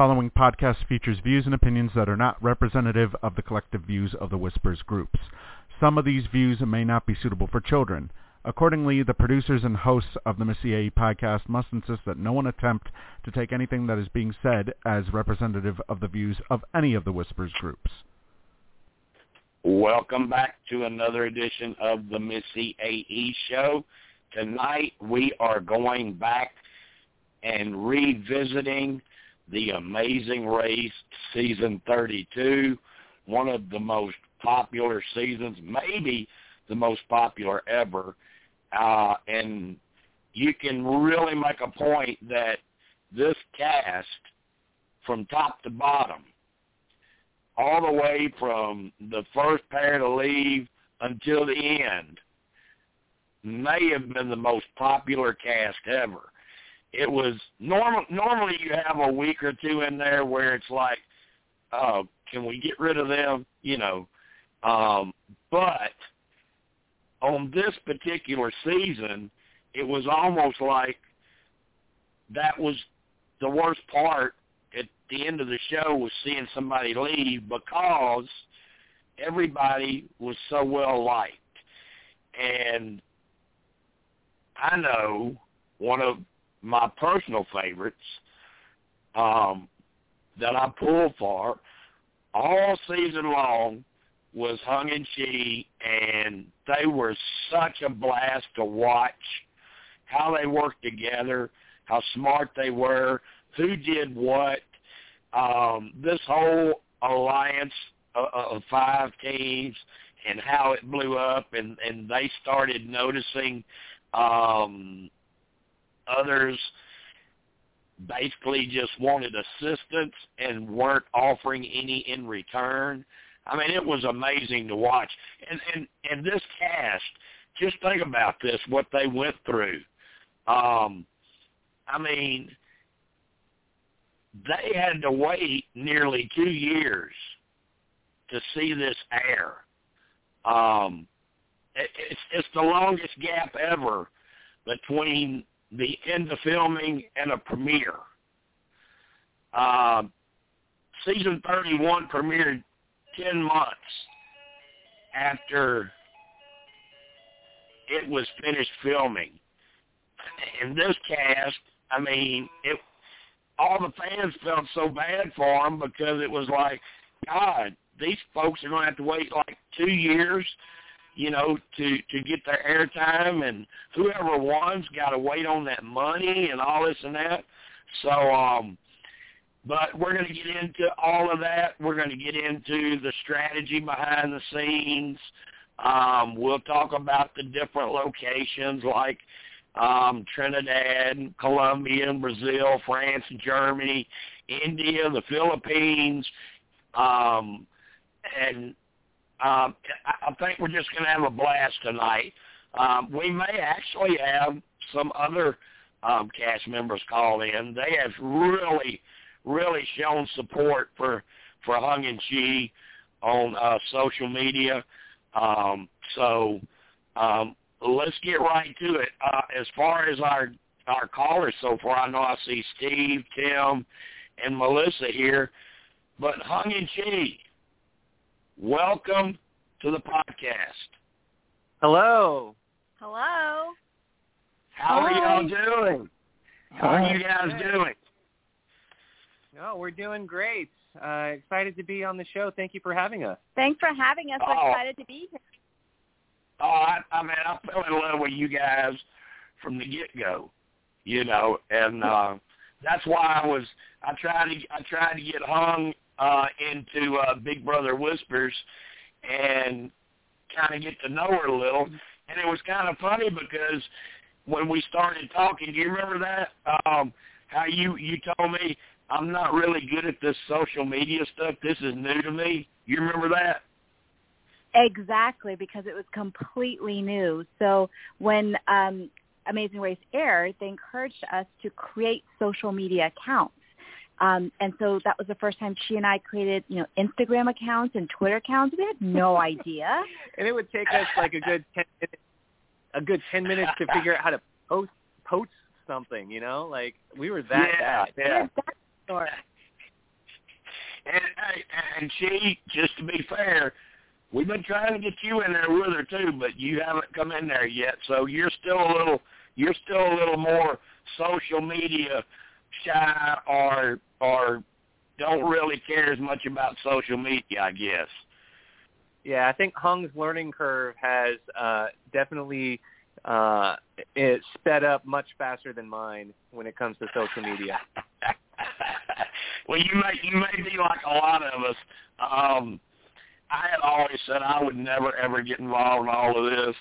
Following podcast features views and opinions that are not representative of the collective views of the Whispers groups. Some of these views may not be suitable for children. Accordingly, the producers and hosts of the Missyae podcast must insist that no one attempt to take anything that is being said as representative of the views of any of the Whispers groups. Welcome back to another edition of the Missyae show. Tonight we are going back and revisiting The Amazing Race Season 32, one of the most popular seasons, maybe the most popular ever. Uh, and you can really make a point that this cast, from top to bottom, all the way from the first pair to leave until the end, may have been the most popular cast ever it was normal. Normally, you have a week or two in there where it's like, oh, can we get rid of them? You know, um, but on this particular season, it was almost like that was the worst part at the end of the show was seeing somebody leave because everybody was so well liked. And I know one of my personal favorites um, that I pulled for all season long was Hung and Chee, and they were such a blast to watch how they worked together, how smart they were, who did what. Um, this whole alliance of, of five teams and how it blew up, and and they started noticing um, Others basically just wanted assistance and weren't offering any in return. I mean, it was amazing to watch. And and and this cast, just think about this, what they went through. Um, I mean, they had to wait nearly two years to see this air. Um, it, it's it's the longest gap ever between the end of filming and a premiere. Uh, season 31 premiered 10 months after it was finished filming. And this cast, I mean, it all the fans felt so bad for them because it was like, God, these folks are going to have to wait like two years you know, to to get their airtime, and whoever won's got to wait on that money and all this and that. So, um, but we're going to get into all of that. We're going to get into the strategy behind the scenes. Um, we'll talk about the different locations like um, Trinidad, Colombia, Brazil, France, Germany, India, the Philippines, um, and um, I think we're just going to have a blast tonight. Um, we may actually have some other um, cast members call in. They have really, really shown support for for Hung and Chee on uh, social media. Um, so um, let's get right to it. Uh, as far as our our callers so far, I know I see Steve, Tim, and Melissa here, but Hung and Chee welcome to the podcast. Hello. Hello. How are y'all doing? How are you guys doing? No, we're doing great. Uh, excited to be on the show. Thank you for having us. Thanks for having us. We're Oh. excited to be here. Oh, I, I mean, I fell in love with you guys from the get go, you know, and uh, that's why I was. I tried to. I tried to get Hung uh, into uh, Big Brother Whispers, and kind of get to know her a little. And it was kind of funny because when we started talking, do you remember that? Um, how you you told me I'm not really good at this social media stuff. This is new to me. You remember that? Exactly, because it was completely new. So when um, Amazing Race aired, they encouraged us to create social media accounts. Um, and so that was the first time she and I created, you know, Instagram accounts and Twitter accounts. We had no idea. And it would take us like a good ten minutes, a good ten minutes to figure out how to post post something. You know, like we were that yeah, bad. yeah. That sure. And and she, just to be fair, we've been trying to get you in there with her too, but you haven't come in there yet. So you're still a little, you're still a little more social media shy, or or don't really care as much about social media, I guess. Yeah, I think Hung's learning curve has uh, definitely uh, it sped up much faster than mine when it comes to social media. well, you may you may be like a lot of us. Um, I had always said I would never ever get involved in all of this,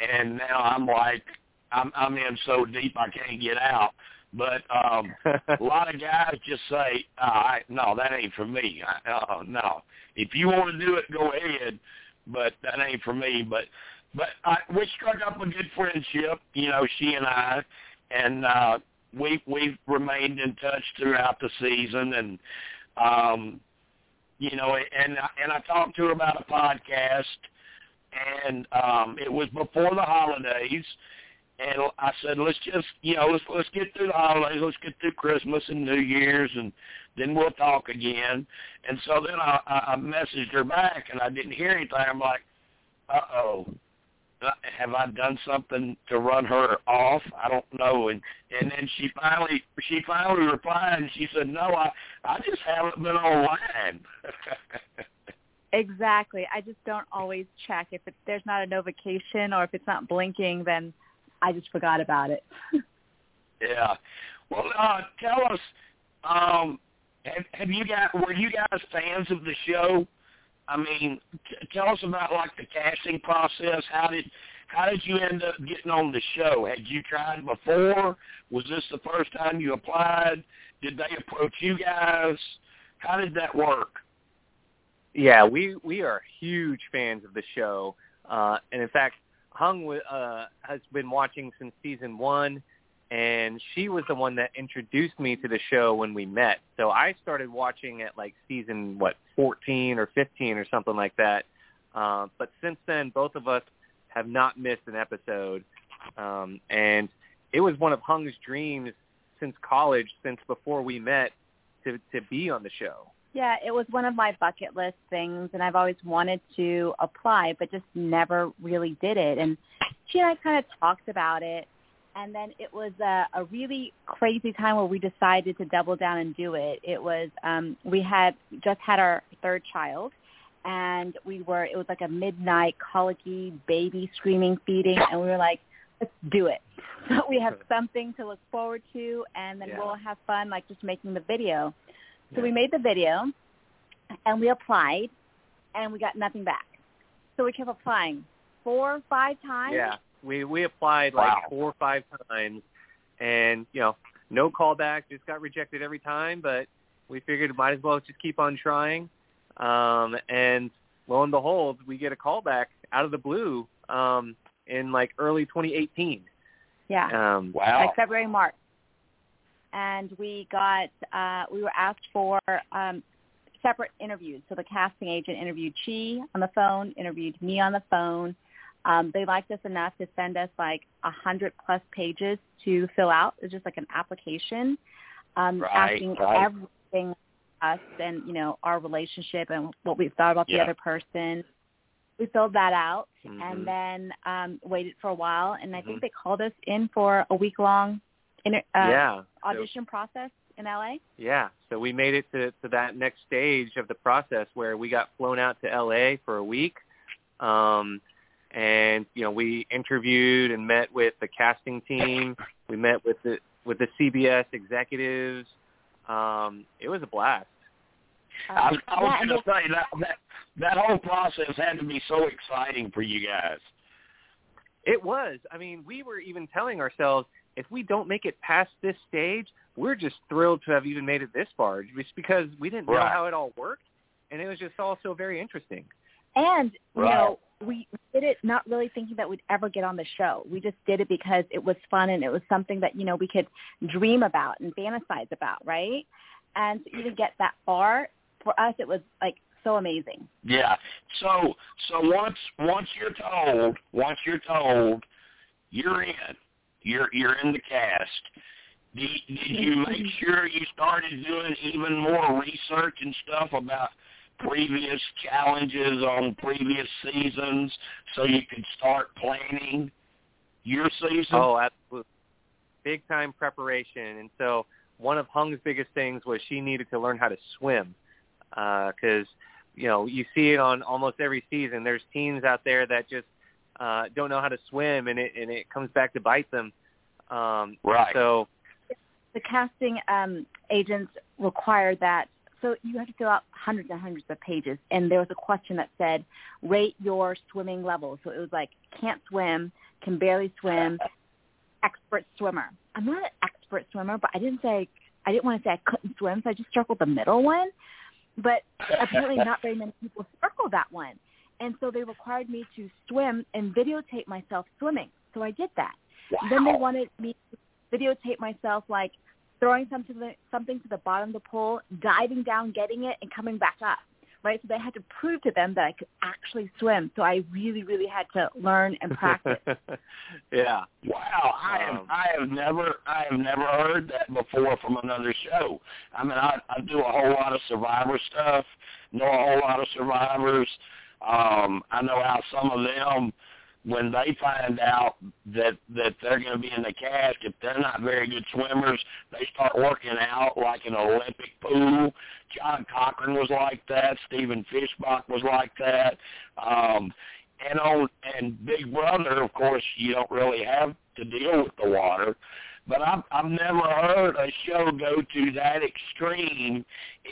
and now I'm like I'm I'm in so deep I can't get out. But um, a lot of guys just say, oh, I, "No, that ain't for me." I, uh, no, if you want to do it, go ahead, but that ain't for me. But but I, we struck up a good friendship, you know, she and I, and uh, we we've remained in touch throughout the season, and um, you know, and and I talked to her about a podcast, and um, it was before the holidays, and I said, let's just, you know, let's let's get through the holidays, let's get through Christmas and New Year's, and then we'll talk again. And so then I, I messaged her back, and I didn't hear anything. I'm like, uh oh, have I done something to run her off? I don't know. And and then she finally she finally replied and she said, No, I I just haven't been online. exactly. I just don't always check. If it's there's not a notification or if it's not blinking then I just forgot about it. yeah. Well, uh tell us um have, have you got were you guys fans of the show? I mean, t- tell us about like the casting process. How did how did you end up getting on the show? Had you tried before? Was this the first time you applied? Did they approach you guys? How did that work? Yeah, we we are huge fans of the show, uh, and in fact, Hung uh, has been watching since season one and she was the one that introduced me to the show when we met. So I started watching at like season what 14 or 15 or something like that. Uh, but since then, both of us have not missed an episode, um, and it was one of Hung's dreams since college, since before we met, to to be on the show. Yeah, it was one of my bucket list things, and I've always wanted to apply, but just never really did it. And she and I kind of talked about it and then it was a, a really crazy time where we decided to double down and do it. It was um, we had just had our third child, and we were it was like a midnight colicky baby screaming feeding, and we were like, let's do it. So we have something to look forward to, and then yeah. we'll have fun like just making the video. So yeah. we made the video, and we applied, and we got nothing back. So we kept applying four, or five times. Yeah we we applied like wow. four or five times, and you know, no callback, just got rejected every time. But we figured might as well just keep on trying. Um, and lo and behold, we get a callback out of the blue um, in like early 2018. Yeah. Um, wow. Like February, March. And we got, uh, we were asked for um, separate interviews. So the casting agent interviewed Chee on the phone, interviewed me on the phone, um, they liked us enough to send us like a hundred plus pages to fill out. It's just like an application, um, right, asking right. everything us and you know our relationship and what we thought about yeah. the other person. We filled that out mm-hmm. and then um, waited for a while, and I mm-hmm. think they called us in for a week long inter- uh, yeah. audition so, process in LA. Yeah, so we made it to, to that next stage of the process where we got flown out to LA for a week. Um, and you know we interviewed and met with the casting team. We met with the with the CBS executives. Um, it was a blast. I was, I was going to say that that that whole process had to be so exciting for you guys. It was. I mean, we were even telling ourselves if we don't make it past this stage, we're just thrilled to have even made it this far, just because we didn't know how it all worked, and it was just all so very interesting. And you right. know, we did it not really thinking that we'd ever get on the show. We just did it because it was fun and it was something that, you know, we could dream about and fantasize about, right? And to even get that far, for us it was like so amazing. Yeah. So so once once you're told, once you're told you're in, you're you're in the cast, Did, did you make sure you started doing even more research and stuff about previous challenges on previous seasons so you could start planning your season? Oh, absolutely. Big time preparation. And so one of Hung's biggest things was she needed to learn how to swim because, uh, you know, you see it on almost every season. There's teams out there that just uh, don't know how to swim, and it and it comes back to bite them. Um, right. So the casting um, agents require that. So you have to fill out hundreds and hundreds of pages, and there was a question that said, "Rate your swimming level." So it was like, can't swim, can barely swim, expert swimmer. I'm not an expert swimmer, but I didn't say I didn't want to say I couldn't swim, so I just circled the middle one. But apparently, not very many people circle that one, and so they required me to swim and videotape myself swimming. So I did that. Wow. Then they wanted me to videotape myself like throwing something to the, something to the bottom of the pool, diving down, getting it, and coming back up. Right, so they had to prove to them that I could actually swim. So I really, really had to learn and practice. yeah. Wow, I have Um, I have never I have never heard that before from another show. I mean, I I do a whole lot of Survivor stuff, know a whole lot of survivors. Um, I know how some of them when they find out that that they're going to be in the cast, if they're not very good swimmers, they start working out like an Olympic pool. John Cochran was like that. Stephen Fishbach was like that. Um, and on and Big Brother, of course, you don't really have to deal with the water. But I've I've never heard a show go to that extreme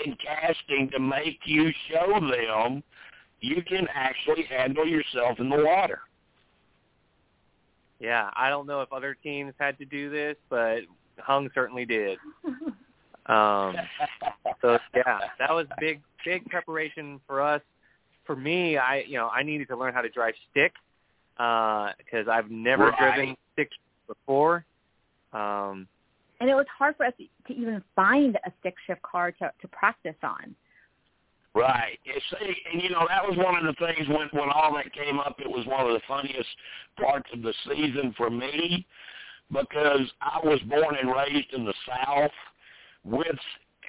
in casting to make you show them you can actually handle yourself in the water. Yeah, I don't know if other teams had to do this, but Hung certainly did. Um, so yeah, that was big, big preparation for us. For me, I you know I needed to learn how to drive stick because I've never Right. driven stick before. Um, and it was hard for us to even find a stick shift car to, to practice on. Right. See, and you know that was one of the things when when all that came up. It was one of the funniest parts of the season for me because I was born and raised in the South with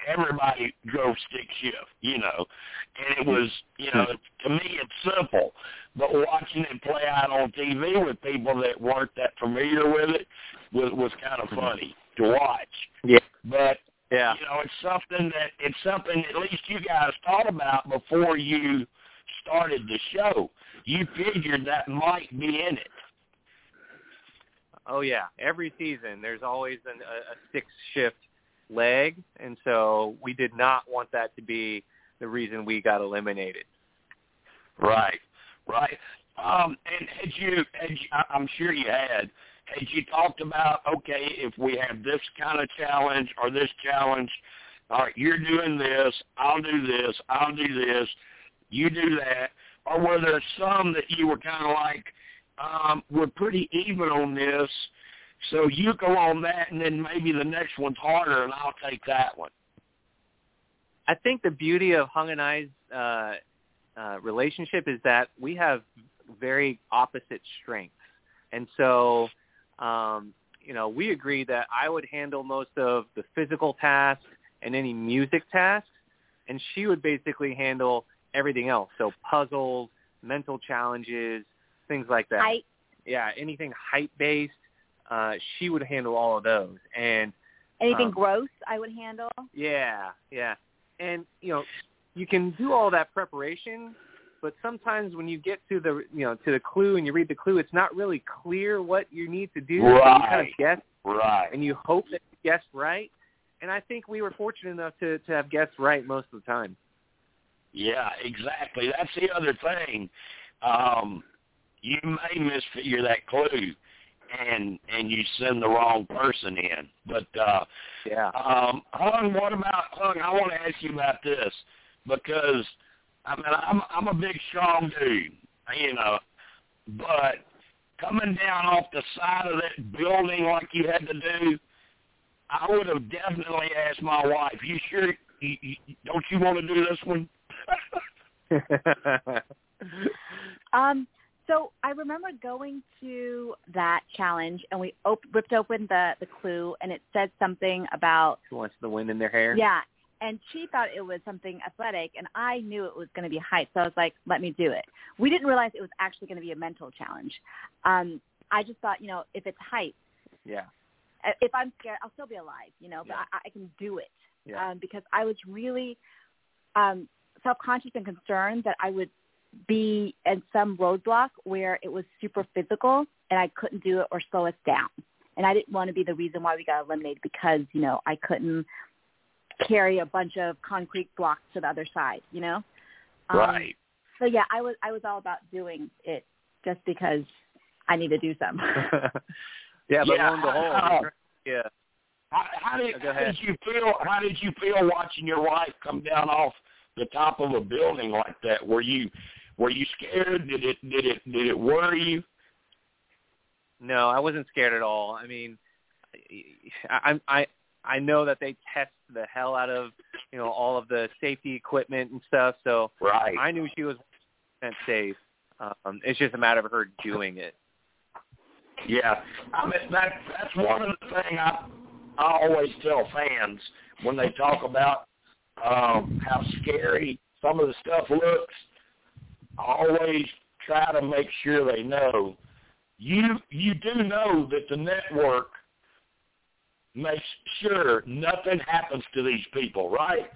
everybody drove stick shift, you know, and it was you know to me it's simple, but watching it play out on TV with people that weren't that familiar with it was was kind of mm-hmm. funny to watch. Yeah. But yeah, you know, it's something that it's something at least you guys thought about before you started the show. You figured that might be in it. Oh yeah, every season there's always an, a, a stick shift leg, and so we did not want that to be the reason we got eliminated. Right, right. Um, and had you, had you, I- I'm sure you had, had you talked about, okay, if we have this kind of challenge or this challenge, all right, you're doing this, I'll do this, I'll do this, you do that, or were there some that you were kind of like, um, we're pretty even on this, so you go on that, and then maybe the next one's harder, and I'll take that one. I think the beauty of Hung and I's uh, uh, relationship is that we have very opposite strengths, and so um, you know we agreed that I would handle most of the physical tasks and any music tasks, and she would basically handle everything else. So puzzles, mental challenges, things like that. I yeah, anything height based, uh, she would handle all of those. And anything Um, gross I would handle. yeah, yeah. And you know, you can do all that preparation, but sometimes when you get to the you know to the clue and you read the clue, it's not really clear what you need to do. So you kind of Right. guess Right. and you hope that you guessed right. And I think we were fortunate enough to to have guessed right most of the time. Yeah, exactly. That's the other thing. Um, you may misfigure that clue, and and you send the wrong person in. But uh, Yeah. um, Hung, what about Hung? I want to ask you about this because I mean I'm I'm a big strong dude, you know, but coming down off the side of that building like you had to do, I would have definitely asked my wife. You sure? You, you, don't you want to do this one? Um, So I remember going to that challenge, and we op- ripped open the the clue, and it said something about Who wants the wind in their hair? yeah. And she thought it was something athletic, and I knew it was going to be height, so I was like, "Let me do it." We didn't realize it was actually going to be a mental challenge. Um, I just thought, you know, if it's height, Yeah. uh, if I'm scared, I'll still be alive, you know, but Yeah. I, I can do it Yeah. um, because I was really um, self-conscious and concerned that I would be in some roadblock where it was super physical and I couldn't do it or slow us down. And I didn't want to be the reason why we got eliminated because, you know, I couldn't carry a bunch of concrete blocks to the other side, you know? Um, right. So yeah, I was I was all about doing it just because I need to do some. yeah, but Yeah, lo and behold, how- yeah. How, how did Go how did you feel? How did you feel watching your wife come down off the top of a building like that? Were you were you scared? Did it did it did it worry you? No, I wasn't scared at all. I mean, I I I know that they test the hell out of you know all of the safety equipment and stuff, so Right. I knew she was 100% safe. Um, it's just a matter of her doing it. Yeah, I mean that that's one of the things I I always tell fans when they talk about um, how scary some of the stuff looks. I always try to make sure they know you you do know that the network makes sure nothing happens to these people, right?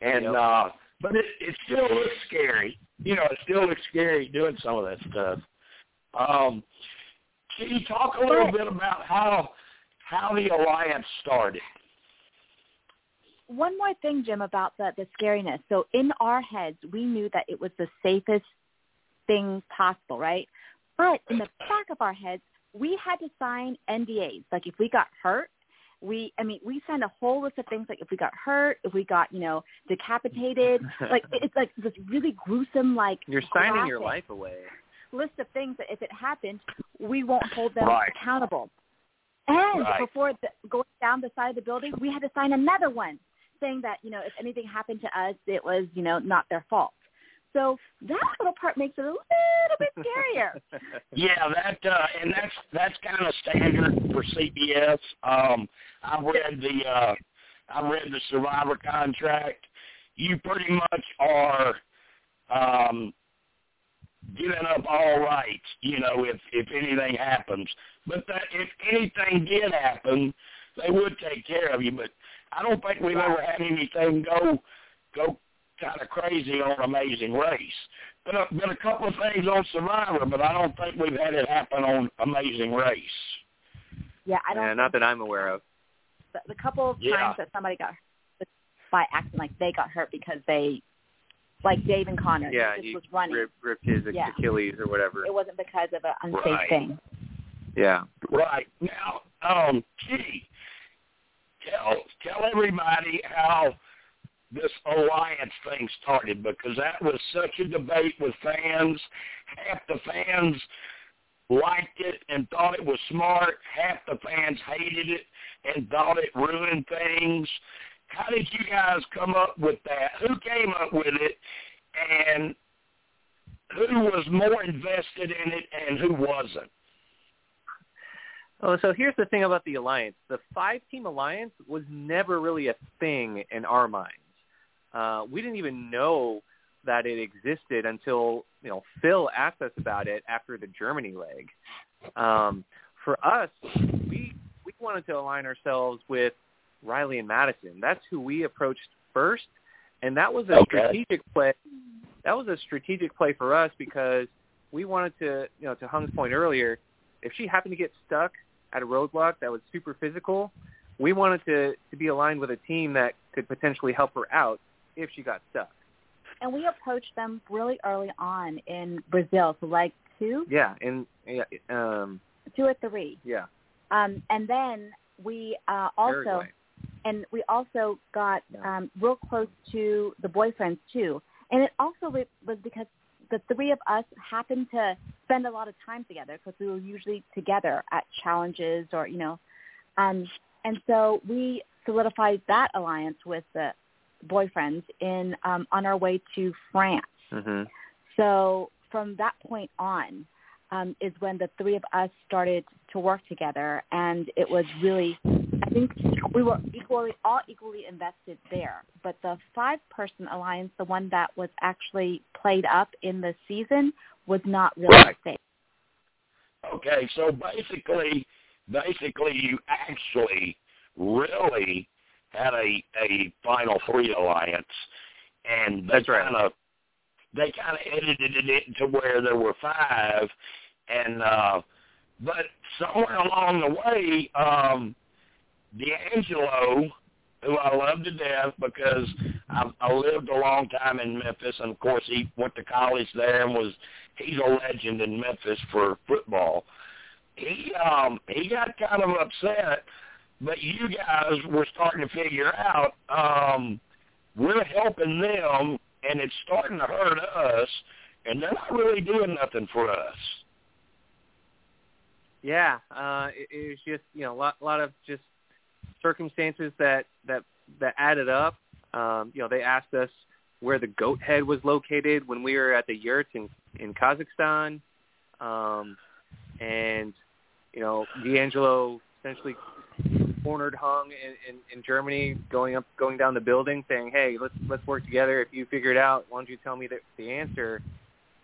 And Yep. uh but it it still looks scary. You know, it still looks scary doing some of that stuff. Um can you talk a little bit about how how the alliance started? One more thing, Jim, about the, the scariness. So in our heads, we knew that it was the safest thing possible, right? But in the back of our heads, we had to sign NDAs. Like if we got hurt, we, I mean, we signed a whole list of things. Like if we got hurt, if we got, you know, decapitated, like it's like this really gruesome, like You're signing your life away. list of things that if it happened, we won't hold them Right. accountable. And Right. before the, going down the side of the building, we had to sign another one saying that, you know, if anything happened to us, it was, you know, not their fault. So that little part makes it a little bit scarier. Yeah, that uh, and that's that's kind of standard for CBS. Um, I've read the uh, I've read the Survivor contract. You pretty much are um, giving up all rights, you know, if if anything happens. But that if anything did happen, they would take care of you. But I don't think we've ever had anything go go kind of crazy on Amazing Race. Been a, been a couple of things on Survivor, but I don't think we've had it happen on Amazing Race. Yeah, I don't. Yeah, not that I'm aware of. the, the couple of Yeah. times that somebody got hurt by accident, like they got hurt because they, like Dave and Connor, Yeah, he just he was running. ripped, ripped his Yeah. Achilles or whatever. It wasn't because of an unsafe Right. thing. Yeah. Right now, um, Chee, tell tell everybody how this alliance thing started because that was such a debate with fans. Half the fans liked it and thought it was smart. Half the fans hated it and thought it ruined things. How did you guys come up with that? Who came up with it, and who was more invested in it, and who wasn't? Oh, so here's the thing about the alliance. The five-team alliance was never really a thing in our minds. Uh, we didn't even know that it existed until you know Phil asked us about it after the Germany leg. Um, for us, we we wanted to align ourselves with Riley and Madison. That's who we approached first, and that was a Okay. strategic play. That was a strategic play for us because we wanted to, you know, to Hung's point earlier, if she happened to get stuck at a roadblock that was super physical, we wanted to to be aligned with a team that could potentially help her out if she got stuck. And we approached them really early on in Brazil, so like two, Yeah, and yeah, um, two or three. yeah, Um, and then we uh, also Uruguay. and we also got Yeah. um, real close to the boyfriends too. And it also wa- was because the three of us happened to spend a lot of time together because we were usually together at challenges or you know, um, and so we solidified that alliance with the boyfriends in um, on our way to France. hmm So from that point on um, is when the three of us started to work together, and it was really, I think we were equally all equally invested there. But the five-person alliance, the one that was actually played up in the season, was not really Right. safe. Okay, so basically, basically, you actually really had a a final three alliance, and they That's right. kind of they kind of edited it to where there were five, and uh, but somewhere along the way, um, D'Angelo, who I love to death because I, I lived a long time in Memphis, and of course he went to college there and was he's a legend in Memphis for football. He um he got kind of upset, but you guys were starting to figure out um we're helping them and it's starting to hurt us and they're not really doing nothing for us. Yeah, uh, it, it was just you know a lot, lot of just circumstances that that that added up. Um, you know, they asked us where the goat head was located when we were at the yurts in in Kazakhstan, um, and you know, D'Angelo essentially cornered Hung in, in, in Germany, going up, going down the building, saying, "Hey, let's let's work together. If you figure it out, why don't you tell me the, the answer?"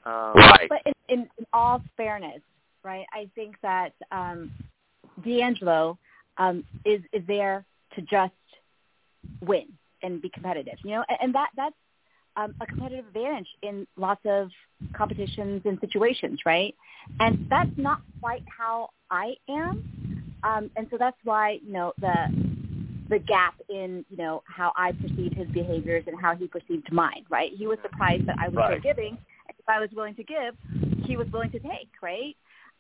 Um, Right. But in, in, in all fairness, right, I think that um, D'Angelo um, is is there to just win and be competitive, you know, and, and that that's um, a competitive advantage in lots of competitions and situations, right? And that's not quite how I am, um, and so that's why you know the the gap in you know how I perceived his behaviors and how he perceived mine, right? He was surprised that I was Right. so giving. If I was willing to give, he was willing to take, right?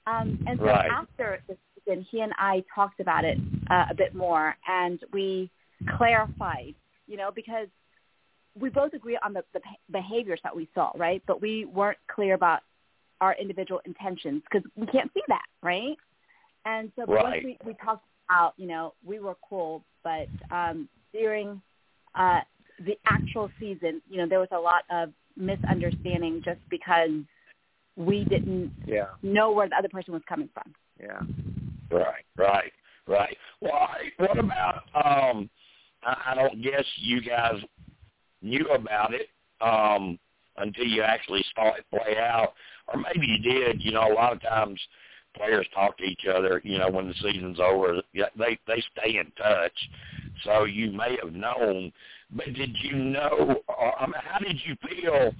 Um, and so Right. after the season, he and I talked about it uh, a bit more, and we clarified, you know, because we both agree on the, the beh- behaviors that we saw, right? But we weren't clear about our individual intentions because we can't see that, right? And so Right. once we, we talked about, you know, we were cool, but um, during uh, the actual season, you know, there was a lot of misunderstanding just because we didn't yeah, know where the other person was coming from. yeah. Right, right, right. Well, I- what about? Um, I, I don't guess you guys knew about it um, until you actually saw it play out, or maybe you did. You know, a lot of times players talk to each other. You know, when the season's over, they they stay in touch. So you may have known, but did you know? I mean, how did you feel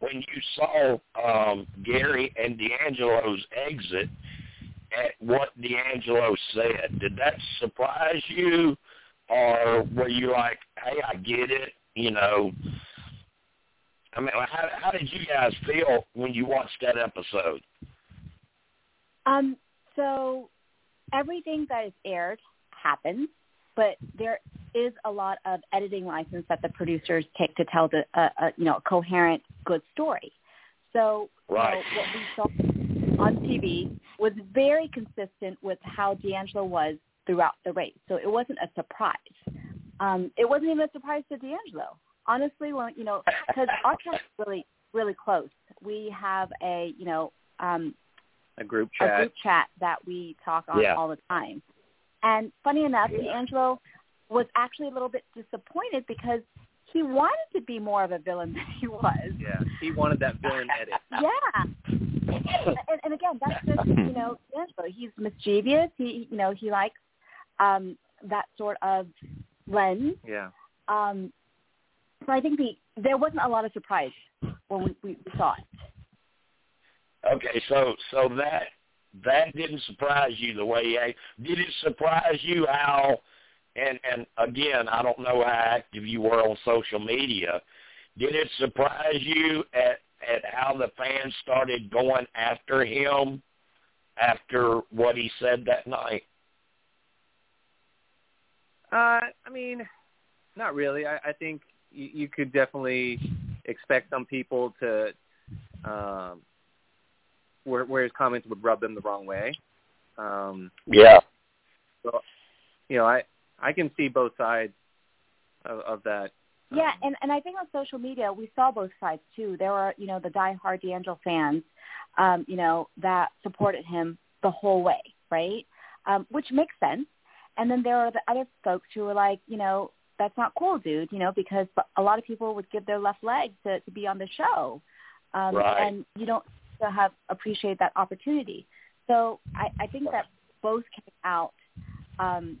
when you saw um, Gary and D'Angelo's exit? at what D'Angelo said. Did that surprise you, or were you like, "Hey, I get it," you know? I mean, how how did you guys feel when you watched that episode? Um, so everything that is aired happens, but there is a lot of editing license that the producers take to tell the uh, uh, you know a coherent, good story. So you know, what we saw on TV was very consistent with how D'Angelo was throughout the race. So it wasn't a surprise. Um, it wasn't even a surprise to D'Angelo. Honestly, when you know, because our cast is really, really close. We have a you know um, A group chat. a group chat that we talk on Yeah. all the time. And funny enough, D'Angelo was actually a little bit disappointed because he wanted to be more of a villain than he was. Yeah, he wanted that villain edit. Yeah. And, and again, that's just you know D'Angelo. He's mischievous. He you know he likes um, that sort of lens. Yeah. Um, so I think the there wasn't a lot of surprise when we, we saw it. Okay, so so that that didn't surprise you the way I did it surprise you how and and again I don't know how active you were on social media. Did it surprise you at at how the fans started going after him after what he said that night? Uh, I mean, not really. I, I think you, you could definitely expect some people to, um, where, where his comments would rub them the wrong way. Um, Yeah. so, you know, I I can see both sides of, of that Yeah, and and I think on social media we saw both sides too. There were you know the diehard D'Angelo fans, um, you know that supported him the whole way, right? Um, which makes sense. And then there are the other folks who were like, you know, that's not cool, dude, you know, because a lot of people would give their left leg to, to be on the show. Um, Right. And you don't to have appreciated that opportunity. So I, I think that both came out. Um,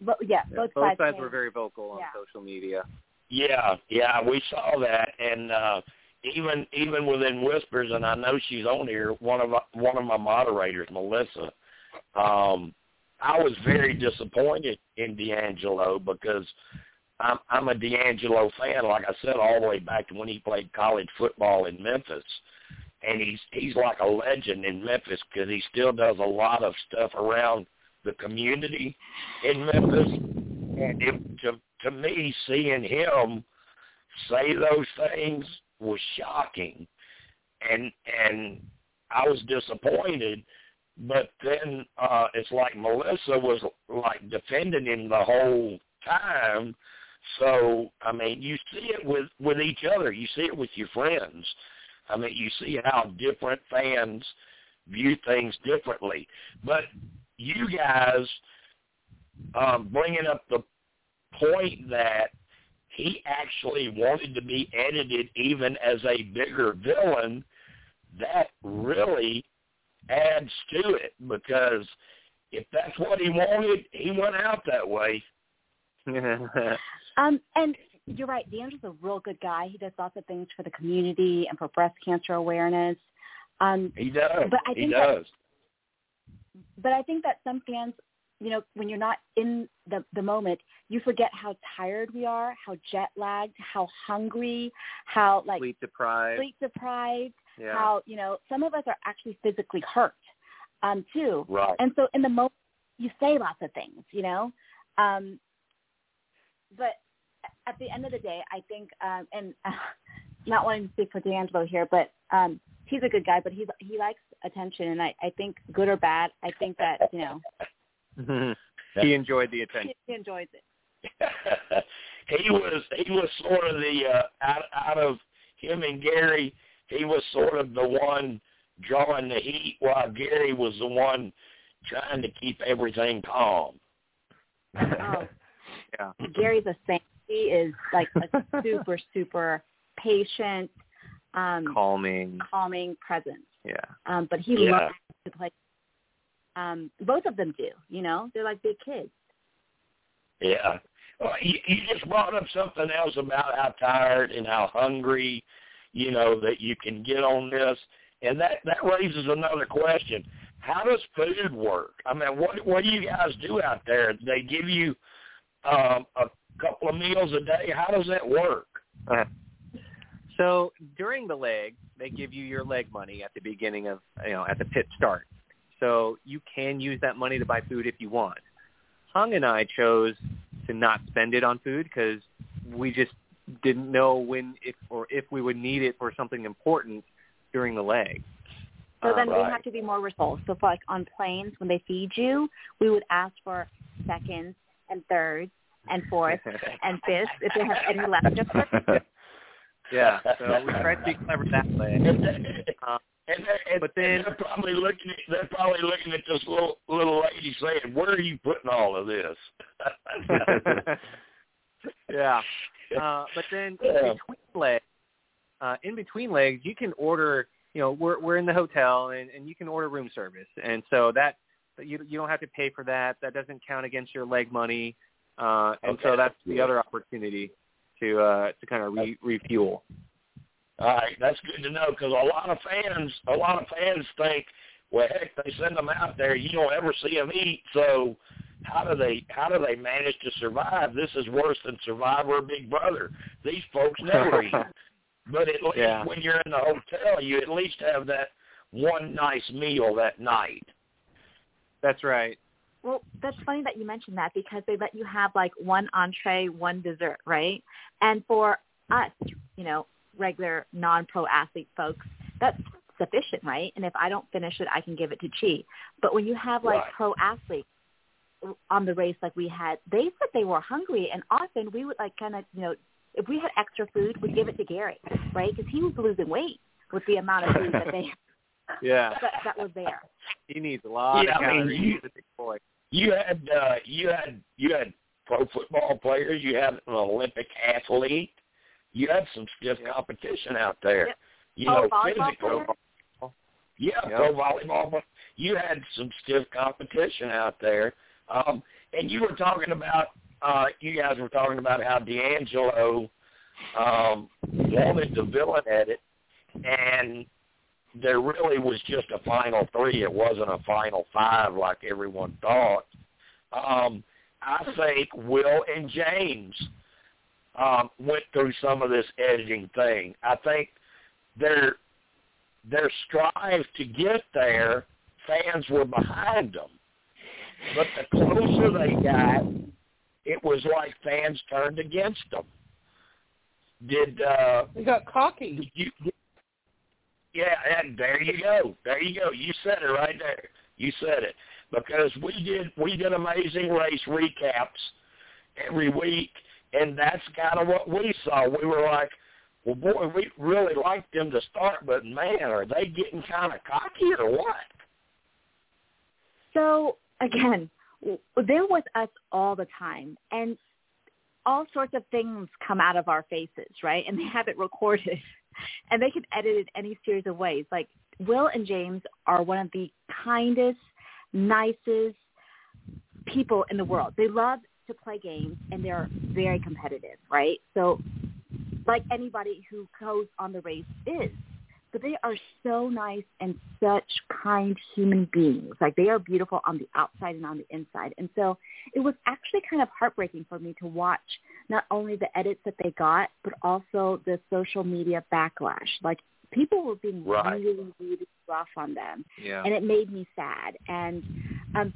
but yeah, Yeah, both, both sides, sides were very vocal on Yeah. social media. Yeah, yeah, we saw that, and uh, even even within whispers, and I know she's on here. One of my, one of my moderators, Melissa. Um, I was very disappointed in D'Angelo because I'm I'm a D'Angelo fan. Like I said, all the way back to when he played college football in Memphis, and he's he's like a legend in Memphis because he still does a lot of stuff around the community in Memphis. And it, to to me, seeing him say those things was shocking, and and I was disappointed. But then uh, it's like Melissa was like defending him the whole time. So I mean, you see it with with each other. You see it with your friends. I mean, you see how different fans view things differently. But you guys um, bringing up the point that he actually wanted to be edited even as a bigger villain, that really adds to it because if that's what he wanted, he went out that way. Um, and you're right. D'Angelo's a real good guy. He does lots of things for the community and for breast cancer awareness. Um, He does. But I he think that- does. but I think that some fans, you know, when you're not in the the moment, you forget how tired we are, how jet lagged, how hungry, how like Sleep deprived. sleep deprived, yeah. how you know some of us are actually physically hurt, um, too. Right. And so in the moment, you say lots of things, you know. Um, but at the end of the day, I think, um, and uh, not wanting to speak for D'Angelo here, but um, he's a good guy, but he's he likes attention, and I, I think good or bad, I think that you know he enjoyed the he, attention. he enjoys it. he was he was sort of the uh, out out of him and Gary, he was sort of the one drawing the heat while Gary was the one trying to keep everything calm. Oh, yeah. Gary's a saint. He is like a super super patient, um, Calming. calming presence. Yeah. Um, but he Yeah. loves to play. Um, both of them do. You know, they're like big kids. Yeah. Well, you, you just brought up something else about how tired and how hungry, you know, that you can get on this, and that that raises another question: How does food work? I mean, what what do you guys do out there? They give you um, a couple of meals a day. How does that work? Uh, so during the leg, they give you your leg money at the beginning of, you know, at the pit start. So you can use that money to buy food if you want. Hung and I chose to not spend it on food because we just didn't know when if or if we would need it for something important during the leg. So then we right. have to be more resourceful. So for like on planes, when they feed you, we would ask for seconds and thirds and fourth and fifth if they have any left. Just for yeah, so we try to be clever that way. Um, And they're, and, But then- they're probably looking at they're probably looking at this little little lady saying, "Where are you putting all of this?" yeah. Uh, but then in between legs, uh, in between legs, you can order. You know, we're we're in the hotel, and, and you can order room service, and so that you you don't have to pay for that. That doesn't count against your leg money, uh, and so Okay, that's that's the other opportunity to uh, to kind of re- refuel. All right, that's good to know because a lot of fans, a lot of fans think, well, heck, they send them out there, you don't ever see them eat. So, how do they, how do they manage to survive? This is worse than Survivor or Big Brother. These folks never eat. But at least Yeah. when you're in the hotel, you at least have that one nice meal that night. That's right. Well, that's funny that you mentioned that because they let you have like one entree, one dessert, right? And for us, you know, regular non-pro athlete folks, that's sufficient, right? And if I don't finish it, I can give it to Chee. But when you have like Right. pro athletes, on the race like we had, they said they were hungry, and often we would like kind of you know if we had extra food, we'd give it to Gary, right? Because he was losing weight with the amount of food that they yeah that, that was there. He needs a lot Yeah, of I mean, calories. you- He's a big boy. You had uh, you had you had pro football players. You had an Olympic athlete. You had some stiff competition out there. Yep. You Oh, know, physical. Yeah, Yep. pro volleyball. But you had some stiff competition out there. Um, and you were talking about uh, you guys were talking about how D'Angelo um, wanted the villain at it, and there really was just a final three. It wasn't a final five like everyone thought. Um, I think Will and James um, went through some of this editing thing. I think their their strive to get there, fans were behind them. But the closer they got, it was like fans turned against them. Did uh, They got cocky. did you? Yeah, and there you go. There you go. You said it right there. You said it because we did we did amazing race recaps every week, and that's kind of what we saw. We were like, well, boy, we really liked them to start, but man, are they getting kind of cocky or what? So again, they're with us all the time, and all sorts of things come out of our faces, right? And they have it recorded, and they can edit it any series of ways. Like Will and James are one of the kindest, nicest people in the world. They love to play games, and they're very competitive, right? So, like anybody who goes on the race is but they are so nice and such kind human beings. Like they are beautiful on the outside and on the inside. And so it was actually kind of heartbreaking for me to watch not only the edits that they got, but also the social media backlash. Like people were being Right. really, really rough on them Yeah. and it made me sad. And um,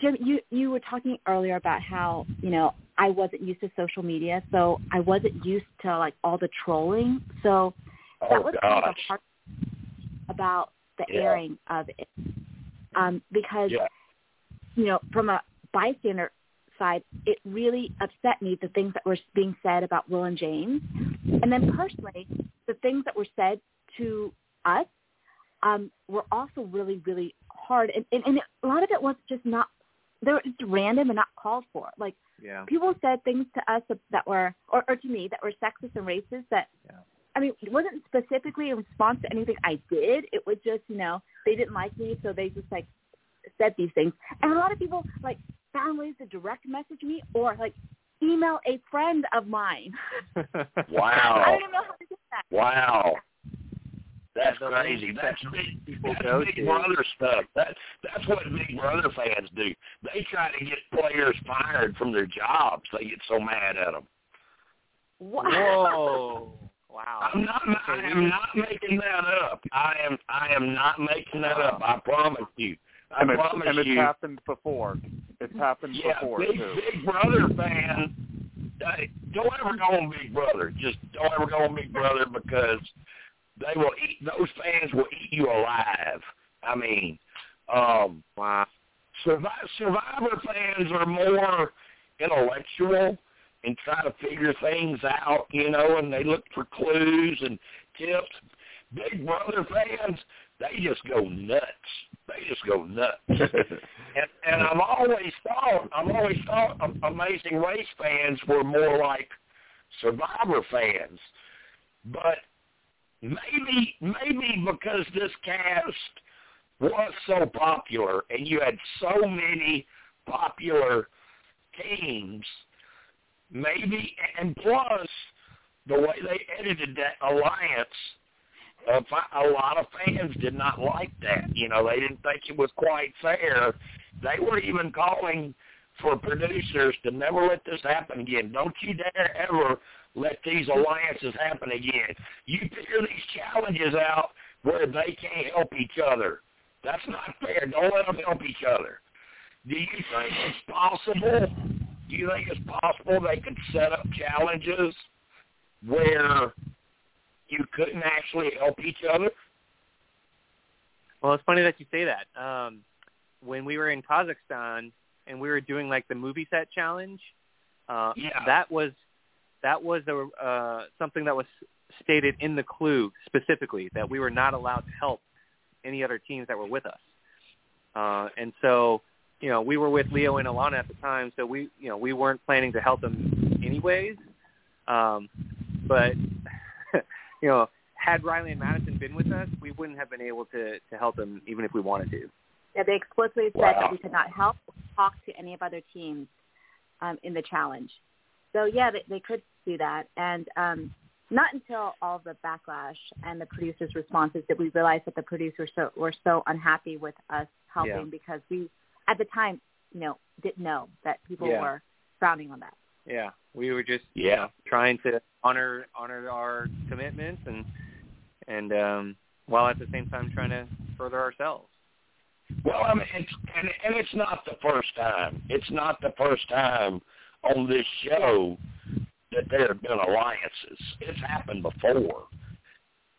Jim, you you were talking earlier about how you know I wasn't used to social media, so I wasn't used to like all the trolling. So that Oh was kind of gosh. the hard about the Yeah. airing of it, um, because Yeah. you know from a bystander side, it really upset me the things that were being said about Will and James, and then personally, the things that were said to us um, were also really, really hard, and, and, and a lot of it was just not they were just random and not called for. Like Yeah. people said things to us that were, or, or to me, that were sexist and racist. That Yeah. I mean, it wasn't specifically in response to anything I did. It was just, you know, they didn't like me, so they just like said these things. And a lot of people like found ways to direct message me or like email a friend of mine. Wow. I don't even know how to do that. Wow. That's Yeah, crazy. That's that big. people That's go Big to. Brother stuff. That's that's what Big Brother fans do. They try to get players fired from their jobs. They get so mad at them. Wha- Whoa. Wow. I'm not. I am not making that up. I am. I am not making that up. I promise you. I And it's, promise and it's you. happened before. It's happened Yeah, before big too. Big Brother fan. Hey, don't ever go on Big Brother. Just don't ever go on Big Brother because they will eat. Those fans will eat you alive. I mean, um, Wow. Survivor, Survivor fans are more intellectual and try to figure things out, you know, and they look for clues and tips. Big Brother fans, they just go nuts. They just go nuts. and, and I've always thought, I've always thought Amazing Race fans were more like Survivor fans, but maybe, maybe because this cast was so popular and you had so many popular teams, maybe, and plus the way they edited that alliance, uh, a lot of fans did not like that. You know, they didn't think it was quite fair. They were even calling for producers to never let this happen again. Don't you dare ever let these alliances happen again. You figure these challenges out where they can't help each other. That's not fair. Don't let them help each other. Do you think it's possible? Do you think it's possible they could set up challenges where you couldn't actually help each other? Well, it's funny that you say that. Um, when we were in Kazakhstan, and we were doing like the movie set challenge, uh, Yeah. that was that was a, uh, something that was stated in the clue specifically that we were not allowed to help any other teams that were with us. Uh, and so, you know, we were with Leo and Alana at the time, so we, you know, we weren't planning to help them anyways. Um, but, you know, had Riley and Madison been with us, we wouldn't have been able to to help them even if we wanted to. Yeah, they explicitly said Wow. that we could not help or talk to any of other teams um, in the challenge. So yeah, they, they could do that, and um, not until all the backlash and the producers' responses did we realize that the producers so, were so unhappy with us helping Yeah. because we, at the time, you know, didn't know that people Yeah. were frowning on that. Yeah, we were just you Yeah. know, trying to honor honor our commitments and and um, while at the same time trying to further ourselves. Well, I mean, it's, and, and it's not the first time. It's not the first time on this show that there have been alliances. It's happened before.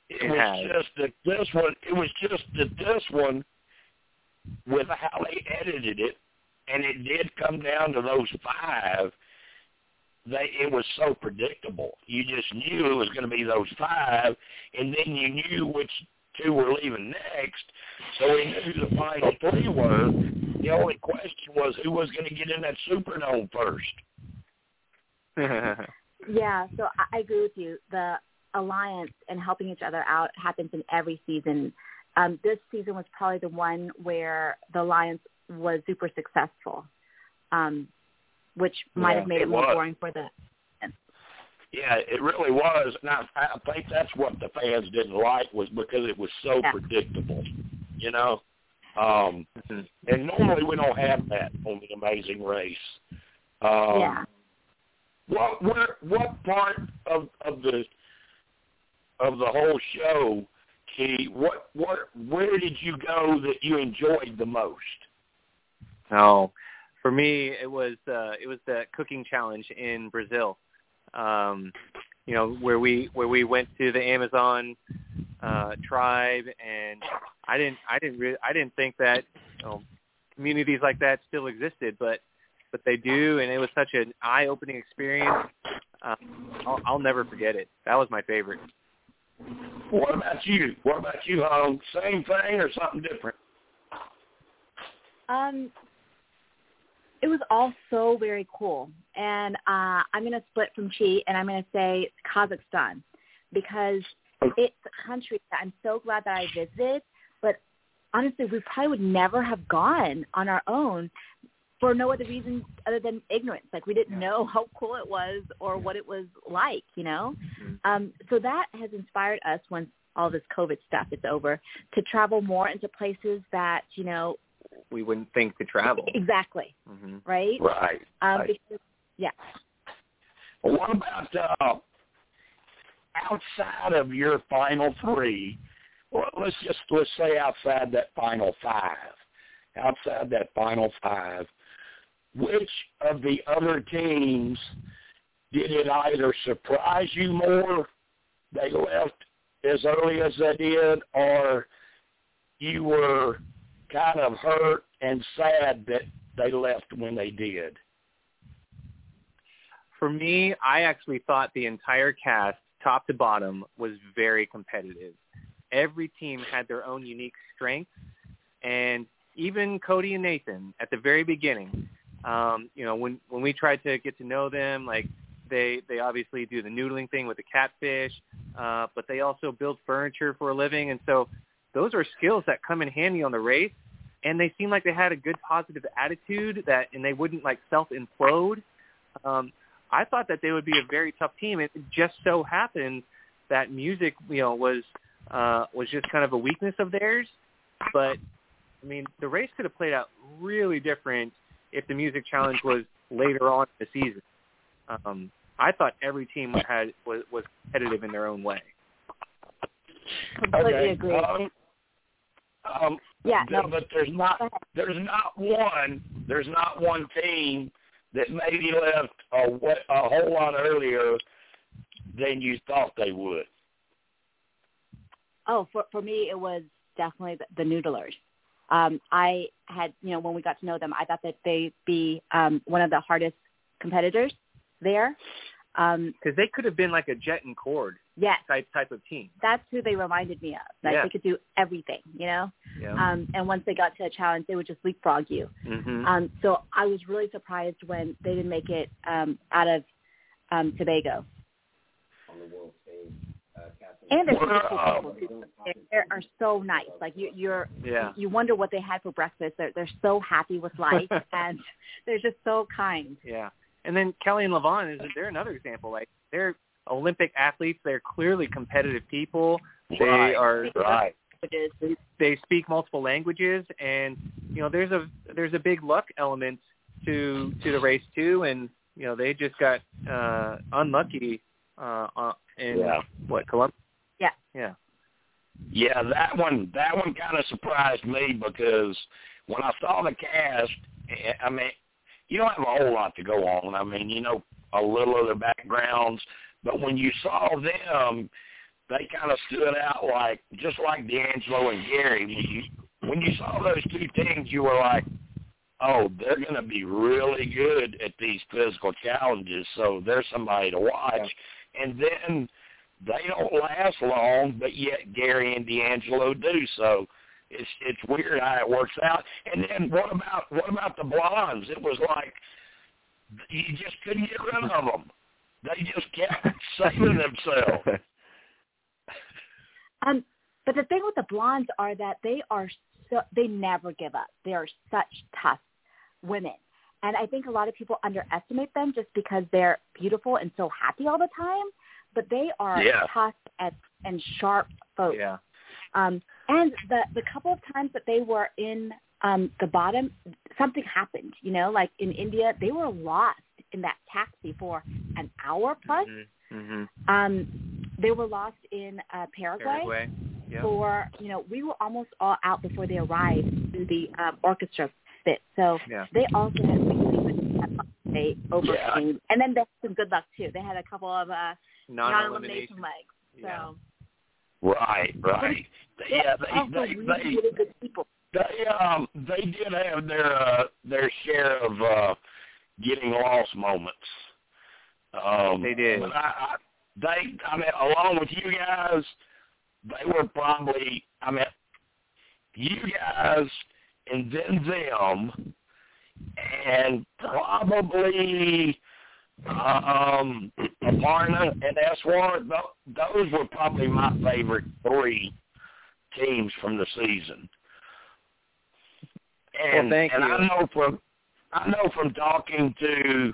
It, It was has. just that this one. It was just that this one, with how they edited it, and it did come down to those five. They it was so predictable. You just knew it was going to be those five, and then you knew which two were leaving next. So we knew who the final three were. The only question was who was going to get in that Superdome first. Yeah, so I, I agree with you. The alliance and helping each other out happens in every season. Um, this season was probably the one where the alliance was super successful, um, which might Yeah, have made it, it more was. boring for the. Yeah, it really was. And I, I think that's what the fans didn't like was because it was so Yeah. predictable. You know, um, and normally we don't have that on the Amazing Race. Um, yeah. What where, what part of of the of the whole show, Chee? What what where did you go that you enjoyed the most? No, for me it was uh, it was the cooking challenge in Brazil. Um, you know where we where we went to the Amazon uh, tribe, and I didn't I didn't re- I didn't think that you know, communities like that still existed, but but they do, and it was such an eye opening experience. Um, I'll, I'll never forget it. That was my favorite. What about you? What about you, Hung? Same thing or something different? Um, it was all so very cool, and uh, I'm going to split from Chee, and I'm going to say Kazakhstan because it's a country that I'm so glad that I visited. But honestly, we probably would never have gone on our own for no other reason other than ignorance. Like we didn't know how cool it was or what it was like, you know. Um, so that has inspired us once all this COVID stuff is over to travel more into places that you know We wouldn't think to travel. exactly hmm right. Right. Um, Right. because, yeah. Well, what about uh, outside of your final three? Well, let's just let's say outside that final five. Outside that final five, which of the other teams did it either surprise you more? They left as early as they did, or you were kind of hurt and sad that they left when they did. For me, I actually thought the entire cast, top to bottom, was very competitive. Every team had their own unique strengths, and even Cody and Nathan at the very beginning, um, you know, when when we tried to get to know them, like they they obviously do the noodling thing with the catfish, uh, but they also build furniture for a living, and so those are skills that come in handy on the race. And they seem like they had a good positive attitude that, and they wouldn't like self implode. Um, I thought that they would be a very tough team. It just so happened that music, you know, was uh, was just kind of a weakness of theirs. But I mean, the race could have played out really different if the music challenge was later on in the season. Um, I thought every team had was, was competitive in their own way. Completely Okay, agree. um, Um, yeah, th- no, but there's not there's not one there's not one team that maybe left a, a whole lot earlier than you thought they would. Oh, for for me, it was definitely the, the noodlers. Um, I had, you know, when we got to know them, I thought that they'd be um, one of the hardest competitors there. Um, Because they could have been like a Jet and Cord yes, type type of team. that's who they reminded me of. Like Yeah. they could do everything, you know. Yeah. Um, and once they got to a challenge, they would just leapfrog you. Mm-hmm. Um, so I was really surprised when they didn't make it um, out of um, Tobago. And they're super cool people. too. They they are so nice. Like you, you're, yeah. you wonder what they had for breakfast. They're they're so happy with life, and they're just so kind. Yeah. And then Kelly and Levon is they're another example. Like they're Olympic athletes. They're clearly competitive people. They Right, are right. They, they speak multiple languages and you know there's a there's a big luck element to to the race too and you know they just got uh unlucky uh uh, in Yeah. what Columbus Yeah. yeah Yeah, that one that one kind of surprised me because when I saw the cast, eh, I mean, you don't have a whole lot to go on. I mean, you know a little of their backgrounds, but when you saw them, they kind of stood out like just like D'Angelo and Gary. When you when you saw those two teams, you were like, oh, they're going to be really good at these physical challenges. So they're somebody to watch. And then they don't last long, but yet Gary and D'Angelo do. So it's it's weird how it works out. And then what about what about the blondes? It was like you just couldn't get rid of them. They just kept saving themselves. Um, but the thing with the blondes are that they are so they never give up. They are such tough women, and I think a lot of people underestimate them just because they're beautiful and so happy all the time. But they are Yeah. tough and and sharp folks. yeah Um, and the the couple of times that they were in um, the bottom, something happened. You know, like in India, they were lost in that taxi for an hour plus. Mm-hmm. Um, they were lost in uh, Paraguay Paraguay yeah for you know we were almost all out before they arrived to the um, orchestra fit. So yeah they also had really good luck. they overcame, yeah. and then they had some good luck too. They had a couple of uh, non-elimination non-elimination legs. So Yeah. Right, right. Yeah, they're they they really, they good people. they um they did have their uh their share of uh getting lost moments. Um They did. But I, I they I mean along with you guys, they were probably I mean you guys and then them and probably um Aparna and Eswar, tho- those were probably my favorite three teams from the season. And, thank and you. I know from I know from talking to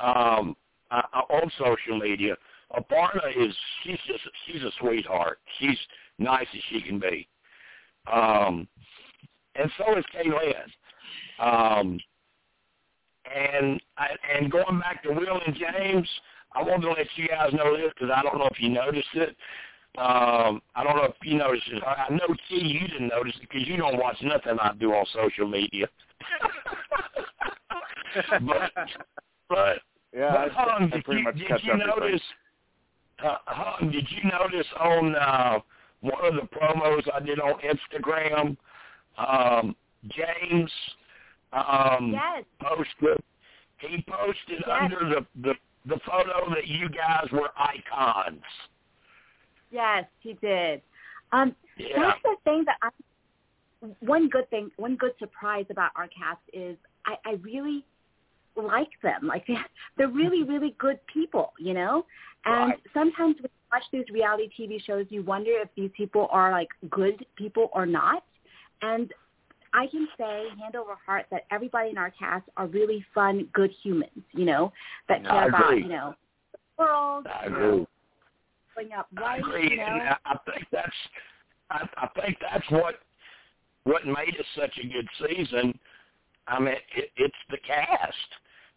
um uh, on social media, Aparna is she's just she's a sweetheart. She's nice as she can be. Um and so is Kaylin. Um and I, and going back to Will and James, I wanted to let you guys know this because I don't know if you noticed it. Um, I don't know if you noticed it. I know T, you didn't notice it because you don't watch nothing I do on social media. but but Yeah, but, I, I did pretty you, much did catch you everything. notice? Uh, Hung, did you notice on uh, one of the promos I did on Instagram? Um, James um, Yes. posted. He posted Yes. under the, the the photo that you guys were icons. Yes, he did. Um, Yeah. That's the thing that I. One good thing, one good surprise about our cast is I, I really like them. Like they're, they're really, really good people, you know. And Right. sometimes when you watch these reality TV shows, you wonder if these people are like good people or not. And I can say, hand over heart, that everybody in our cast are really fun, good humans, you know, that care about, you know, the world, I you agree. know, bring up I agree, you know. and I think that's I, I think that's what what made it such a good season. I mean, it, it's the cast.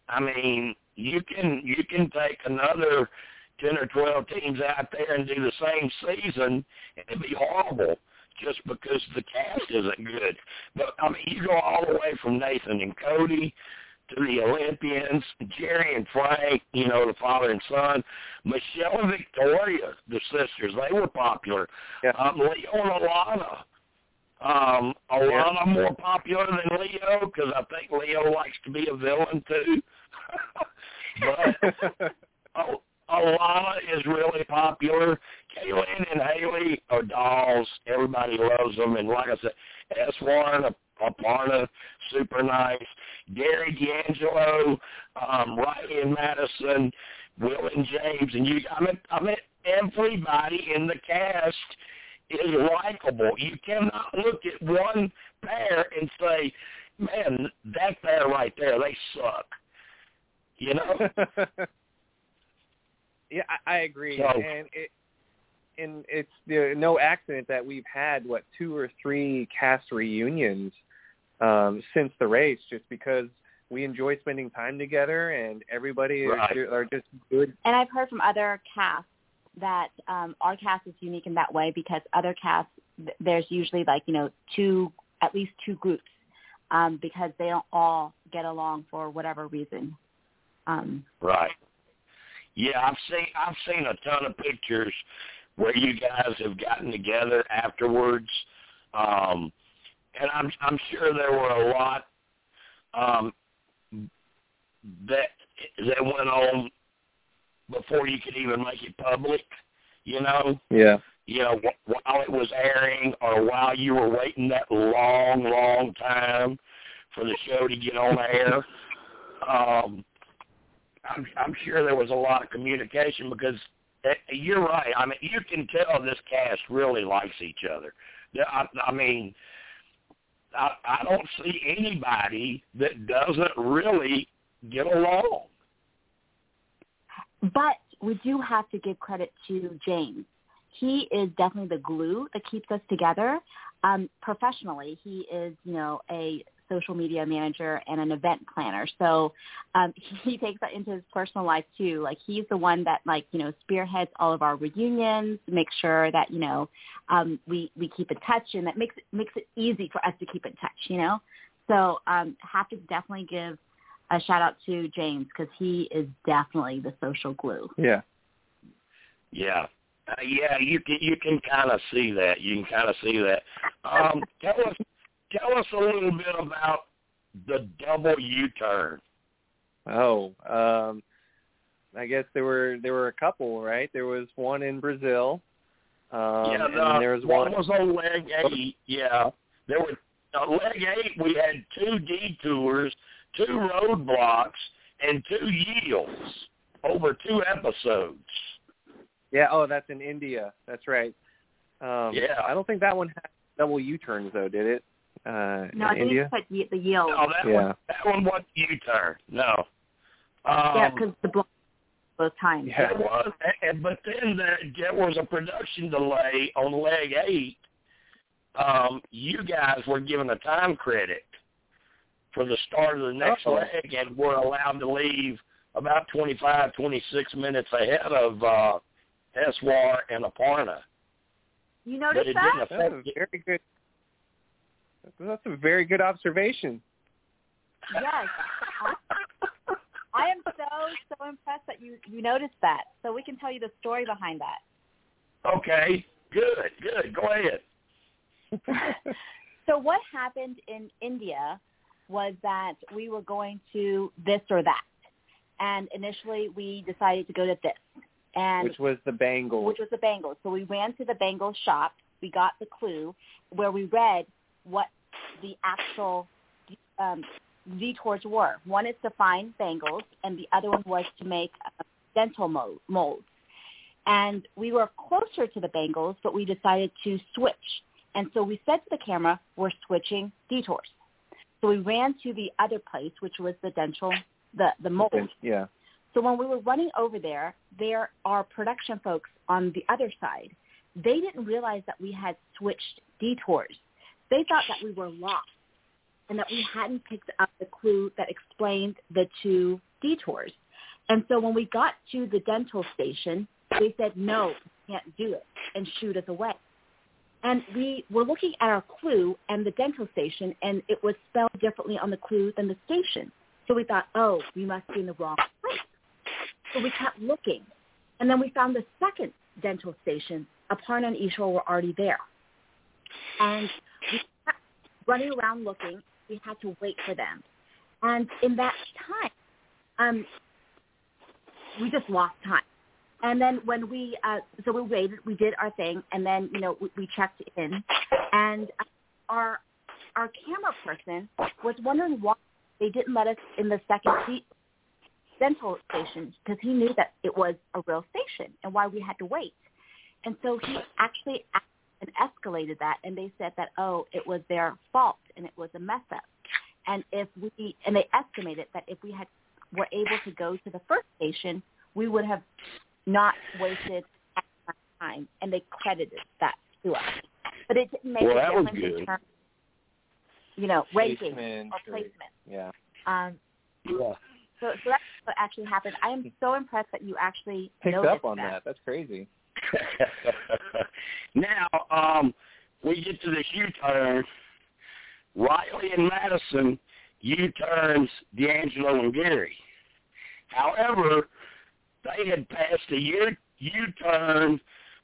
I mean, you can you can take another ten or twelve teams out there and do the same season, and it'd be horrible just because the cast isn't good. But I mean, you go all the way from Nathan and Cody to the Olympians, Jerry and Frank, you know, the father and son, Michelle and Victoria, the sisters, they were popular. Yeah. Um, Leo and Alana, Um, a Yeah. more popular than Leo because I think Leo likes to be a villain too. but oh, Alana is really popular. Kaylin and Haley are dolls. Everybody loves them. And like I said, Eswar, Aparna, super nice. Gary D'Angelo, um, Riley and Madison, Will and James, and you. I mean, I mean, everybody in the cast is likable. You cannot look at one pair and say, "Man, that pair right there, they suck." You know. yeah, I, I agree, So- and it and it's you know, no accident that we've had what two or three cast reunions um, since the race, just because we enjoy spending time together, and everybody Right. is, are just good. And I've heard from other casts that um, our cast is unique in that way because other casts, there's usually like, you know, two, at least two groups um, because they don't all get along for whatever reason. Um, Right. Yeah, I've seen I've seen a ton of pictures where you guys have gotten together afterwards, um, and I'm I'm sure there were a lot um, that that went on before you could even make it public. You know, Yeah. you know, wh- while it was airing or while you were waiting that long, long time for the show to get on air. Um, I'm, I'm sure there was a lot of communication because you're right. I mean, you can tell this cast really likes each other. I, I mean, I, I don't see anybody that doesn't really get along. But we do have to give credit to James. He is definitely the glue that keeps us together. Um, professionally, he is, you know, a social media manager and an event planner. So um, he takes that into his personal life too. Like he's the one that, like, you know, spearheads all of our reunions, makes sure that you know um, we we keep in touch, and that makes it makes it easy for us to keep in touch. You know, so um, have to definitely give a shout out to James because he is definitely the social glue. Yeah. Yeah. Uh, yeah, you can you can kind of see that. You can kind of see that. Um, tell us tell us a little bit about the double U-turn. Oh, um, I guess there were there were a couple, right? There was one in Brazil. Um, yeah, and the, there was one was on leg eight. Yeah, there were uh, leg eight. We had two detours, two roadblocks, and two yields over two episodes. Yeah. Oh, that's in India. That's right. Um, Yeah. I don't think that one had double U-turns though, did it? Uh, No, I in think India. it's like ye- the yield. No, that Yeah. one that one wasn't U-turn. No. Um, yeah, because the block both times. Yeah. It was, and- but then there, there was a production delay on leg eight. Um, you guys were given a time credit for the start of the next Uh-oh. leg, and were allowed to leave about 25, 26 minutes ahead of uh, Eswar and Aparna. You But notice it that? didn't That's a affect very good. That's a very good observation. Yes. I, I am so so impressed that you you noticed that. So we can tell you the story behind that. Okay, good, good. Go ahead. So what happened in India was that we were going to this or that, and initially we decided to go to this, and Which was the bangle. which was the bangle. So we ran to the bangle shop. We got the clue where we read what the actual um, detours were. One is to find bangles, and the other one was to make uh, dental mold, molds. And we were closer to the bangles, but we decided to switch. And so we said to the camera, we're switching detours. So we ran to the other place, which was the dental, the, the mold. Yeah. So when we were running over there, there are production folks on the other side. They didn't realize that we had switched detours. They thought that we were lost and that we hadn't picked up the clue that explained the two detours. And so when we got to the dental station, they said, no, can't do it, and shoot us away. And we were looking at our clue and the dental station, and it was spelled differently on the clue than the station. So we thought, oh, we must be in the wrong place. So we kept looking. And then we found the second dental station. Aparna and Ishwar were already there. And running around looking. We had to wait for them, and in that time, um, we just lost time. And then when we, uh, so we waited, we did our thing, and then you know we, we checked in, and our our camera person was wondering why they didn't let us in the second seat central station because he knew that it was a real station and why we had to wait. And so he actually and escalated that, and they said that oh, it was their fault and it was a mess up. And if we and they estimated that if we had were able to go to the first station, we would have not wasted time, and they credited that to us. But it didn't make well, a difference in terms, you know, ranking or placement. Yeah. Um, Yeah. so, so that's what actually happened. I am so impressed that you actually Picked up on that. That's crazy. now, um, we get to this U-turn. Riley and Madison U-turns D'Angelo and Gary. However, they had passed a U- U-turn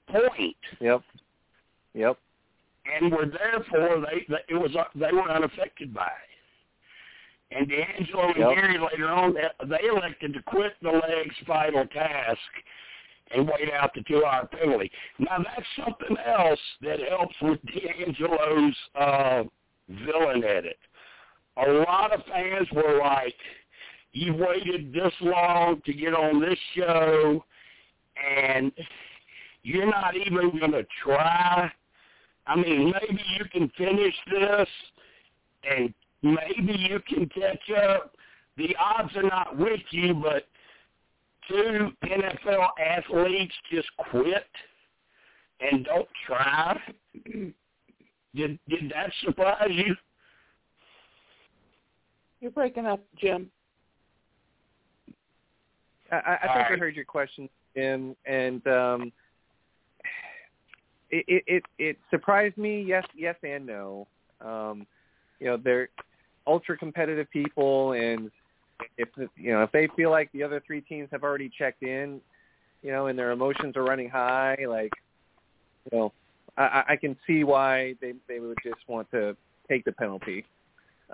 point, Yep. Yep. and were therefore they, they it was they were unaffected by it. And D'Angelo and Yep. Gary later on they, they elected to quit the legs final task and wait out the two-hour penalty. Now that's something else that helps with D'Angelo's uh, villain edit. A lot of fans were like, "You waited this long to get on this show, and you're not even going to try." I mean, maybe you can finish this, and maybe you can catch up. The odds are not with you, but two NFL athletes just quit and don't try. Did did that surprise you? You're breaking up, Jim. I, I I All think I heard your question, Jim, and um, it, it it it surprised me. Yes, yes, and no. Um, you know, they're ultra competitive people, and if you know if they feel like the other three teams have already checked in, you know, and their emotions are running high, like you know, I, I- can see why they they would just want to take the penalty.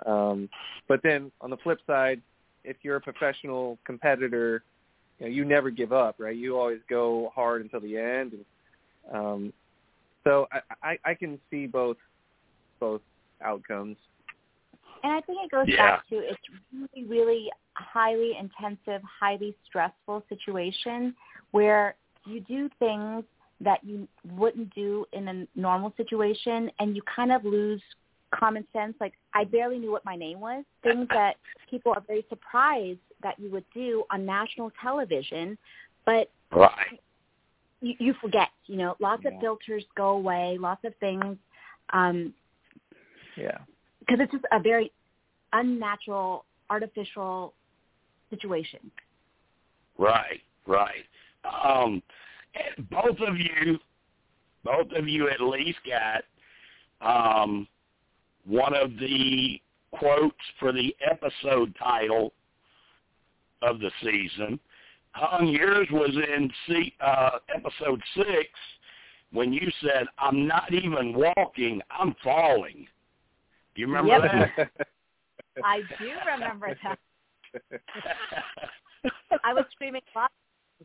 Um, but then on the flip side, if you're a professional competitor, you know, you never give up, right? You always go hard until the end. And, um, so I, I, I can see both both outcomes. And I think it goes Yeah. back to it's really, really highly intensive, highly stressful situation where you do things that you wouldn't do in a normal situation and you kind of lose common sense. Like I barely knew what my name was. Things that people are very surprised that you would do on national television, but Right. you, you forget, you know, lots Yeah. of filters go away, lots of things. Um, Yeah. because it's just a very unnatural, artificial situation. Right, right. Um, and both of you, both of you at least got um, one of the quotes for the episode title of the season. Hung, yours was in see, uh, episode six when you said, "I'm not even walking, I'm falling." Do you remember Yep. that? I do remember that. I was screaming lots,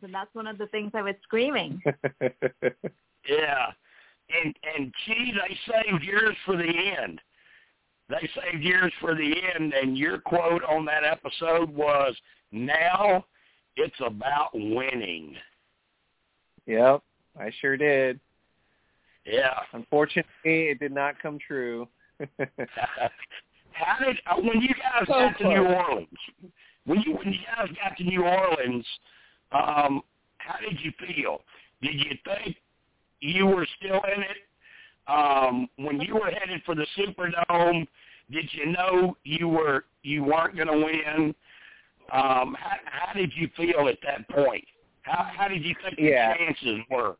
and that's one of the things I was screaming. Yeah, and and Chee, they saved yours for the end. They saved yours for the end, and your quote on that episode was, "Now it's about winning." yep, I sure did. Yeah. Unfortunately, it did not come true. How did uh, when you guys So got to New. Orleans? When you when you guys got to New Orleans, um, how did you feel? Did you think you were still in it? Um, when you were headed for the Superdome, did you know you were you weren't going to win? Um, how, how did you feel at that point? How how did you think Yeah. the chances were?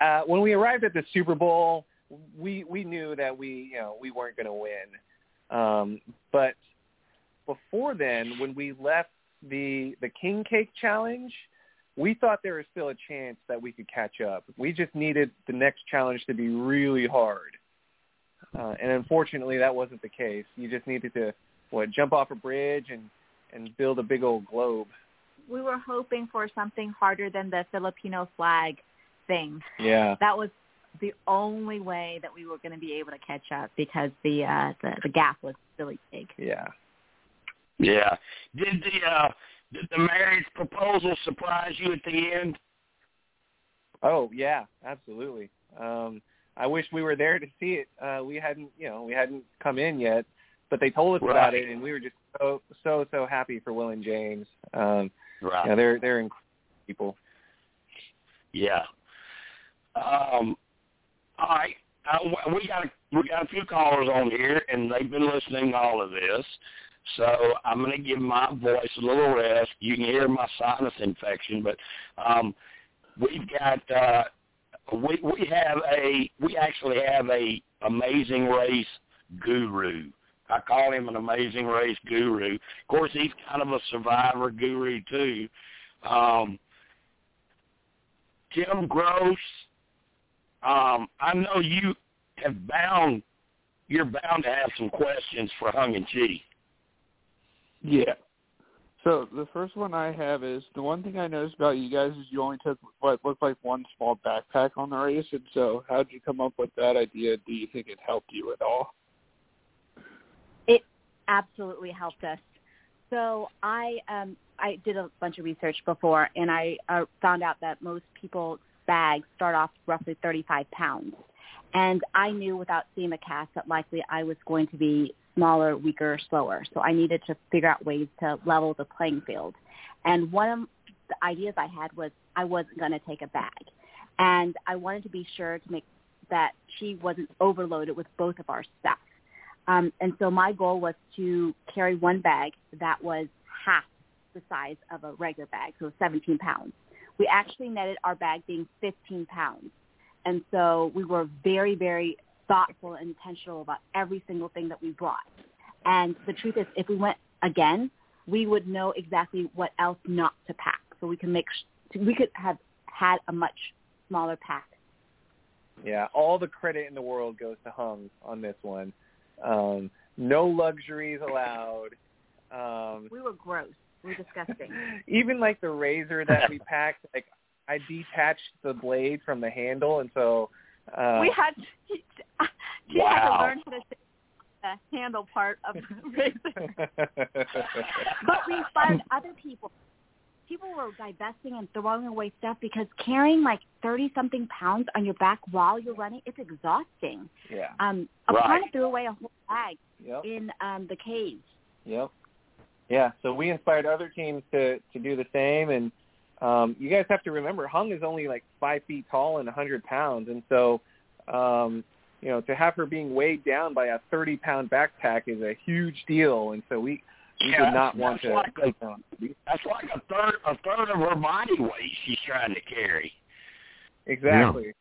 uh, when we arrived at the Super Bowl, we we knew that we you know we weren't going to win. Um, but before then, when we left the the King Cake Challenge, we thought there was still a chance that we could catch up. We just needed the next challenge to be really hard. uh, and unfortunately, that wasn't the case. You just needed to what jump off a bridge and and build a big old globe. We were hoping for something harder than the Filipino flag thing. Yeah, that was the only way that we were going to be able to catch up because the uh the, the gap was really big. Yeah. Yeah. Did the uh did the marriage proposal surprise you at the end? Oh yeah, absolutely. Um I wish we were there to see it. Uh we hadn't, you know, we hadn't come in yet, but they told us right. about it and we were just so so so happy for Will and James. Um right. You know, they're they're incredible people. Yeah. Um all right. Uh, we got a, we got a few callers on here, and they've been listening to all of this. So I'm going to give my voice a little rest. You can hear my sinus infection, but um, we've got uh, we we have a we actually have a amazing race guru. I call him an amazing race guru. Of course, he's kind of a survivor guru too. Um, Jim Gross um, I know you have bound, you're bound to have some questions for Hung and Chee. Yeah. So the first one I have is the one thing I noticed about you guys is you only took what looked like one small backpack on the race, and so how did you come up with that idea? Do you think it helped you at all? It absolutely helped us. So I um I did a bunch of research before, and I uh, found out that most people bags start off roughly 35 pounds. And I knew without seeing the cast that likely I was going to be smaller, weaker, slower. So I needed to figure out ways to level the playing field. And one of the ideas I had was I wasn't going to take a bag. And I wanted to be sure to make that she wasn't overloaded with both of our stuff. Um, and so my goal was to carry one bag that was half the size of a regular bag, so 17 pounds we actually netted our bag being 15 pounds. And so we were very, very thoughtful and intentional about every single thing that we brought. And the truth is, if we went again, we would know exactly what else not to pack. So we can make, we could have had a much smaller pack. Yeah, all the credit in the world goes to Hung on this one. Um, no luxuries allowed. Um, we were gross. We're disgusting. Even like the razor that we packed, like I detached the blade from the handle, and so uh, we had she, she wow. had to learn how to the handle part of the razor. but we inspired other people. People were divesting and throwing away stuff because carrying like thirty something pounds on your back while you're running, it's exhausting. Yeah. Um, a right. threw away a whole bag yep. in um the cage. Yep. Yeah, so we inspired other teams to to do the same, and um, you guys have to remember, Hung is only like five feet tall and a 100 pounds, and so um, you know to have her being weighed down by a 30 pound backpack is a huge deal, and so we we yeah, did not want to. Like a, that's like a third a third of her body weight she's trying to carry. Exactly.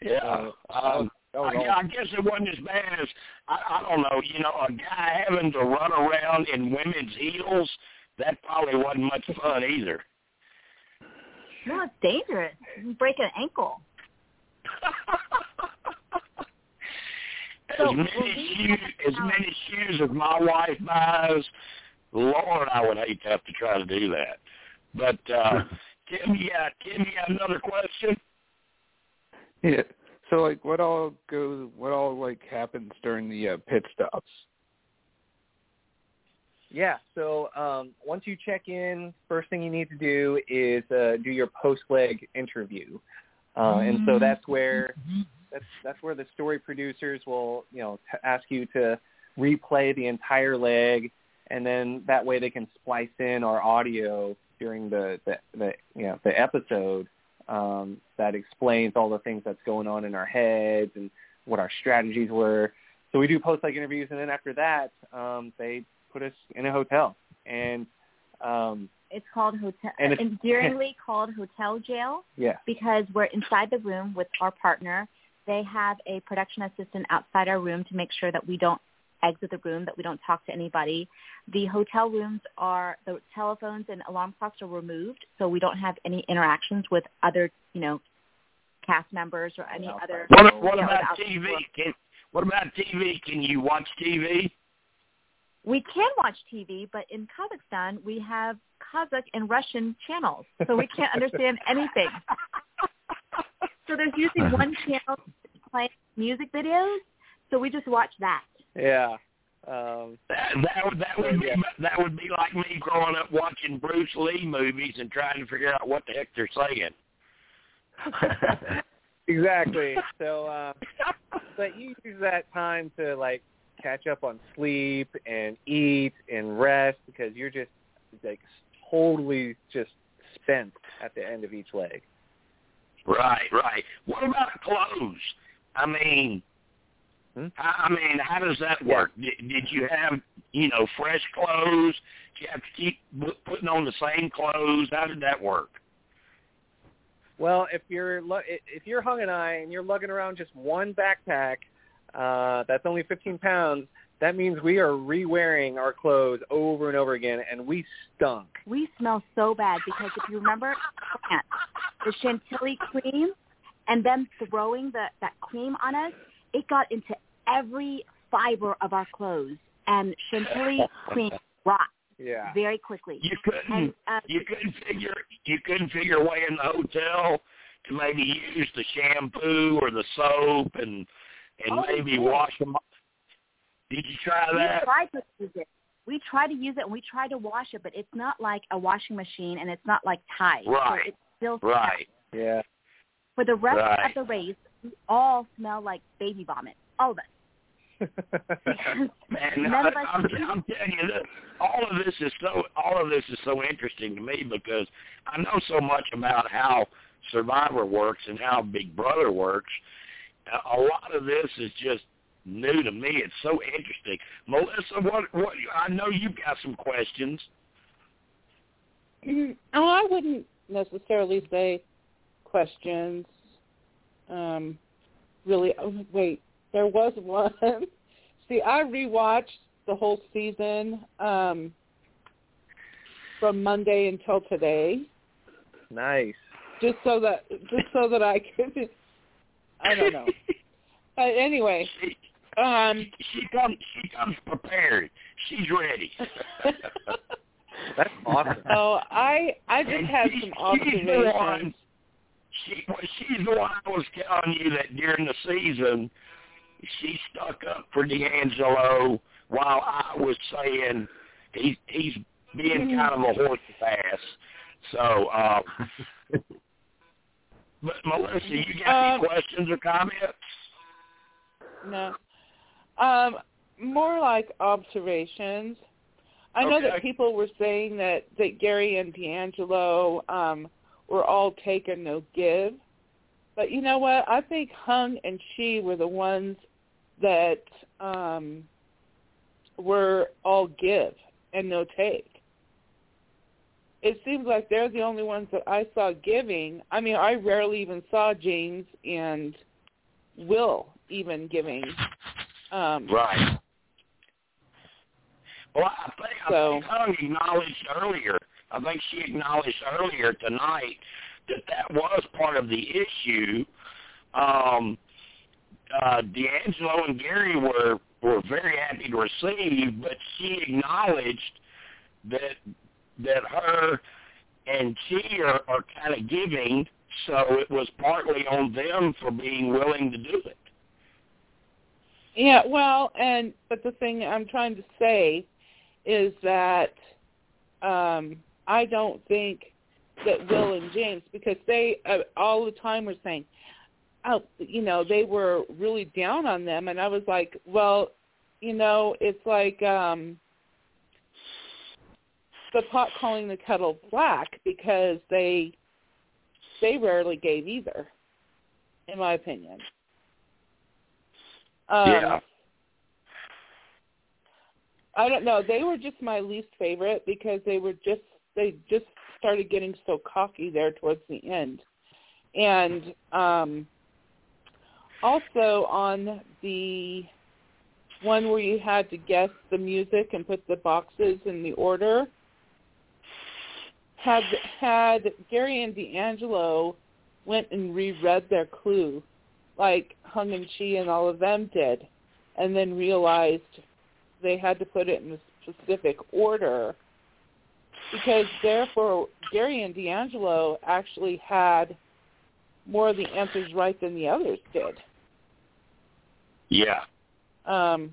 Yeah. um, Oh, I, I guess it wasn't as bad as I, I don't know. You know, a guy having to run around in women's heels that probably wasn't much fun either. No, it's dangerous. You break an ankle. as So, many well, shoes, as a many shoes as my wife buys, Lord, I would hate to have to try to do that. But uh, Tim, yeah, Tim, you have another question? Yeah. So like, what all goes? What all like happens during the uh, pit stops? Yeah. So um, once you check in, first thing you need to do is uh, do your post leg interview, uh, and so that's where that's that's where the story producers will you know t- ask you to replay the entire leg, and then that way they can splice in our audio during the the, the you know the episode um, that explains all the things that's going on in our heads and what our strategies were. So we do post like interviews, and then after that, um, they put us in a hotel, and um, It's called hotel, And it's- endearingly called hotel jail yeah, because we're inside the room with our partner. They have a production assistant outside our room to make sure that we don't exit the room, that we don't talk to anybody. The hotel rooms are the telephones and alarm clocks are removed, so we don't have any interactions with other, you know, cast members or any other. What, what about TV? Can What about TV? Can you watch TV? We can watch TV, but in Kazakhstan we have Kazakh and Russian channels, so we can't understand anything. So there's usually one channel playing music videos, so we just watch that. Yeah. Um, That that would that would be that would be like me growing up watching Bruce Lee movies and trying to figure out what the heck they're saying. exactly. So, uh, but you use that time to like catch up on sleep and eat and rest because you're just like totally just spent at the end of each leg. Right, right. What about clothes? I mean, I I mean, how does that work? Did, did you have, you know, fresh clothes? Did you have to keep putting on the same clothes? How did that work? Well, if you're if you're hung and I and you're lugging around just one backpack uh, that's only 15 pounds, that means we are re-wearing our clothes over and over again, and we stunk. We smell so bad because if you remember the chantilly cream and them throwing the that cream on us, it got into every fiber of our clothes, and chantilly cream rots Yeah. very quickly. You couldn't And uh, you couldn't figure you couldn't figure a way in the hotel to maybe use the shampoo or the soap and and Oh, maybe did. wash them. off. Did you try that? we tried to use it. We try to use it and we try to wash it, but it's not like a washing machine and it's not like Tide. So Right. it's still Right. Yeah. For the rest Right. of the race, we all smell like baby vomit. All of us. Because Man, I, I'm, I'm telling you that all of this is so all of this is so interesting to me because I know so much about how Survivor works and how Big Brother works. A- A lot of this is just new to me. It's so interesting. Melissa, what what I know you've got some questions. Mm, Oh, I wouldn't necessarily say questions. Um, really, oh, wait, there was one. See, I rewatched the whole season um, from Monday until today, nice. just so that just so that I could. I don't know. But anyway, She, um, she comes she comes prepared. She's ready. That's awesome. oh, I I just And had she- some she's the one- observations. She well, she's the one I was telling you that during the season she stuck up for D'Angelo while I was saying he's he's being kind of a horse ass. So um but Melissa, you got Um, any questions or comments? No. Um, more like observations. I know that people were saying that, that Gary and D'Angelo um, were all take and no give. But you know what? I think Hung and Chee were the ones that um, were all give and no take. It seems like they're the only ones that I saw giving. I mean, I rarely even saw James and Will even giving. Um, Right. Well, I think, so, I think Hung acknowledged earlier. I think she acknowledged earlier tonight that that was part of the issue. Um, uh, D'Angelo and Gary were were very happy to receive, but she acknowledged that that her and she are, are kind of giving, so it was partly on them for being willing to do it. Yeah, well, and but the thing I'm trying to say is that um I don't think that Will and James because they uh, all the time were saying, oh, you know, they were really down on them, and I was like, well, you know, it's like um the pot calling the kettle black because they they rarely gave either, in my opinion. Um, Yeah. I don't know. They were just my least favorite because they were just they just started getting so cocky there towards the end. And um also on the one where you had to guess the music and put the boxes in the order had had Gary and D'Angelo went and reread their clue like Hung and Chee and all of them did and then realized they had to put it in a specific order because therefore Gary and D'Angelo actually had more of the answers right than the others did. Yeah. Um,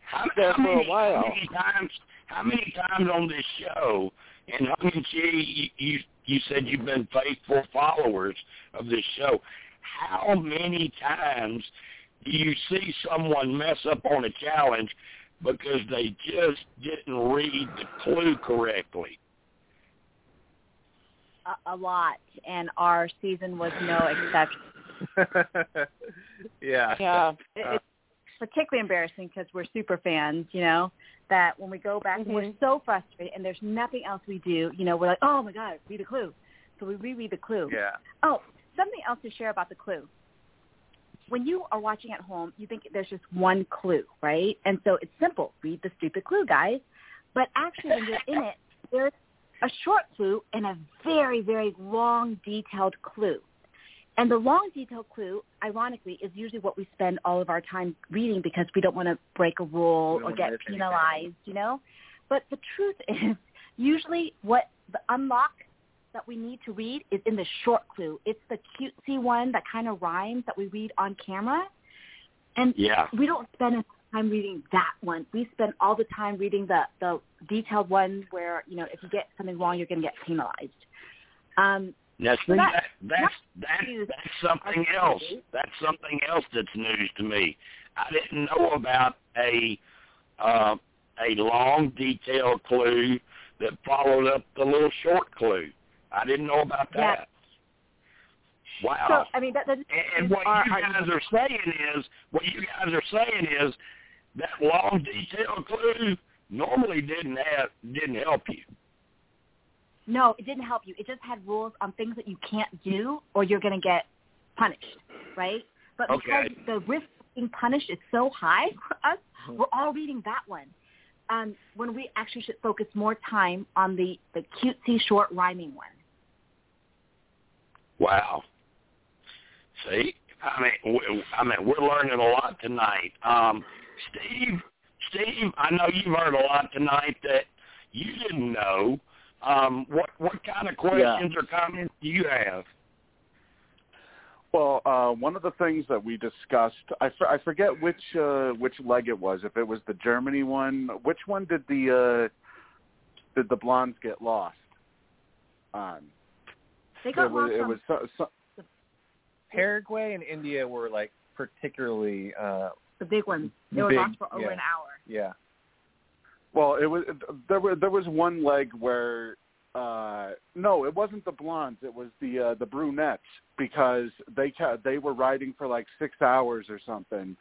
How, there how for a many, while. How many times? How many times on this show? And Hung and Chee, you, you you said you've been faithful followers of this show. How many times do you see someone mess up on a challenge because they just didn't read the clue correctly? A, a lot, and our season was no exception. yeah. yeah. It, uh, it's particularly embarrassing because we're super fans, you know, that when we go back, and we're mm-hmm. so frustrated, and there's nothing else we do. You know, we're like, oh my god, read the clue. So we reread the clue. Yeah. Oh, something else to share about the clue. When you are watching at home, you think there's just one clue, right? And so it's simple. Read the stupid clue, guys. But actually, when you're in it, there's a short clue and a very, very long, detailed clue. And the long, detailed clue, ironically, is usually what we spend all of our time reading because we don't want to break a rule or get penalized, you know? But the truth is, usually what the unlock that we need to read is in the short clue. It's the cutesy one that kind of rhymes that we read on camera. And Yeah. we don't spend enough time reading that one. We spend all the time reading the, the detailed one where, you know, if you get something wrong, you're going to get penalized. Um, Now, see, that- that, that's that, is- that's something else. That's something else that's news to me. I didn't know about a uh, a long, detailed clue that followed up the little short clue. I didn't know about Yeah. that. Wow. so, I mean, that, that And, and what are- you guys are saying is, what you guys are saying is, that long, detailed clue normally didn't have didn't help you. No, it didn't help you. It just had rules on things that you can't do or you're going to get punished, right? But because the risk of being punished is so high for us, we're all reading that one. Um, when we actually should focus more time on the, the cutesy short rhyming one. Wow. See, I mean, I mean, we're learning a lot tonight. Um, Steve, Steve, I know you've heard a lot tonight that you didn't know. Um, what what kind of questions or comments do you have? Well, uh, one of the things that we discussed, I forget which uh, which leg it was. If it was the Germany one, which one did the uh, did the blondes get lost on? They got it was, lost it on was so, so, Paraguay and India were like particularly uh the big ones. They were Big, lost for over yeah. an hour. yeah. Well, it was there were there was one leg where uh no, it wasn't the blondes. It was the uh, the brunettes because they ca- they were riding for like six hours or something.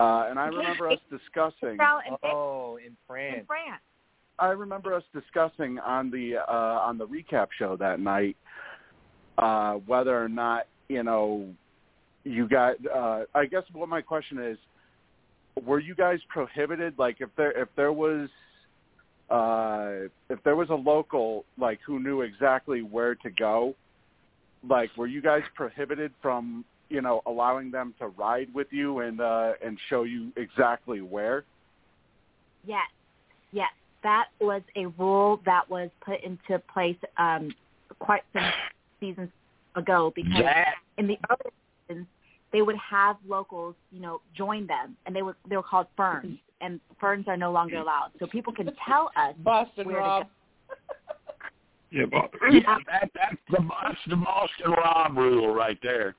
Uh, and I remember us discussing. Oh, in France. in France. France. I remember us discussing on the uh, on the recap show that night uh, whether or not you know you got. Uh, I guess what my question is: Were you guys prohibited? Like if there if there was uh, if there was a local like who knew exactly where to go, like were you guys prohibited from you know allowing them to ride with you and uh, and show you exactly where? Yes, yes. That was a rule that was put into place um, quite some seasons ago because That in the other seasons they would have locals, you know, join them, and they were they were called ferns, and ferns are no longer allowed. So people can tell us Boston Where to go. yeah, but, yeah that that's the that's the Boston Rob rule right there.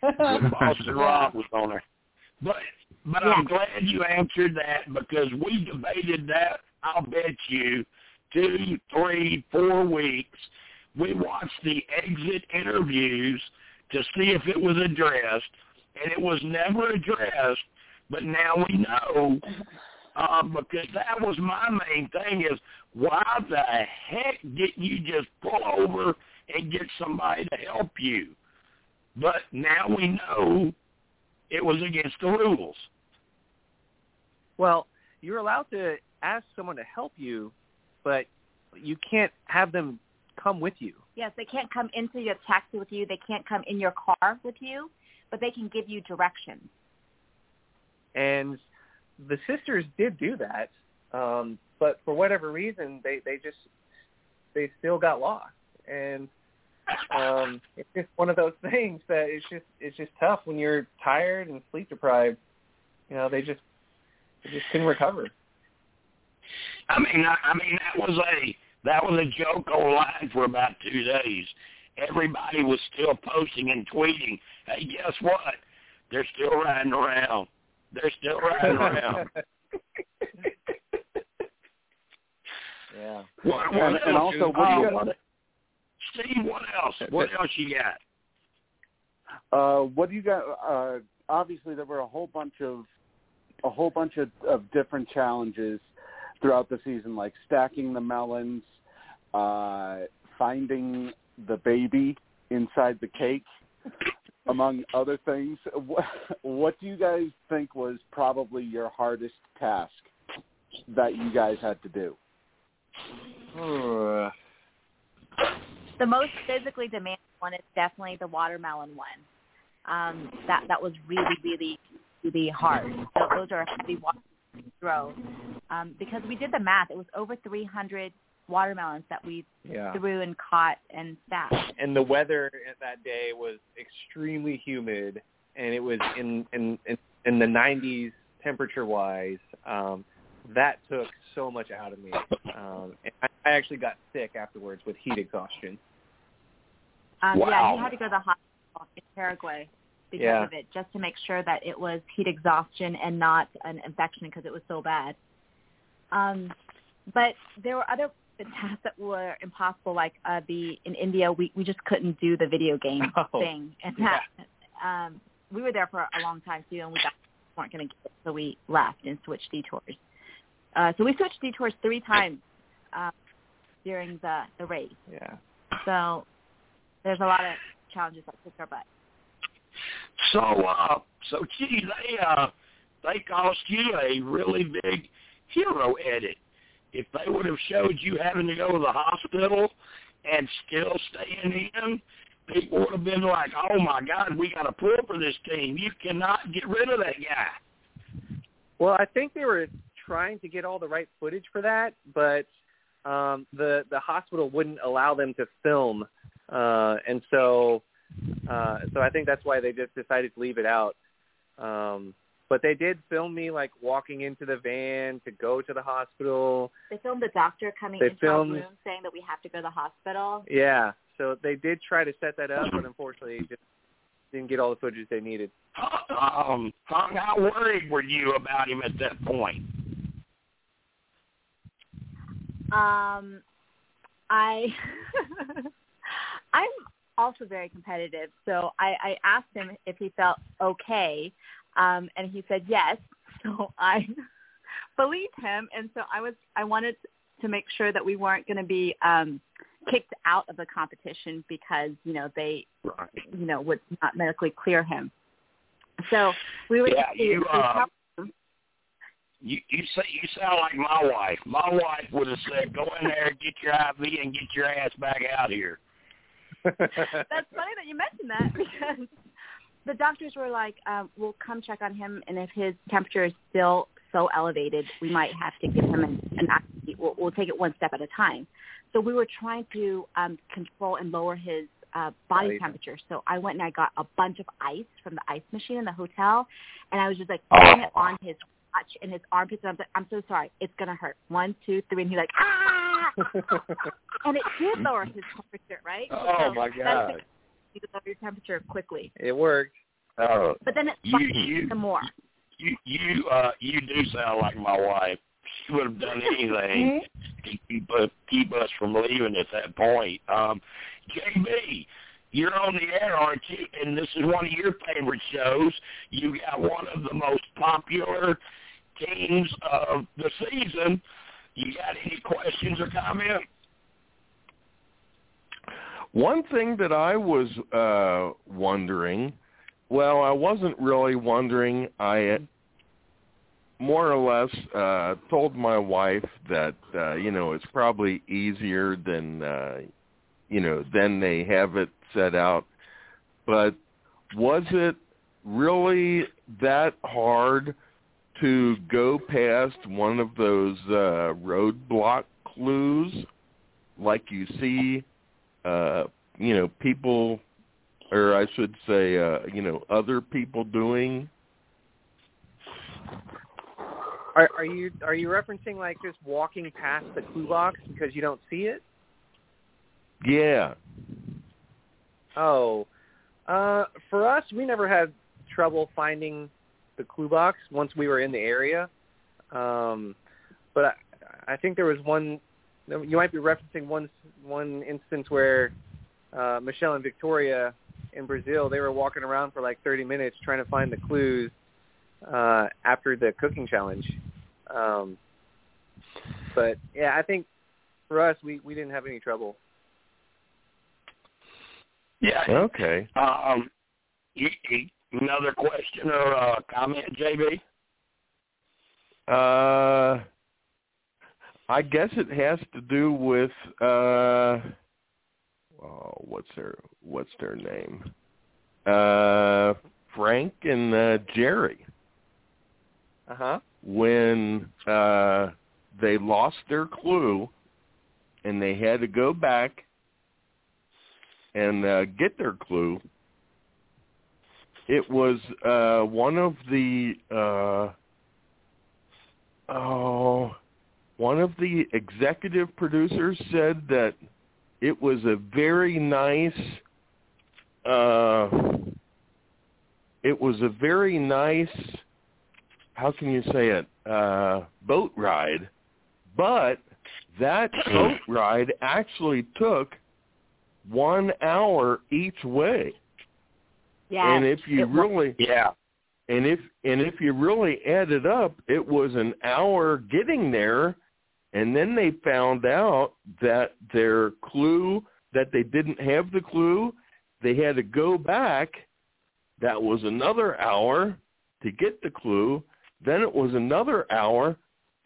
when Boston Rob was on there. But but I'm glad you answered that because we debated that. I'll bet you two, three, four weeks. We watched the exit interviews to see if it was addressed, and it was never addressed. But now we know uh, because that was my main thing is why the heck didn't you just pull over and get somebody to help you? But now we know it was against the rules. Well, you're allowed to ask someone to help you, but you can't have them come with you. Yes, they can't come into your taxi with you. They can't come in your car with you, but they can give you directions. and the sisters did do that, um, but for whatever reason, they they just they still got lost, and um, it's just one of those things that it's just it's just tough when you're tired and sleep deprived. You know, they just they just couldn't recover. I mean, I, I mean that was a that was a joke online for about two days. Everybody was still posting and tweeting. Hey, guess what? They're still riding around. They're still riding around. yeah. What, what And- else? and also, what do uh, you got- what- Steve, what else? What else you got? Uh, what do you got? Uh, obviously, there were a whole bunch of a whole bunch of, of different challenges throughout the season, like stacking the melons, uh, finding the baby inside the cake, among other things. What, what do you guys think was probably your hardest task that you guys had to do? The most physically demanding one is definitely the watermelon one. Um, that that was really, really, really hard. So those are heavy watermelons to throw. Um, because we did the math, it was over 300 watermelons that we yeah. threw and caught and stacked. and the weather that day was extremely humid, and it was in in in, in the 90s temperature wise. Um, that took so much out of me. Um, and I, I actually got sick afterwards with heat exhaustion. Um, Yeah, Wow. he had to go to the hospital in Paraguay because Yeah. of it, just to make sure that it was heat exhaustion and not an infection because it was so bad. Um, but there were other tasks that were impossible, like uh, the in India, we we just couldn't do the video game Oh, thing, and that um, we were there for a long time too, and we got, weren't going to get it, so we left and switched detours. Uh, so we switched detours three times uh, during the the race. Yeah. So there's a lot of challenges that kick our butt. So, uh, so gee, they uh, they cost you a really big hero edit. If they would have showed you having to go to the hospital and still staying in, people would have been like, "Oh my God, we got to pull for this team. You cannot get rid of that guy." Well, I think they were trying to get all the right footage for that, but um, the the hospital wouldn't allow them to film, uh, and so uh, so I think that's why they just decided to leave it out. Um, but they did film me like walking into the van to go to the hospital. They filmed the doctor coming They into filmed- our room saying that we have to go to the hospital. Yeah, so they did try to set that up, but unfortunately just didn't get all the footage they needed. Um, how worried were you about him at that point? Um, I I'm also very competitive, so I, I asked him if he felt okay, um, and he said yes. So I believed him, and so I was I wanted to make sure that we weren't going to be um, kicked out of the competition because you know they you know would not medically clear him. So we were Yeah, you, uh, You you say you sound like my wife. My wife would have said, "Go in there, get your IV, and get your ass back out here." That's funny that you mentioned that because the doctors were like, um, "We'll come check on him, and if his temperature is still so elevated, we might have to give him an, an We'll, we'll take it one step at a time." So we were trying to um, control and lower his uh, body Body temperature. So I went and I got a bunch of ice from the ice machine in the hotel, and I was just like putting it on his crotch and his armpits. And I'm like, "I'm so sorry, it's gonna hurt." One, two, three, and he's like, "Ah!" and it did lower his temperature, right? Oh So my God! you can lower your temperature quickly. it worked. Oh, But then it You- spiked you- some more. you you uh you do sound like my wife. She would have done anything to keep us keep us from leaving at that point. Um, JB, you're on the air, aren't you? And this is one of your favorite shows. You got one of the most popular teams of the season. You got any questions or comments? One thing that I was uh wondering, well, I wasn't really wondering. I more or less uh told my wife that uh you know, it's probably easier than uh you know, than they have it set out. But was it really that hard to go past one of those uh, roadblock clues, like you see, uh, you know, people, or I should say, uh, you know, other people doing. Are, are you are you referencing like just walking past the clue box because you don't see it? Yeah. Oh, uh, for us, we never had trouble finding the clue box once we were in the area. Um, but I, I think there was one. You might be referencing one one instance where uh, Michelle and Victoria in Brazil they were walking around for like 30 minutes trying to find the clues uh, after the cooking challenge. Um, but yeah, I think for us we we didn't have any trouble. Yeah. Okay. Um, you, you, another question or uh, comment, JB? Uh, I guess it has to do with uh, oh, what's their what's their name? Uh, Frank and uh, Jerry. Uh huh. When uh, they lost their clue, and they had to go back and uh, get their clue. It was uh, one of the uh, oh, one of the executive producers said that it was a very nice. Uh, it was a very nice. How can you say it? Uh, boat ride, but that boat ride actually took one hour each way. Yeah. And if you it was- really Yeah. and if and if you really add it up, it was an hour getting there and then they found out that their clue that they didn't have the clue, they had to go back. That was another hour to get the clue. Then it was another hour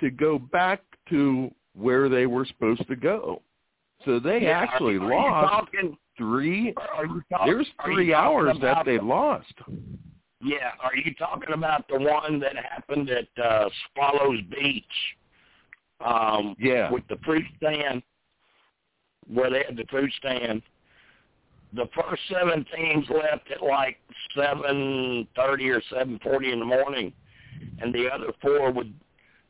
to go back to where they were supposed to go. So they Yeah, actually are, are lost You talking, three. are you talk, There's three hours that they the- lost. Yeah. Are you talking about the one that happened at uh, Swallows Beach? Um, Yeah. With the fruit stand, where they had the fruit stand. The first seven teams left at like seven thirty or seven forty in the morning, and the other four would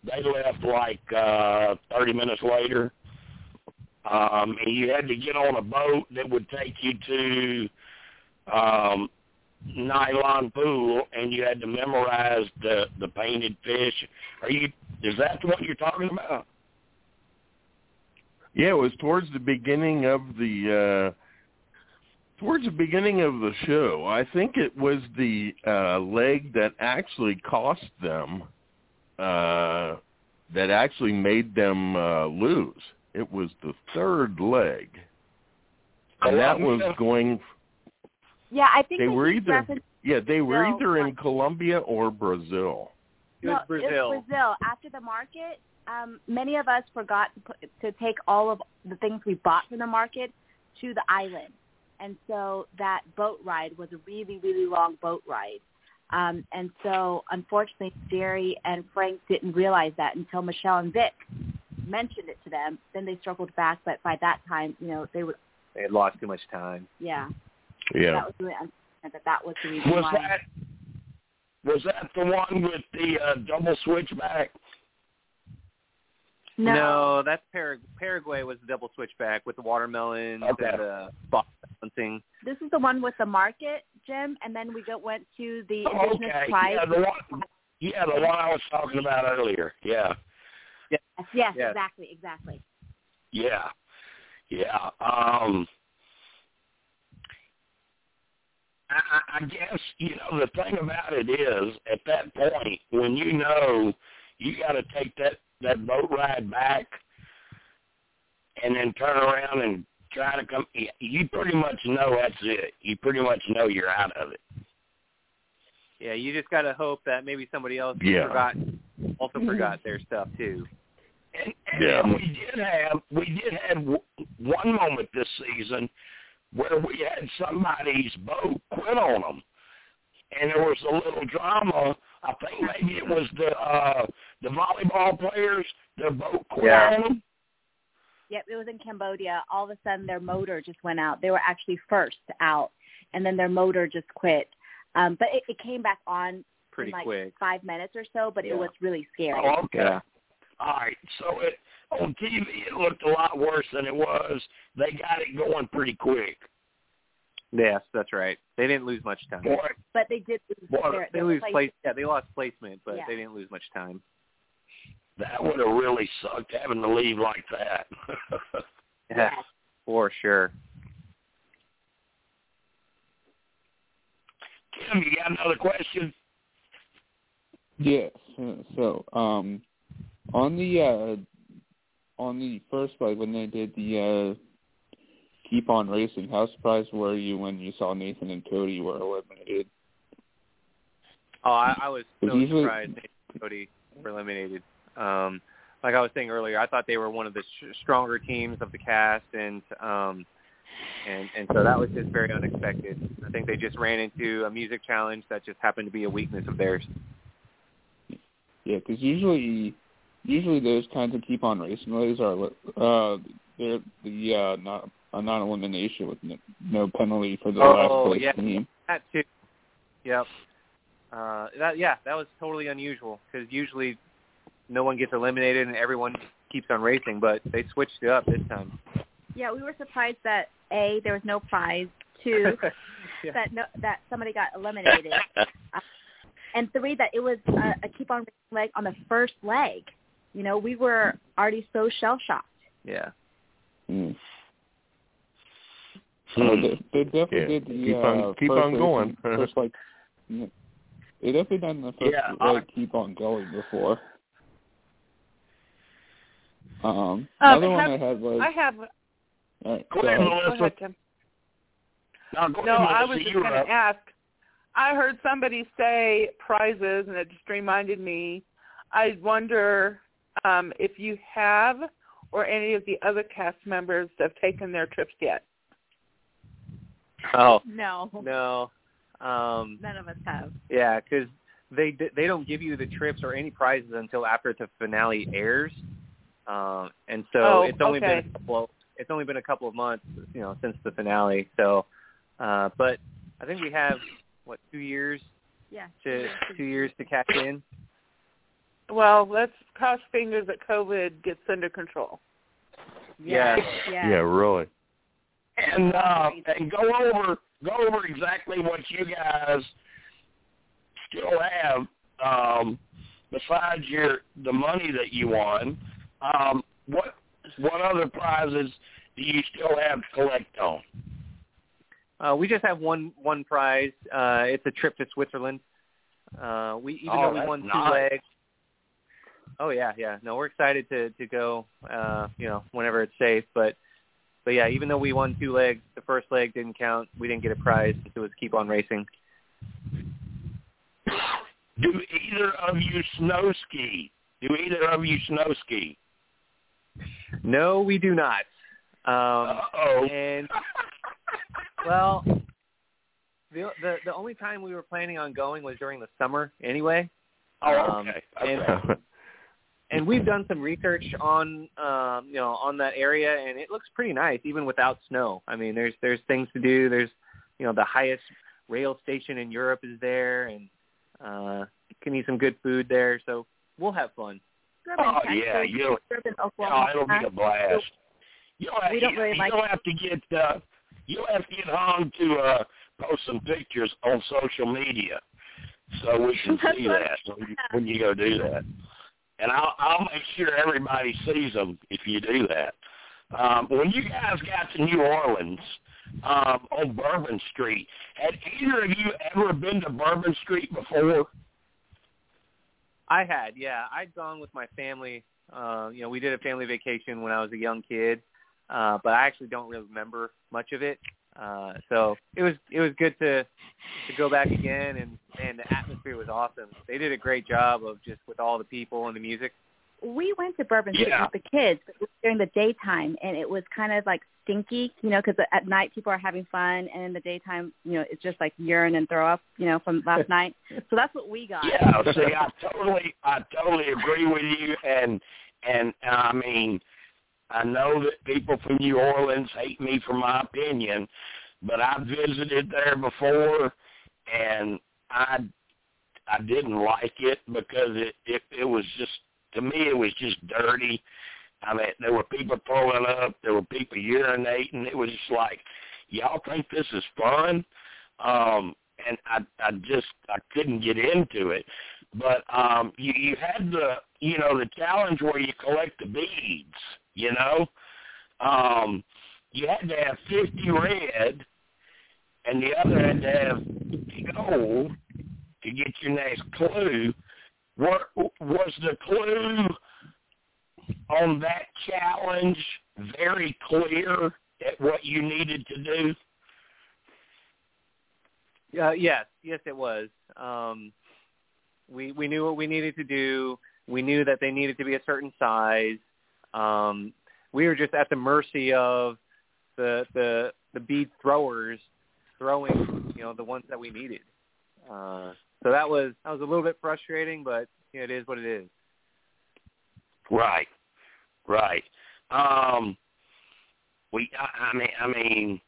they left like uh thirty minutes later. Um, and you had to get on a boat that would take you to um, nylon pool, and you had to memorize the the painted fish. Are you? Is that what you're talking about? Yeah, it was towards the beginning of the uh towards the beginning of the show. I think it was the uh leg that actually cost them uh that actually made them uh lose. It was the third leg. And that was going yeah, I think they they were either referenced- yeah, they were No, either in Colombia or Brazil. It was no, Brazil. It was Brazil. After the market, um, many of us forgot to put, to take all of the things we bought from the market to the island, and so that boat ride was a really, really long boat ride. Um, and so, unfortunately, Jerry and Frank didn't realize that until Michelle and Vic mentioned it to them. Then they struggled back, but by that time, you know, they would, They had lost too much time. yeah, Yeah. that was really unfortunate that that was the reason Was why. that was that the one with the uh, double switchback? No, no, that's Parag- Paraguay was the double switchback with the watermelons Okay. and the box balancing. This is the one with the market, Jim, and then we go, went to the Oh, indigenous okay, tribe. yeah, the one, yeah, the one I was talking about earlier. Yeah, Yes, yes, Yes. exactly, exactly. yeah, yeah. Um, I, I I guess you know the thing about it is at that point when you know you got to take that that boat ride back and then turn around and try to come. You pretty much know that's it. You pretty much know you're out of it. Yeah, you just got to hope that maybe somebody else Yeah. forgot also forgot their stuff too. And, and Yeah. we did have we did have w- one moment this season where we had somebody's boat quit on them, and there was a little drama I think maybe it was the uh the volleyball players. Their boat quit Yeah. on them. Yep, it was in Cambodia. All of a sudden, their motor just went out. They were actually first out, and then their motor just quit. Um, but it, it came back on Pretty in like quick. five minutes or so. But Yeah. it was really scary. Oh, okay. Yeah. All right. So it on TV it looked a lot worse than it was. They got it going pretty quick. Yes, that's right. They didn't lose much time. Boy, But they did lose Boy, their, They lose place. place. Yeah, they lost placement, but Yeah. they didn't lose much time. that would have really sucked having to leave like that. Yeah, for sure. Tim, you got another question? Yes. So, um, on the uh, on the first like when they did the uh, keep on racing, how surprised were you when you saw Nathan and Cody were eliminated? Oh, I, I was so usually- surprised Nate and Cody were eliminated. Um, like I was saying earlier, I thought they were one of the sh- stronger teams of the cast, and um, and and so that was just very unexpected. I think they just ran into a music challenge that just happened to be a weakness of theirs. Yeah, because usually usually those kinds of keep on racing ways are uh they're the uh not a non elimination with no, no penalty for the Oh, last place yeah. team. That too. Yep. Uh, that yeah, that was totally unusual because usually no one gets eliminated and everyone keeps on racing, but they switched it up this time. Yeah, we were surprised that a there was no prize. Two Yeah. that no that somebody got eliminated, and three that it was a, a keep on racing leg on the first leg. You know, we were already so shell shocked. Yeah. Mm. Hmm. Oh, they, they definitely Yeah, did the keep uh, on- keep on going. racing- first like yeah. they definitely done the first Yeah, like I- keep on going before. Um, Um, another one I had was I have. all right, Go go ahead, ahead. Go Melissa. ahead, Tim. No, No, ahead, I was just going to ask. I heard somebody say prizes, and it just reminded me. I wonder um, if you have, or any of the other cast members have taken their trips yet. Oh No, no. Um, none of us have. yeah, because they they don't give you the trips or any prizes until after the finale airs, um, and so Oh, it's only okay. been a couple. It's only been a couple of months, you know, since the finale. So, uh, but I think we have what two years Yeah. to two years to catch in. Well, let's cross fingers that COVID gets under control. Yeah. Yeah. Yeah, really. and uh, and go over go over exactly what you guys still have um, besides your the money that you won. Um, what what other prizes do you still have to collect on? Uh, we just have one one prize. Uh, it's a trip to Switzerland. Uh, we even Oh, though we that's won two legs. Oh yeah, yeah. No, we're excited to to go. Uh, you know, whenever it's safe. But but yeah, even though we won two legs, the first leg didn't count. We didn't get a prize. So it was keep on racing. Do either of you snow ski? Do either of you snow ski? No, we do not. Um, oh. and well, the, the the only time we were planning on going was during the summer anyway. oh, um, okay. and- okay. And we've done some research on um you know on that area and it looks pretty nice even without snow i mean there's there's things to do there's you know the highest rail station in europe is there and uh you can eat some good food there so we'll have fun Oh yeah, you Urban, oh, Oklahoma. it'll be a blast. You don't have, We don't really you like- don't have to get uh, you don't have to get home to uh, post some pictures on social media, so we can see that when you, when you go do that. And I'll I'll make sure everybody sees them if you do that. Um, when you guys got to New Orleans um, on Bourbon Street, had either of you ever been to Bourbon Street before? i had yeah i'd gone with my family uh you know we did a family vacation when i was a young kid uh but i actually don't really remember much of it uh so it was it was good to to go back again and and the atmosphere was awesome they did a great job of just with all the people and the music we went to Bourbon Street Yeah. with the kids but it was during the daytime, and it was kind of like stinky, you know, because at night people are having fun, and in the daytime, you know, it's just like urine and throw up, you know, from last night. So that's what we got. Yeah, see, I totally, I totally agree with you, and and I mean, I know that people from New Orleans hate me for my opinion, but I visited there before, and I, I didn't like it because it, it, it was just to me it was just dirty. I mean, there were people throwing up, there were people urinating. It was just like, y'all think this is fun? Um, and I, I just, I couldn't get into it but um you you had the you know the challenge where you collect the beads you know um you had to have 50 red and the other had to have gold to get your next clue what was the clue on that challenge very clear at what you needed to do Uh, yes, yes, it was. Um, we we knew what we needed to do. We knew that they needed to be a certain size. Um, we were just at the mercy of the the the bead throwers throwing, you know, the ones that we needed. Uh, so that was that was a little bit frustrating, but you know, it is what it is. Right, right. Um, we, I, I mean, I mean,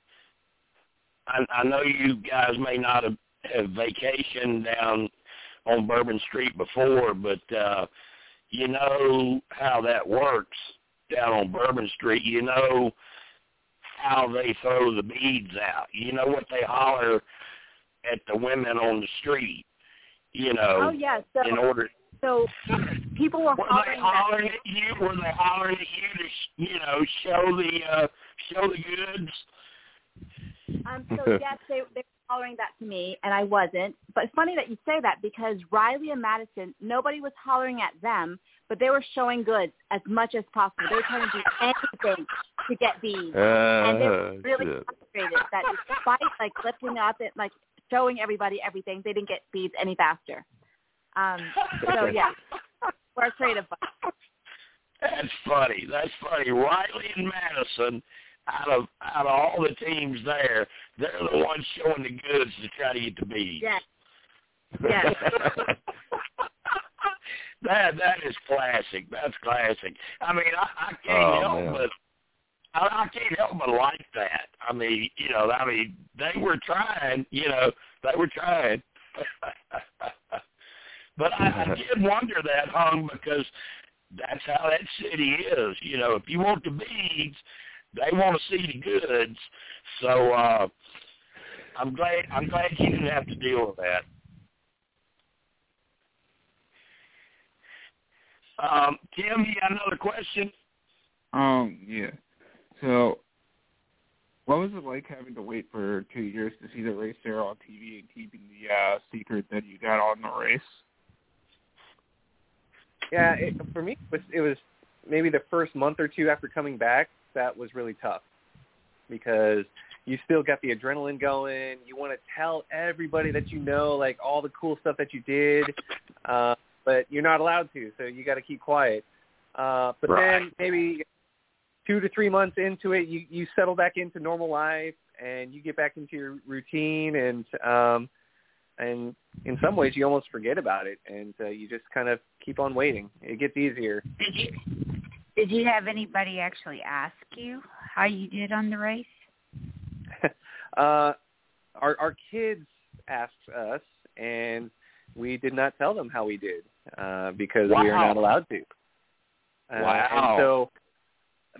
I, I know you guys may not have, have vacationed down on Bourbon Street before, but uh, you know how that works down on Bourbon Street. You know how they throw the beads out. You know what they holler at the women on the street. You know, Oh yeah. So in order so people were were hollering. that- hollering at you? Were they hollering at you to, sh- you know, show the uh, show the goods? Um, so yes, they they hollering that to me, and I wasn't. But it's funny that you say that because Riley and Madison, nobody was hollering at them, but they were showing goods as much as possible. They were trying to do anything to get beads, and they were really frustrated that despite like lifting up and like showing everybody everything, they didn't get beads any faster. Um, so yeah, we're a creative bunch. That's funny. That's funny. Riley and Madison, out of out of all the teams there, they're the ones showing the goods to try to get the beads. Yes. Yes. that that is classic. That's classic. I mean, I, I can't Oh, help man. but I, I can't help but like that. I mean, you know, I mean, they were trying. You know, they were trying. but I, I did wonder that, hung because that's how that city is. You know, if you want the beads, they want to see the goods. So uh I'm glad I'm glad you didn't have to deal with that. Um, Tim, you got another question? Um, yeah. So, what was it like having to wait for two years to see the race there on TV and keeping the uh, secret that you got on the race? Yeah, it, for me, it was, it was maybe the first month or two after coming back that was really tough because you still got the adrenaline going. You want to tell everybody that you know, like all the cool stuff that you did, uh, but you're not allowed to, so you got to keep quiet. Uh, but Right. then maybe two to three months into it, you you settle back into normal life and you get back into your routine and um, and in some ways you almost forget about it and uh, you just kind of keep on waiting. It gets easier. Did you did you have anybody actually ask you how you did on the race? uh, our our kids asked us, and we did not tell them how we did uh, because we are not allowed to. Uh, Wow. And so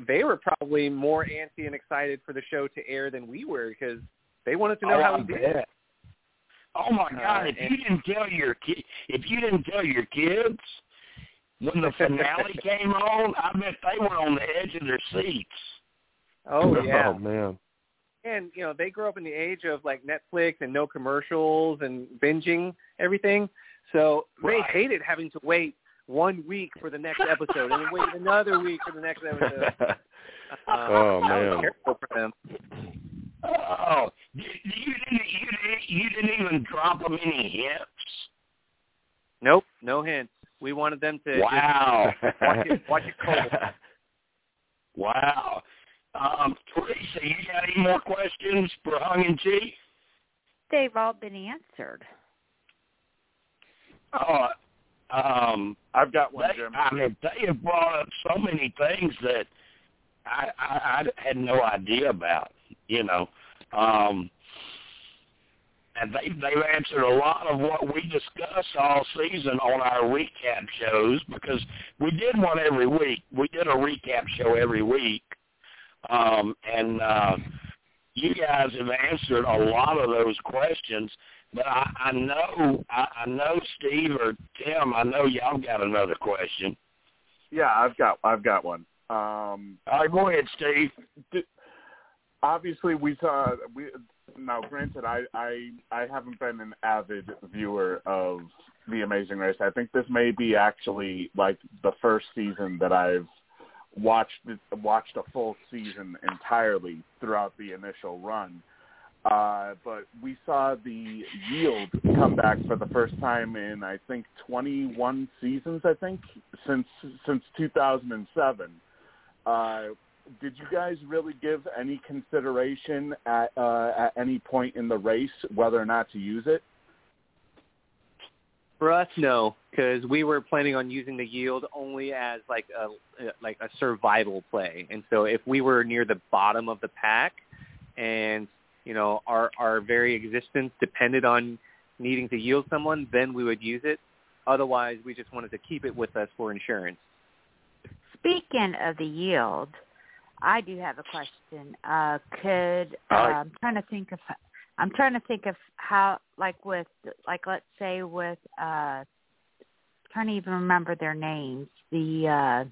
they were probably more antsy and excited for the show to air than we were because they wanted to know Oh, how I we did. bet. Oh my God! Uh, if and- you didn't tell your ki- if you didn't tell your kids when the finale came on, I bet they were on the edge of their seats. Oh yeah. Oh man. and you know they grew up in the age of like Netflix and no commercials and binging everything. So they Right. hated having to wait one week for the next episode and then wait another week for the next episode. Uh, Oh, man. terrible for them. Oh, you you didn't you didn't you didn't even drop them any hints. Nope, no hints. We wanted them to Wow. just watch it, watch it cold. wow. Um, Teresa, you got any more questions for Hung and Chee? They've all been answered. Uh, um, I've got one, they, Jim. I mean, they have brought up so many things that I, I, I had no idea about. You know, um, and they they've answered a lot of what we discussed all season on our recap shows because we did one every week. We did a recap show every week, um, and uh, you guys have answered a lot of those questions. But I, I know, I, I know, Steve or Tim, I know y'all got another question. Yeah, I've got I've got one. Um, All right, go ahead, Steve. obviously, we saw we now. Granted, I I I haven't been an avid viewer of The Amazing Race. I think this may be actually like the first season that I've watched watched a full season entirely throughout the initial run. Uh, but we saw the yield come back for the first time in I think 21 seasons. I think since since 2007. Uh, did you guys really give any consideration at uh, at any point in the race whether or not to use it? For us, no, because we were planning on using the yield only as like a like a survival play, and so if we were near the bottom of the pack, and you know our our very existence depended on needing to yield someone, then we would use it. Otherwise, we just wanted to keep it with us for insurance. Speaking of the yield, I do have a question. Uh, could uh, I'm trying to think of I'm trying to think of how like with like let's say with uh i trying to even remember their names the uh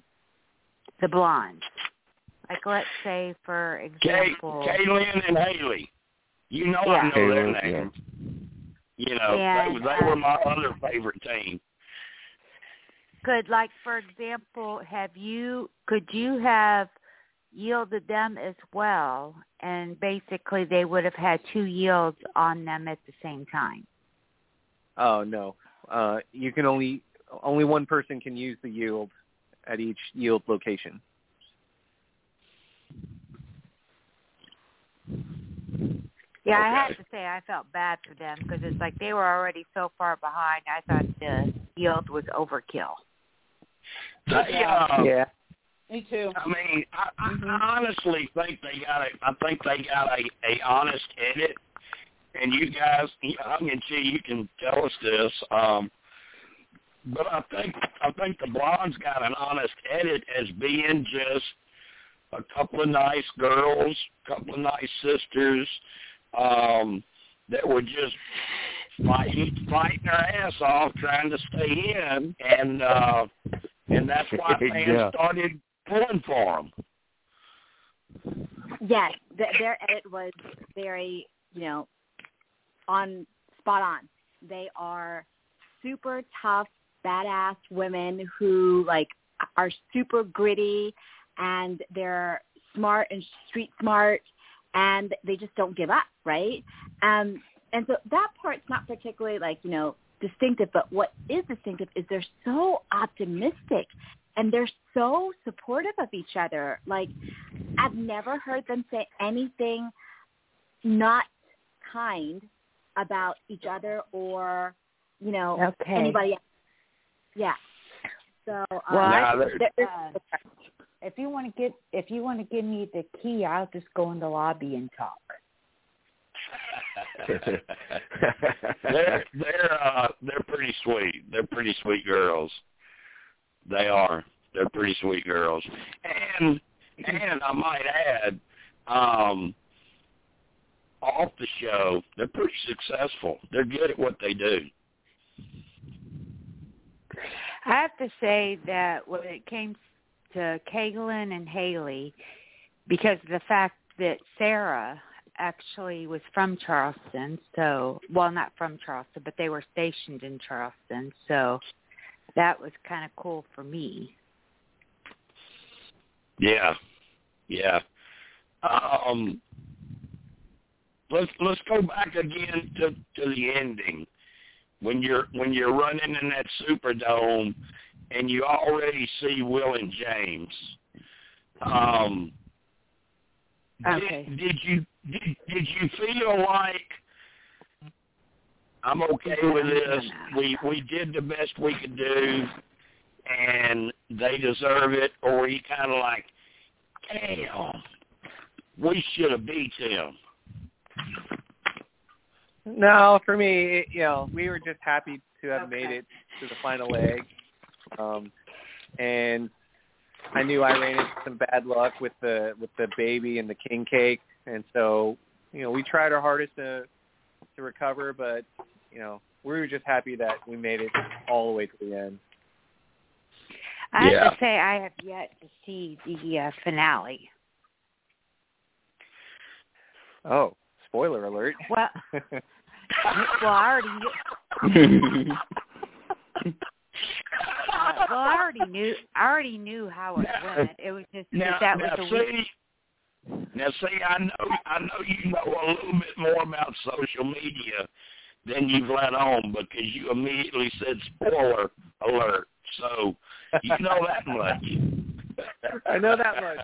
the blondes like let's say for Kay, example Kaylynn and Haley. You know Yeah. I know their Kaylynn, yeah. names. You know, And, they, they were uh, my other favorite team. could like for example have you could you have yielded them as well and basically they would have had two yields on them at the same time. Oh no, uh, you can only only one person can use the yield at each yield location. yeah i had to say i felt bad for them because it's like they were already so far behind i thought the yield was overkill. They, uh, Yeah. Me too. I mean, I, I, Mm-hmm. I honestly think they got a. I think they got a a honest edit. And you guys, Hung and Chee, you can tell us this. Um, but I think I think the blondes got an honest edit as being just a couple of nice girls, a couple of nice sisters um, that were just fighting fighting their ass off trying to stay in, and uh, and that's why fans Yeah. started pulling for them. Yes, th- their edit was very, you know, on spot on. They are super tough, badass women who like are super gritty and they're smart and street smart and they just don't give up, right? Um and so that part's not particularly like, you know, distinctive, but what is distinctive is they're so optimistic and they're so supportive of each other. Like I've never heard them say anything not kind about each other or, you know, okay anybody else. Yeah. So um, Well, I- there- uh, if you want to get if you want to give me the key i'll just go in the lobby and talk they're they're uh they're pretty sweet. They're pretty sweet girls. They are. They're pretty sweet girls. And and I might add, um off the show, they're pretty successful. They're good at what they do. I have to say that when it came to Kaylynn and Haley, because of the fact that Sarah actually was from Charleston, so well, not from Charleston, but they were stationed in Charleston, so that was kind of cool for me. Yeah. Yeah. Um let's let's go back again to to the ending. when you're when you're running in that Superdome and you already see Will and James. Um, Okay. did, did you did, did you feel like I'm okay with this? We we did the best we could do, and they deserve it. Or were you kind of like, damn, we should have beat them? No, for me, you know, we were just happy to have made it to the final leg. Um, and I knew I ran into some bad luck with the with the baby and the king cake, and so you know we tried our hardest to to recover, but you know we were just happy that we made it all the way to the end. I have to say I have yet to see the uh, finale. Oh, spoiler alert! Well, well, I already knew. Uh, well, I already knew. I already knew how it Now- went. It was just Now, that now was a weird. see, now see, I know, I know you know a little bit more about social media than you've let on because you immediately said spoiler alert. So you know that much. I know that much.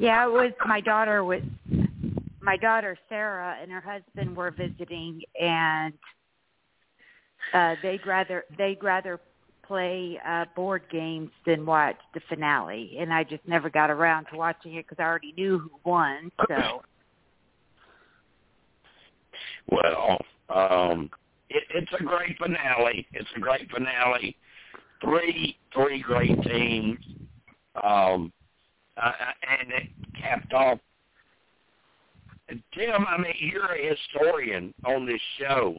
Yeah, it was my daughter was my daughter Sarah and her husband were visiting, and uh, they'd rather they'd rather play uh, board games than watch the finale. And I just never got around to watching it because I already knew who won. So Well, um, it, it's a great finale. It's a great finale. Three three great teams, um, uh, and it capped off. Tim, I mean, you're a historian on this show.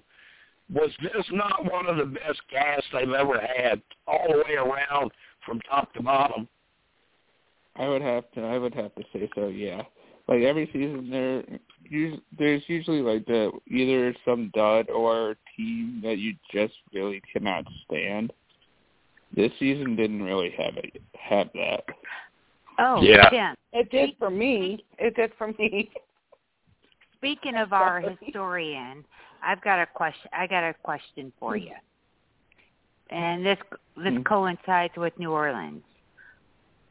Was this not one of the best casts they've ever had, all the way around from top to bottom? I would have to. I would have to say so. Yeah. Like every season, there, there's usually like the either some dud or team that you just really cannot stand. This season didn't really have it. Have that. oh, Yeah. Tim, It did for me. It did for me. speaking of our historian, I've got a question. I got a question for you, and this this Mhm. coincides with New Orleans.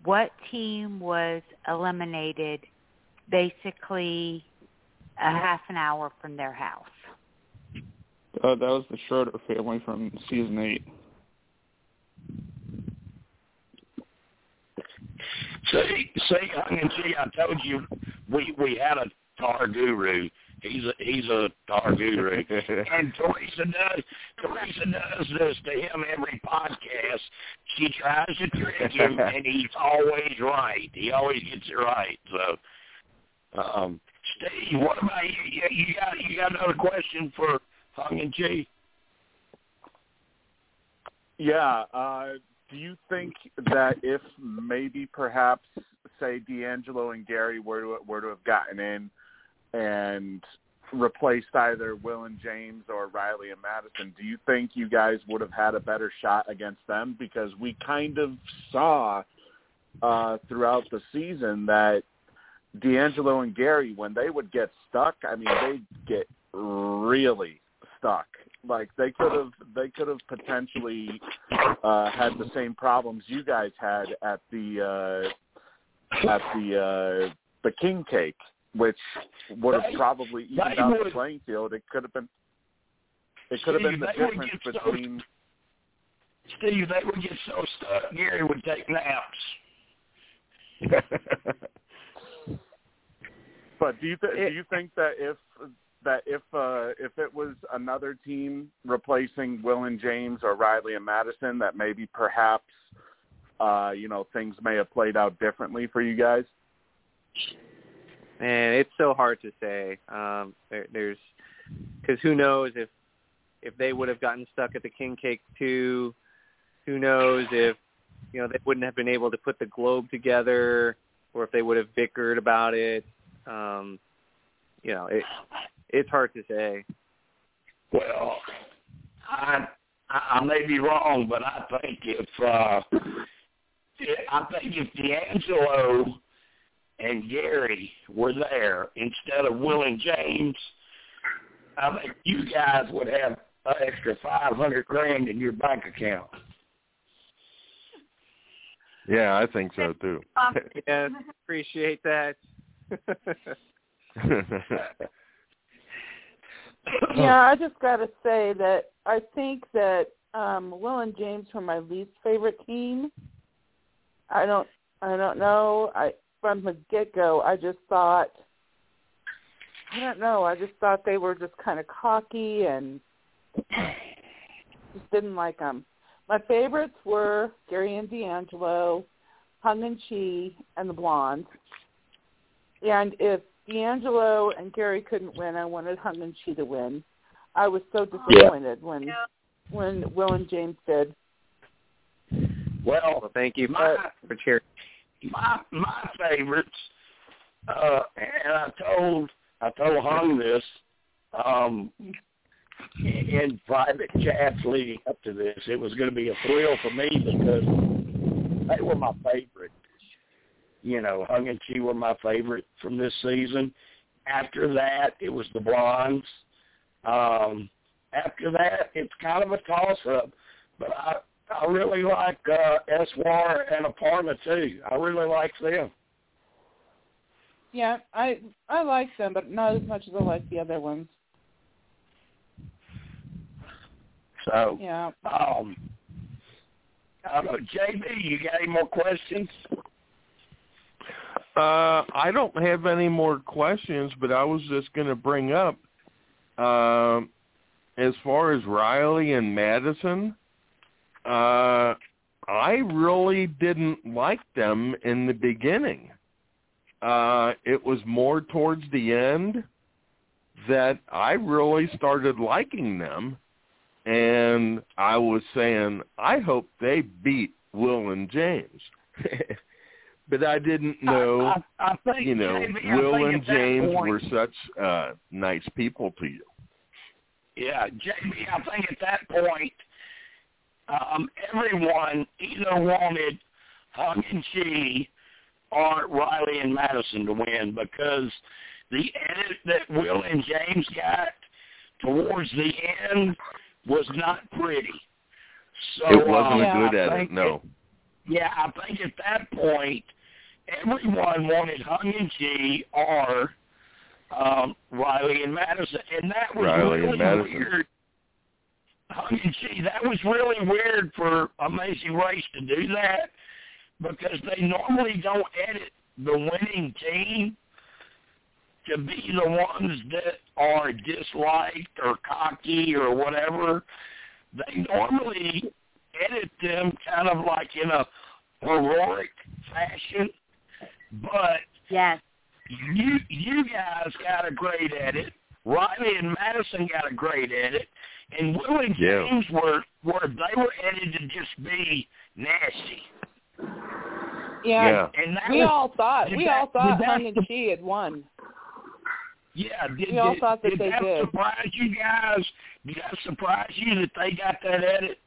What team was eliminated basically a half an hour from their house? Uh, that was the Schroeder family from season eight. See, see, Hung and Chee, I told you we we had a TAR guru. He's a he's a tar guru. and Teresa does Teresa does this to him every podcast. She tries to trick him, and he's always right. He always gets it right. So, um, Steve, what about you? You, got you got another question for Hung and Chee? Yeah. Uh, do you think that if maybe perhaps say DeAngelo and Gary were to were to have gotten in and replaced either Will and James or Riley and Madison, do you think you guys would have had a better shot against them? Because we kind of saw uh, throughout the season that DeAngelo and Gary, when they would get stuck, I mean, they'd get really stuck. Like they could have, they could have potentially uh, had the same problems you guys had at the uh, at the uh, the king cake, which would have probably evened out the playing field. It could have been. It could have been the difference between. Steve, they would get so stuck. Gary would take naps. But do you th- It- do you think that if that if uh, if it was another team replacing Will and James or Riley and Madison, that maybe perhaps uh, you know things may have played out differently for you guys? Man, it's so hard to say. Um, there, there's because who knows if if they would have gotten stuck at the king cake too. Who knows if you know they wouldn't have been able to put the globe together, or if they would have bickered about it. Um, you know, it it's hard to say. Well, I I I may be wrong, but I think if uh, I think if DeAngelo and Gary were there instead of Will and James, I think you guys would have an extra five hundred grand in your bank account. Yeah, I think so too. yes, appreciate that. yeah, I just got to say that I think that um Will and James were my least favorite team. I don't I don't know. I from the get go I just thought I don't know, I just thought they were just kind of cocky and just didn't like them. My favorites were Gary and DeAngelo, Hung and Chee, and the Blonde. And if DeAngelo and Gary couldn't win, I wanted Hung and Chee to win. I was so disappointed yeah. when yeah. when Will and James did. Well, well thank you for, for cheering. My my favorites, uh, and I told I told Hung this um, in private chats leading up to this. It was going to be a thrill for me because they were my favorite. You know, Hung and Chee were my favorite from this season. After that, it was the Blondes. Um, after that, it's kind of a toss-up, but I I really like uh, Eswar and Aparna too. I really like them. Yeah, I I like them, but not as much as I like the other ones. So yeah. Um, I don't JB, you got any more questions? Uh, I don't have any more questions, but I was just going to bring up, uh, as far as Riley and Madison, uh, I really didn't like them in the beginning. Uh, it was more towards the end that I really started liking them and I was saying, I hope they beat Will and James. but I didn't know, I, I, I think, you know, Jamie, Will and James point, were such uh, nice people to you. Yeah, Jamie, I think at that point, um, everyone either wanted Hung and Chee or Riley and Madison to win because the edit that Will and James got towards the end was not pretty. So it wasn't um, good at it. No. Yeah, I think at that point, everyone wanted Hung and Chee or um, Riley and Madison, and that was Riley really weird. Hung and Chee, that was really weird for Amazing Race to do that because they normally don't edit the winning team to be the ones that are disliked or cocky or whatever, they normally edit them kind of like in a heroic fashion. But yes, you you guys got a great edit. Riley and Madison got a great edit, and Will and yeah. James were were they were edited to just be nasty. Yeah, yeah. and that we was, all thought we that, all thought that, Hung and Chee had won. Yeah, did, we all did, thought that did they that did. surprise you guys? Did that surprise you that they got that edit?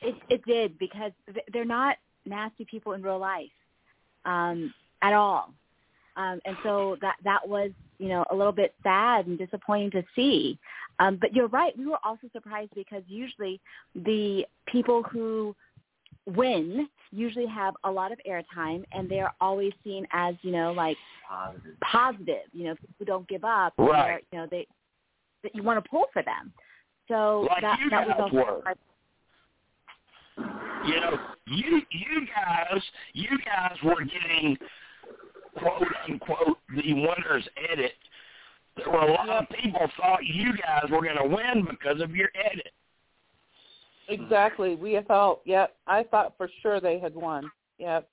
It it did because they're not nasty people in real life um, at all, um, and so that that was you know a little bit sad and disappointing to see. Um, but you're right. We were also surprised because usually the people who win usually have a lot of airtime and they're always seen as you know like positive, positive you know who don't give up right you know they that you want to pull for them so like that that was also were. You know you you guys you guys were getting quote unquote the winners edit there were a lot of people thought you guys were going to win because of your edit Exactly. We thought, yep. I thought for sure they had won. Yep.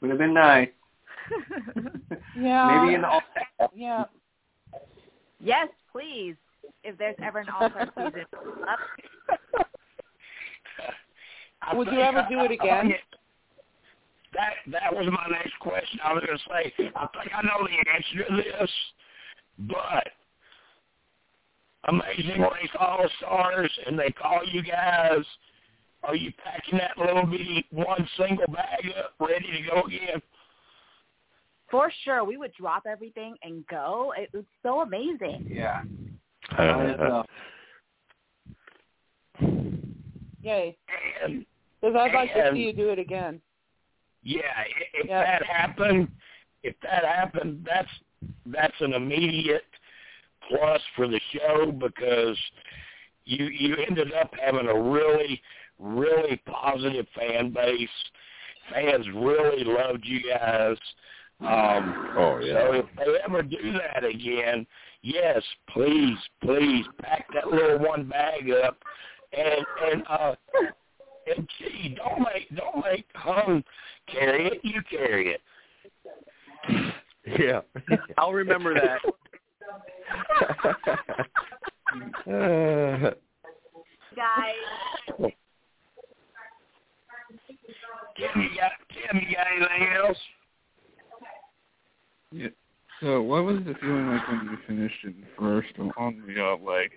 Would have been nice. yeah. Maybe in all. Yeah. Yes, please. If there's ever an all-star season. Would you ever do it again? That that was my next question. I was going to say, I think I know the answer to this, but Amazing Race All the Stars, and they call you guys. Are you packing that little bitty one single bag up, ready to go again? for sure we would drop everything and go. It was so amazing. Yeah. Uh, Yay. And Because I'd like to see you do it again. yeah, i- if Yeah. that happened, if that happened, that's that's an immediate plus for the show because you you ended up having a really really positive fan base. Fans really loved you guys. Um, Oh, yeah. So if they ever do that again, yes, please, please pack that little one bag up, and and uh, and Chee, don't make don't make hung carry it. You carry it. yeah. I'll remember that. Uh, Guys, Kim, you got Kim, you got anything else? Yeah. So, what was the feeling like when you finished in first on the uh, leg?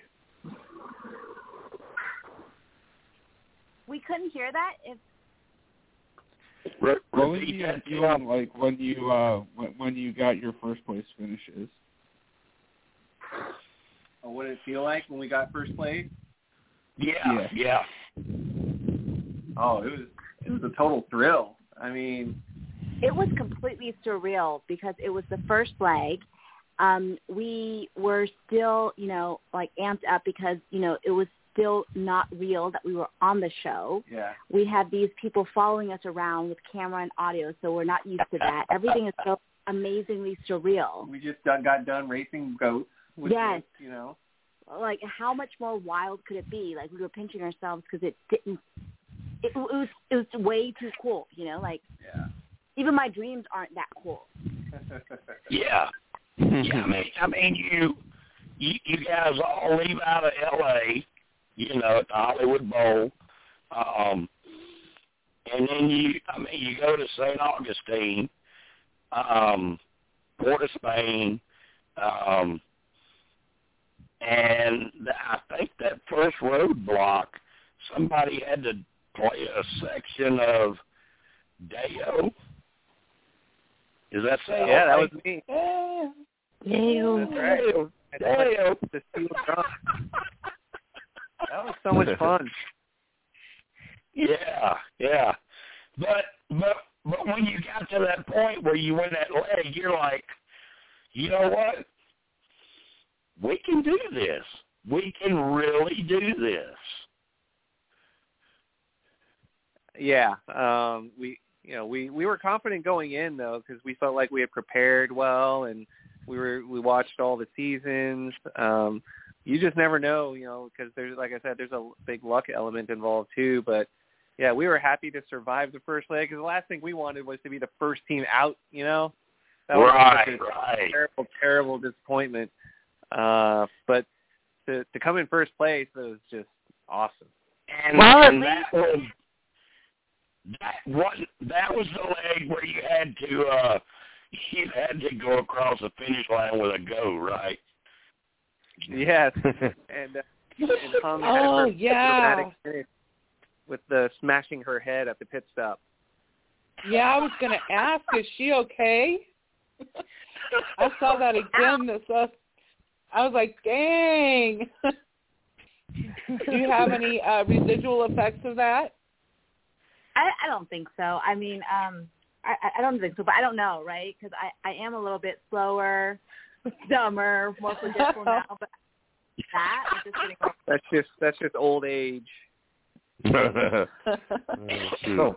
we couldn't hear that. If Re- What was repeat the that, feeling like when you uh when, when you got your first place finishes? Oh, what did it feel like when we got first place? Yeah, yeah. Oh, it was it was a total thrill. I mean, it was completely surreal because it was the first leg. Um, we were still, you know, like amped up because, you know, it was still not real that we were on the show. yeah. We had these people following us around with camera and audio, so we're not used to that. Everything is so amazingly surreal. We just done, got done racing goats. Which Yes. Was, you know. Like, how much more wild could it be? Like, we were pinching ourselves because it didn't. It, it was it was way too cool, you know. Like, Yeah. Even my dreams aren't that cool. Yeah. Yeah, I mean, I mean, you, you, you guys all leave out of L.A., you know, at the Hollywood Bowl, um, and then you, I mean, you go to St. Augustine, um, Port of Spain, um, and I think that first roadblock, somebody had to play a section of Deo. Is that so? yeah, that was me. Ew. That's right. Deo. Deo. The steel. That was so much fun. Yeah, yeah. But but but when you got to that point where you win that leg, you're like, you know what? We can do this. We can really do this. Yeah, um, we you know we we were confident going in though because we felt like we had prepared well and we were we watched all the seasons. Um, you just never know, you know, because there's like I said, there's a big luck element involved too. But yeah, we were happy to survive the first leg because the last thing we wanted was to be the first team out. You know, that was right, such a right. terrible, terrible disappointment. Uh, but to to come in first place was just awesome. And, Well, at and that was that what that was the leg where you had to uh you had to go across the finish line with a go, right? Yes, and, uh, and Hung had Oh, her yeah. with the smashing her head at the pit stop. Yeah, I was going to ask, is she okay? I saw that again. This, uh, I was like, dang. Do you have any uh, residual effects of that? I, I don't think so. I mean, um, I, I don't think so, but I don't know, right? Because I, I am a little bit slower, dumber, more forgetful now. But that is just getting That's just that's just old age. Oh, So,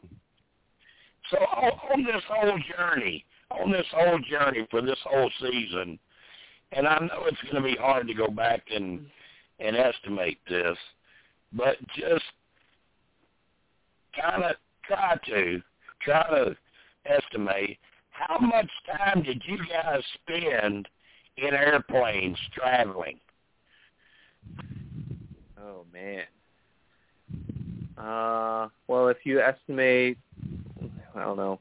so on, on this whole journey, on this whole journey for this whole season, and I know it's going to be hard to go back and and estimate this, but just kind of try to try to estimate how much time did you guys spend in airplanes traveling? Oh man. Uh, well, if you estimate, I don't know,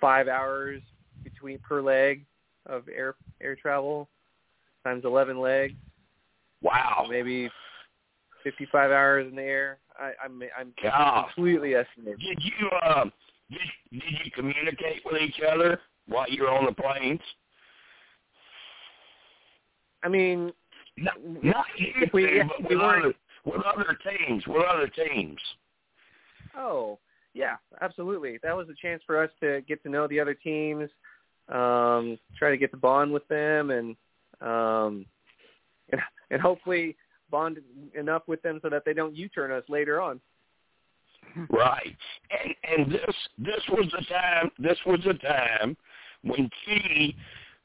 five hours between per leg of air air travel times eleven legs, Wow, maybe fifty-five hours in the air. I, I'm I'm God. completely estimating. Did you um did did you communicate with each other? while you were on the planes? I mean, not, not you, if we, but we with, weren't other, with other teams, with other teams. Oh, yeah, absolutely. That was a chance for us to get to know the other teams, um, try to get to bond with them, and um, and, and hopefully bond enough with them so that they don't U-turn us later on. Right, and and this this was the time. This was the time when Chee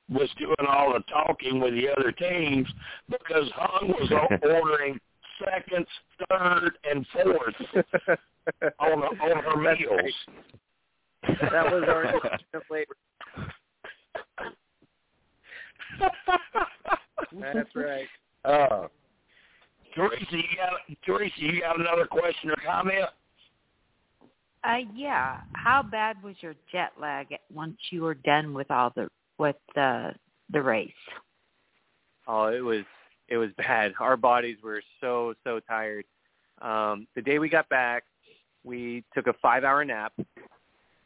was doing all the talking with the other teams because Hung was ordering seconds, third, and fourth on on her That's meals. right. That was our of labor. That's right. Uh, Teresa, you got Teresa, you got another question or comment? Uh, yeah. How bad was your jet lag once you were done with all the with the the race? Oh, it was it was bad. Our bodies were so so tired. Um, the day we got back, we took a five hour nap,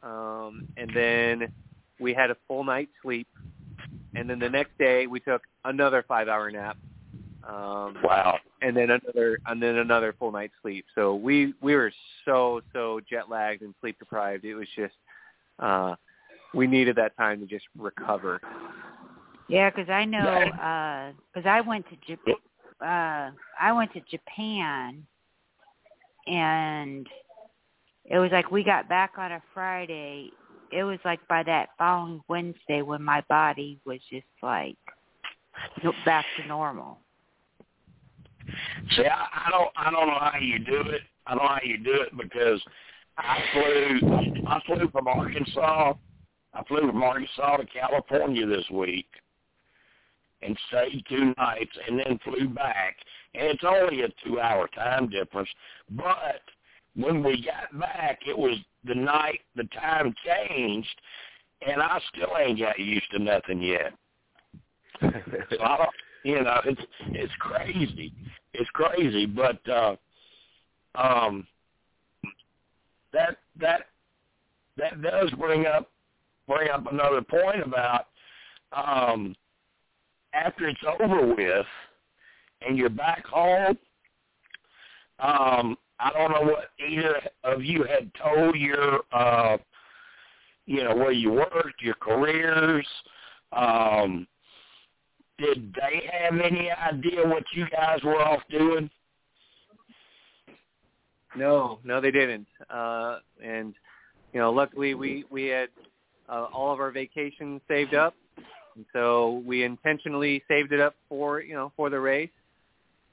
um, and then we had a full night's sleep. And then the next day, we took another five hour nap. Um, Wow. and then another and then another full night's sleep. So we we were so so jet lagged and sleep deprived. It was just uh we needed that time to just recover. Yeah, because I know because I went to Jap- uh I went to Japan, and it was like we got back on a Friday. It was like by that following Wednesday when my body was just like back to normal. See, I, I don't, I don't know how you do it. I don't know how you do it because I flew, I flew from Arkansas. I flew from Arkansas to California this week, and stayed two nights, and then flew back. And it's only a two-hour time difference, but when we got back, it was the night the time changed, and I still ain't got used to nothing yet. So I don't, you know, it's it's crazy. It's crazy, but uh um that that that does bring up bring up another point about um after it's over with and you're back home, um, I don't know what either of you had told your uh you know, where you worked, your careers, um did they have any idea what you guys were off doing? No, no, they didn't. Uh, and you know, luckily we we had uh, all of our vacations saved up, and so we intentionally saved it up for you know for the race.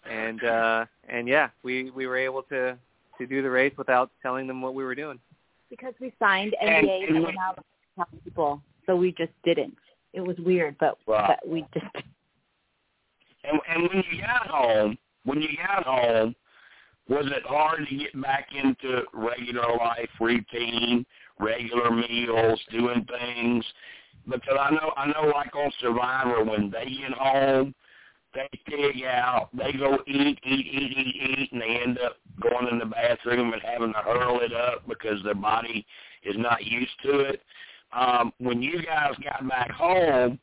And uh, and yeah, we we were able to to do the race without telling them what we were doing. because we signed And- NDAs and and we- we're not allowed to tell people, so we just didn't. It was weird, but, Right. but we just And and when you got home, when you got home, was it hard to get back into regular life routine, regular meals, doing things? Because I know I know like on Survivor when they get home, they dig out, they go eat, eat, eat, eat, eat, and they end up going in the bathroom and having to hurl it up because their body is not used to it. Um, when you guys got back home,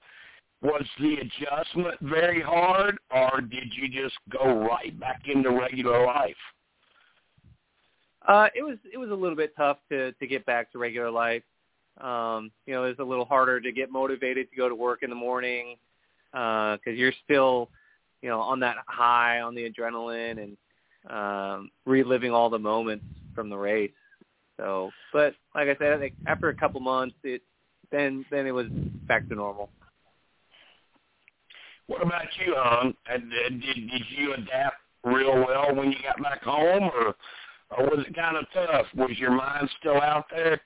was the adjustment very hard, or did you just go right back into regular life? Uh, it was it was a little bit tough to to get back to regular life. Um, you know, it was a little harder to get motivated to go to work in the morning because you're still, you know, on that high on the adrenaline and um, reliving all the moments from the race. So, but like I said, I think after a couple months, it then then it was back to normal. What about you, hon? Uh, did, did did you adapt real well when you got back home, or or was it kind of tough? Was your mind still out there?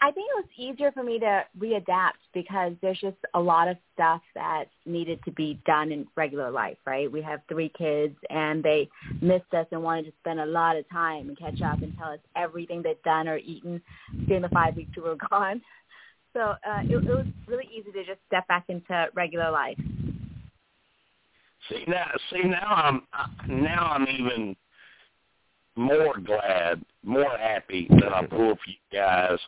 I think it was easier for me to readapt because there's just a lot of stuff that needed to be done in regular life, right? We have three kids and they missed us and wanted to spend a lot of time and catch up and tell us everything they'd done or eaten during the five weeks we were gone. So uh, it, it was really easy to just step back into regular life. See now, see now I'm now I'm even more glad, more happy that I'm pulled for you guys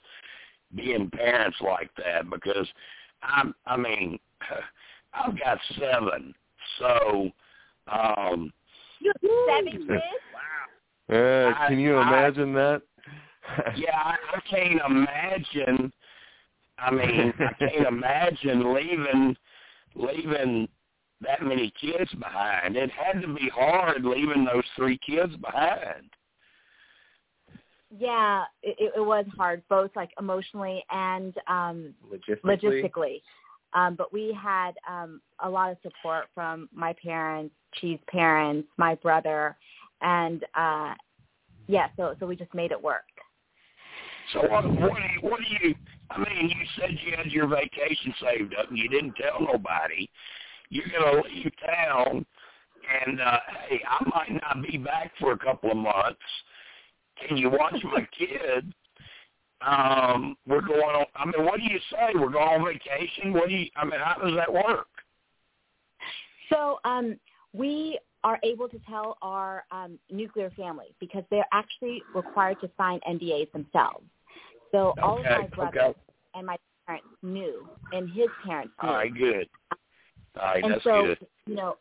being parents like that because I'm I mean I've got seven, so um You have seven kids? wow. Uh, I- can you I- imagine that? yeah, I, I can't imagine. I mean, I can't imagine leaving leaving that many kids behind. It had to be hard leaving those three kids behind. Yeah, it, it was hard, both like emotionally and um Logistically. logistically. Um, but we had um, a lot of support from my parents, Chee's parents, my brother, and uh, yeah, so so we just made it work. So what? What do you? What do you? I mean, you said you had your vacation saved up, and you didn't tell nobody. You're gonna leave town, and uh, hey, I might not be back for a couple of months. Can you watch my kid? Um, we're going on. I mean, what do you say? We're going on vacation. What do you? I mean, how does that work? So um, we are able to tell our um, nuclear family because they're actually required to sign NDAs themselves. So all of my brothers okay. and my parents knew, and his parents knew. All right, good. All right, and that's so, good. you know,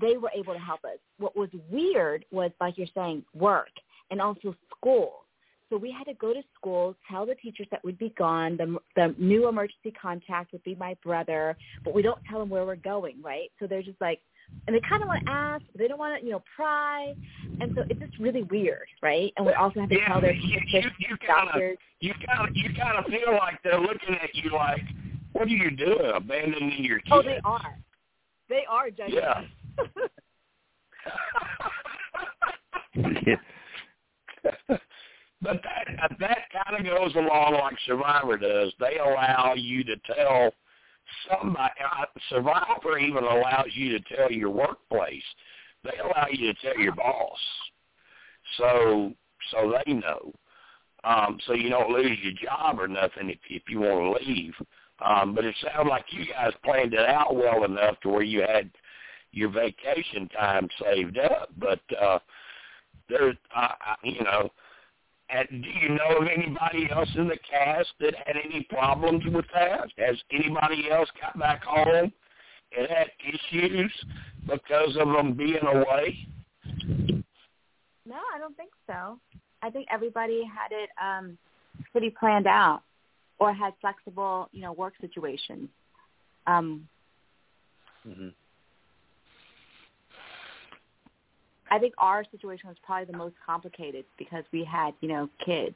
they were able to help us. What was weird was, like you're saying, work and also school. So we had to go to school, tell the teachers that we'd be gone. The the new emergency contact would be my brother, but we don't tell them where we're going, right? So they're just like, and they kind of want to ask, but they don't want to, you know, pry. And so it's just really weird, right? And we also have to Yeah, tell their you- pediatricians, you- you kinda- doctors. You kind of you kind of feel like they're looking at you like, what are you doing, abandoning your kids? Oh, they are. They are judging. Yeah. us. but that that kind of goes along like Survivor does. They allow you to tell somebody. uh, Survivor even allows you to tell your workplace. They allow you to tell your boss, so so they know. Um, so you don't lose your job or nothing if if you want to leave. Um, but it sounds like you guys planned it out well enough to where you had your vacation time saved up. But uh, there, uh, you know, and do you know of anybody else in the cast that had any problems with that? Has anybody else got back home and had issues because of them being away? No, I don't think so. I think everybody had it um, pretty planned out or had flexible, you know, work situations. Um, hmm I think our situation was probably the most complicated because we had, you know, kids.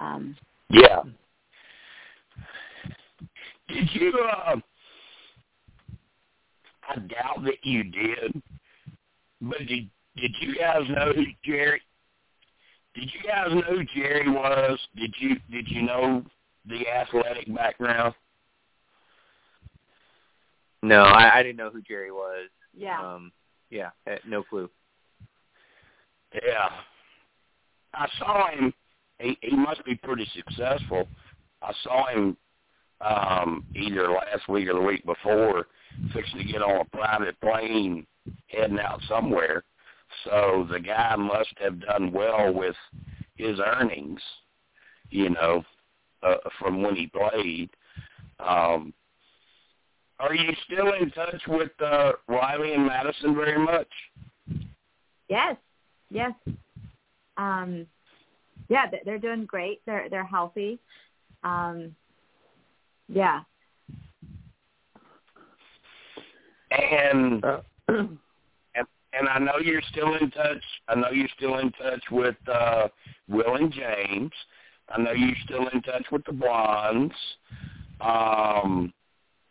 Um, Yeah. Did you? Uh, I doubt that you did, but did did you guys know who Jerry? Did you guys know who Jerry was? Did you did you know the athletic background? No, I, I didn't know who Jerry was. yeah. Um, yeah, no clue. Yeah. I saw him. He, he must be pretty successful. I saw him um, either last week or the week before, fixing to get on a private plane, heading out somewhere. So the guy must have done well with his earnings, you know, uh, from when he played. Um, are you still in touch with uh, Riley and Madison very much? Yes. Yes. Um, yeah, they- they're doing great. They're they're healthy. Um, yeah. And Uh, and and I know you're still in touch. I know you're still in touch with uh, Will and James. I know you're still in touch with the blondes. Um,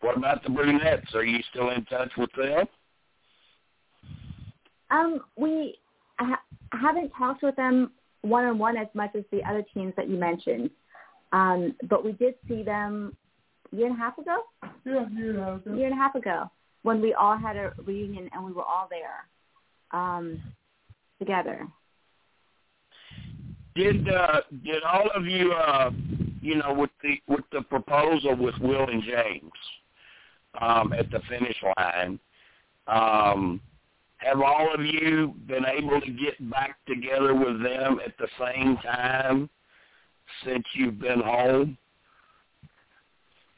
what about the brunettes? Are you still in touch with them? Um, we ha- haven't talked with them one on one as much as the other teams that you mentioned, um, but we did see them a year and a half ago. yeah, yeah. And a half ago. year and a half ago when we all had a reunion and we were all there um, together. Did uh, did all of you, uh, you know, with the with the proposal with Will and James um, at the finish line, um, have all of you been able to get back together with them at the same time since you've been home?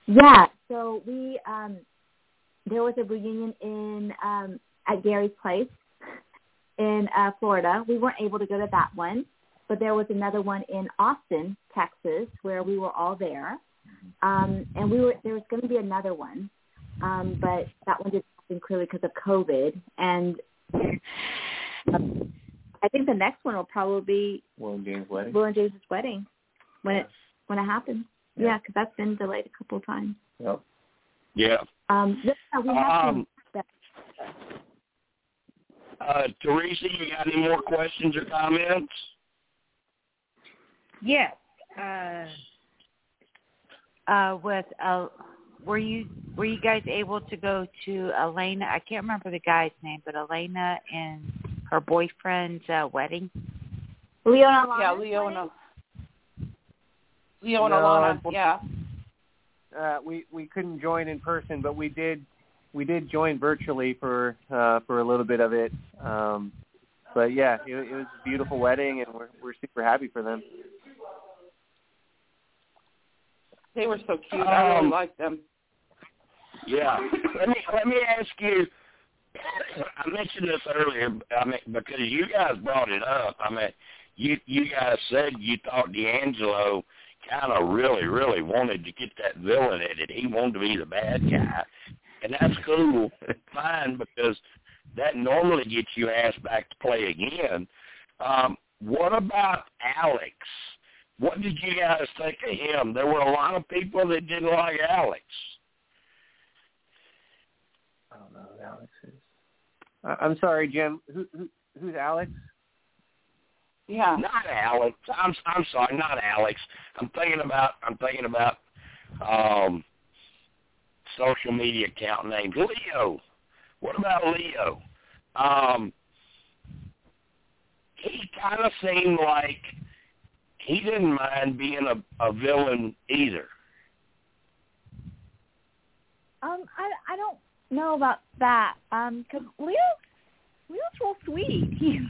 Yeah, so we um there was a reunion in um at Gary's place in uh Florida. We weren't able to go to that one, but there was another one in Austin, Texas, where we were all there. Um and we were there was going to be another one. Um but that one didn't clearly because of COVID and um, I think the next one will probably be Will and James' wedding. Will and James' wedding when it when it happens. Yeah. Yeah, because that's been delayed a couple of times. Yep. Yeah. Um, yeah, we have Um, some, Uh, Teresa, you got any more questions or comments? Yes. Uh, uh, with uh, were you were you guys able to go to Elena? I can't remember the guy's name, but Elena and her boyfriend's uh, wedding. Leo and Yeah, Leo and Al- Leo and No, Alana. unfor- Yeah. Uh, we we couldn't join in person, but we did we did join virtually for uh, for a little bit of it. Um, but yeah, it, it was a beautiful wedding, and we're we're super happy for them. They were so cute. I really Um, liked them. Yeah. let me let me ask you. I mentioned this earlier. I mean, because you guys brought it up. I mean, you you guys said you thought DeAngelo kind of really really wanted to get that villain in it. He wanted to be the bad guy, and that's cool, fine, because that normally gets you asked back to play again. Um, what about Alex? What did you guys think of him? There were a lot of people that didn't like Alex. I don't know who Alex is. I, I'm sorry, Jim. Who, who who's Alex? Yeah. Not Alex. I'm I'm sorry, not Alex. I'm thinking about I'm thinking about um social media account names. Leo. What about Leo? Um he kind of seemed like he didn't mind being a, a villain either. Um, I I don't know about that. Um, because Leo Leo's real sweet. He's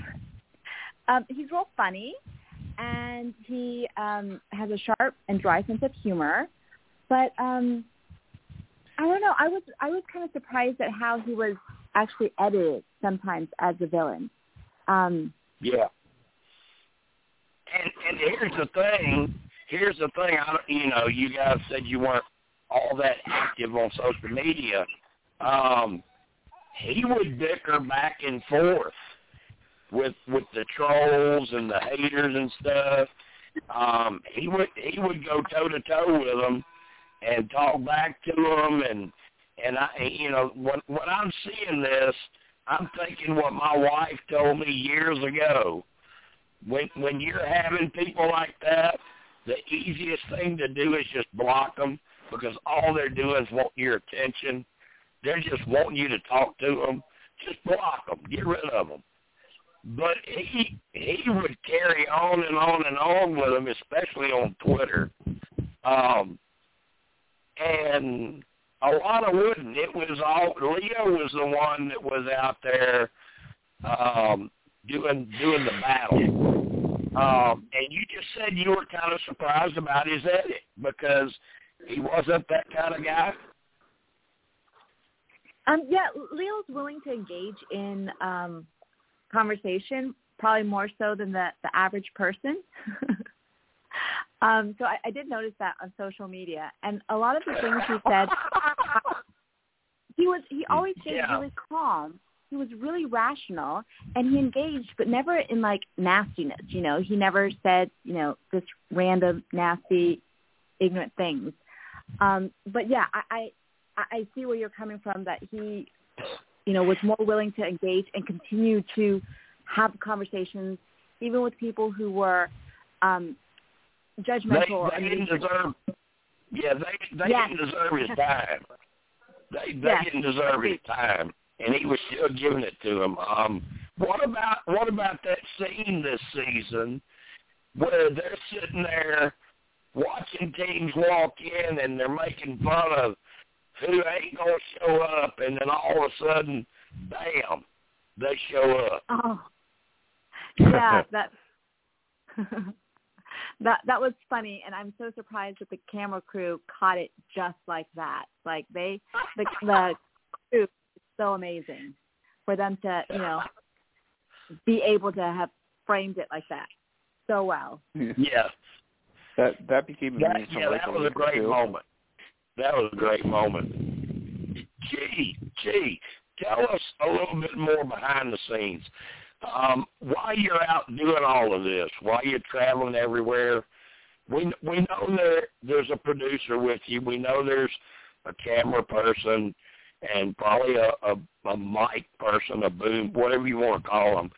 um he's real funny, and he um has a sharp and dry sense of humor. But um, I don't know. I was I was kind of surprised at how he was actually edited sometimes as a villain. Um, Yeah. And and here's the thing. Here's the thing. I don't, you know, you guys said you weren't all that active on social media. Um, he would bicker back and forth with with the trolls and the haters and stuff. Um, he would he would go toe to toe with them and talk back to them and and I you know when when I'm seeing this, I'm thinking what my wife told me years ago. When when you're having people like that, the easiest thing to do is just block them because all they're doing is want your attention. They're just wanting you to talk to them. Just block them. Get rid of them. But he he would carry on and on and on with them, especially on Twitter. Um, and Alana wouldn't. It was all Leo was the one that was out there um, doing doing the battle. Um, and you just said you were kind of surprised about his edit because he wasn't that kind of guy. Um, yeah, Leo's willing to engage in um, conversation, probably more so than the, the average person. um, so I, I did notice that on social media, and a lot of the things he said, he was he always stayed Yeah. really calm. He was really rational, and he engaged, but never in like nastiness. You know, he never said you know this random nasty, ignorant things. Um, but yeah, I, I I see where you're coming from. That he, you know, was more willing to engage and continue to have conversations, even with people who were um, judgmental. or they didn't deserve. Yeah, they they Yes. didn't deserve his time. They they Yes. didn't deserve his time, and he was still giving it to them. Um, what about what about that scene this season where they're sitting there watching teams walk in and they're making fun of who ain't gonna show up, and then all of a sudden, bam, they show up. Oh, yeah, that that that was funny, and I'm so surprised that the camera crew caught it just like that. Like they, the the crew so amazing for them to you know be able to have framed it like that so well. Yeah. That that became a That, yeah, that was a great too. moment. That was a great moment. Chee, Chee, tell us a little bit more behind the scenes. Um, while you're out doing all of this, while you're traveling everywhere, we we know there there's a producer with you. We know there's a camera person and probably a, a, a mic person, a boom, whatever you want to call them.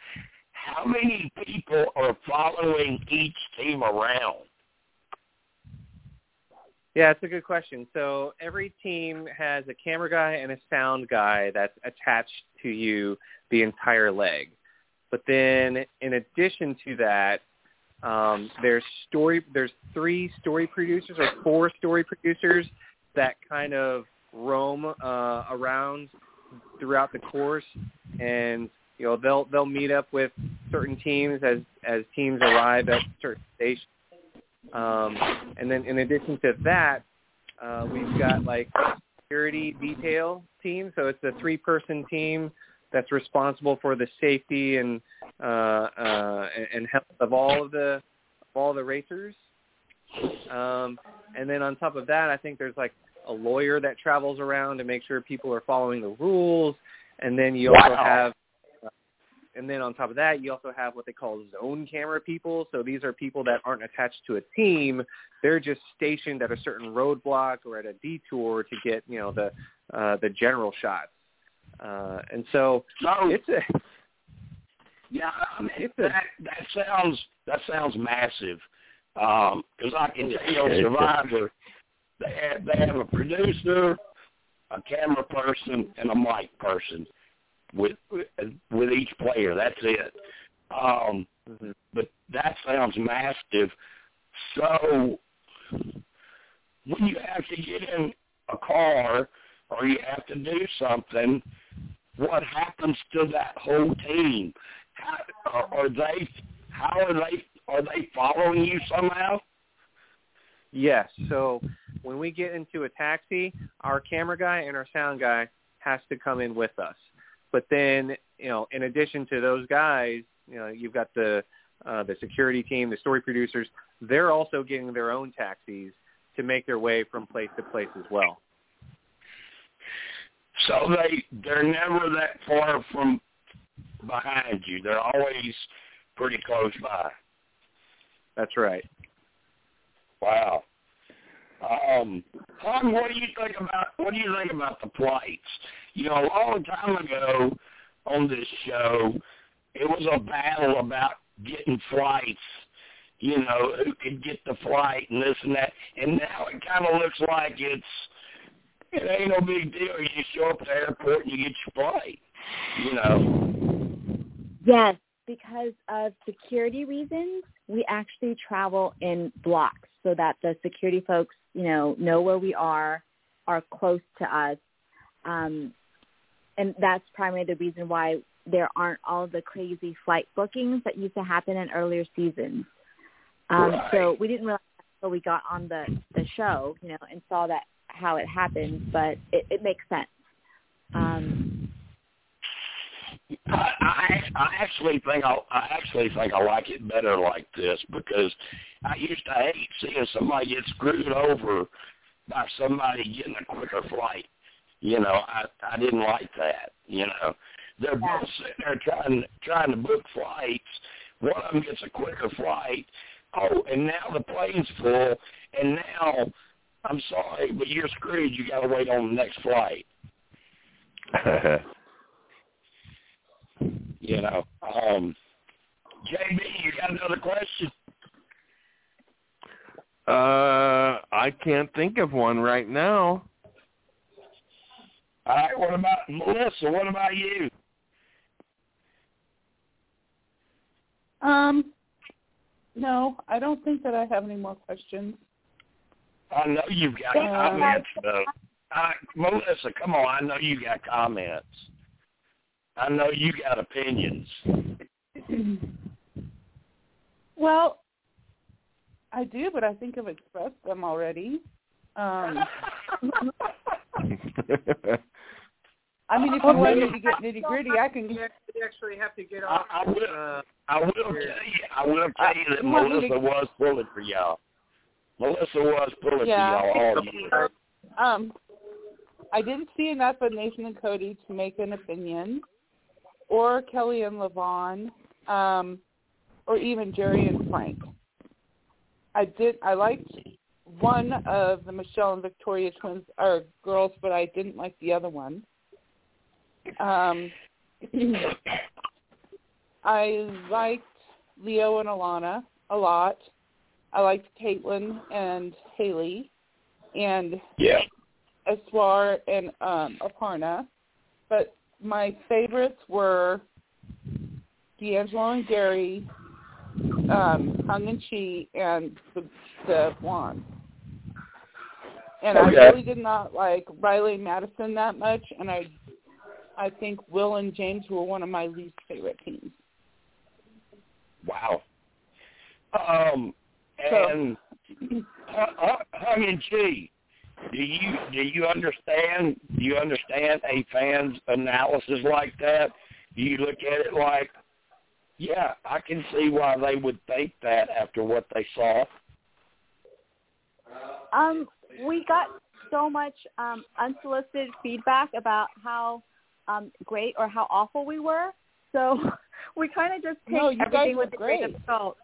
How many people are following each team around? Yeah, it's a good question. So every team has a camera guy and a sound guy that's attached to you the entire leg. But then in addition to that, um, there's story there's three story producers or four story producers that kind of roam uh, around throughout the course and you know they'll they'll meet up with certain teams as as teams arrive at certain stations um, and then in addition to that, uh, we've got like security detail team. So it's a three-person team that's responsible for the safety and uh, uh, and health of all of the of all the racers. Um, and then on top of that, I think there's like a lawyer that travels around to make sure people are following the rules. And then you also Wow. have and then on top of that, you also have what they call zone camera people. So these are people that aren't attached to a team; they're just stationed at a certain roadblock or at a detour to get you know the uh, the general shots. Uh, and so So it's a Yeah, I mean, It's a- that that sounds that sounds massive. Because I can tell you, on Survivor, they have they have a producer, a camera person, and a mic person with with each player. That's it. Um, Mhm. but that sounds massive. So when you have to get in a car or you have to do something, what happens to that whole team? How, are, are they? How are they? Are they following you somehow? Yes. So when we get into a taxi, our camera guy and our sound guy has to come in with us. But then, you know, in addition to those guys, you know, you've got the uh, the security team, the story producers. They're also getting their own taxis to make their way from place to place as well. So they they're never that far from behind you. They're always pretty close by. That's right. Wow. Um, Hung, what do you think about what do you think about the flights? You know, a long time ago on this show, it was a battle about getting flights. You know, who could get the flight and this and that. And now it kind of looks like it's it ain't no big deal. You show up at the airport and you get your flight. You know. Yes, because of security reasons, we actually travel in blocks so that the security folks, you know, know where we are, are close to us. Um, and that's primarily the reason why there aren't all the crazy flight bookings that used to happen in earlier seasons. Um, So we didn't realize until we got on the, the show, you know, and saw that how it happened, but it, it makes sense. Um, I, I I actually think I I actually think I like it better like this because I used to hate seeing somebody get screwed over by somebody getting a quicker flight. You know, I I didn't like that. You know, they're both sitting there trying trying to book flights. One of them gets a quicker flight. Oh, and now the plane's full, and now I'm sorry, but you're screwed. You got to wait on the next flight. You know, um, JB, you got another question? uh, I can't think of one right now. All right, what about Melissa? What about you? Um, no, I don't think that I have any more questions. I know you've got Um, comments, though. Uh, Melissa, come on. I know you got comments. I know you got opinions. Well, I do, but I think I've expressed them already. Um, I mean, if you want me to get nitty gritty, I can. You actually have to get I, off. I will. Uh, I will tell you. I will tell you that You Melissa to- was pulling for y'all. Melissa was pulling Yeah. for y'all all year. Um, I didn't see enough of Nathan and Cody to make an opinion, or Kelly and Levon, um, or even Jerry and Frank. I did. I liked one of the Michelle and Victoria twins or girls, but I didn't like the other one. Um, I liked Leo and Alana a lot. I liked Kaylynn and Haley, and Yeah. Eswar and um, Aparna. But my favorites were DeAngelo and Gary, um, Hung and Chee, and the, the blonde. And Okay. I really did not like Riley and Madison that much, and I, I think Will and James were one of my least favorite teams. Wow. Um, and uh, uh, hung in Chee. Do you do you understand? Do you understand a fan's analysis like that? Do you look at it like, yeah, I can see why they would think that after what they saw. Um, we got so much um, unsolicited feedback about how um, great or how awful we were. So we kind of just take No, everything with a grain of salt.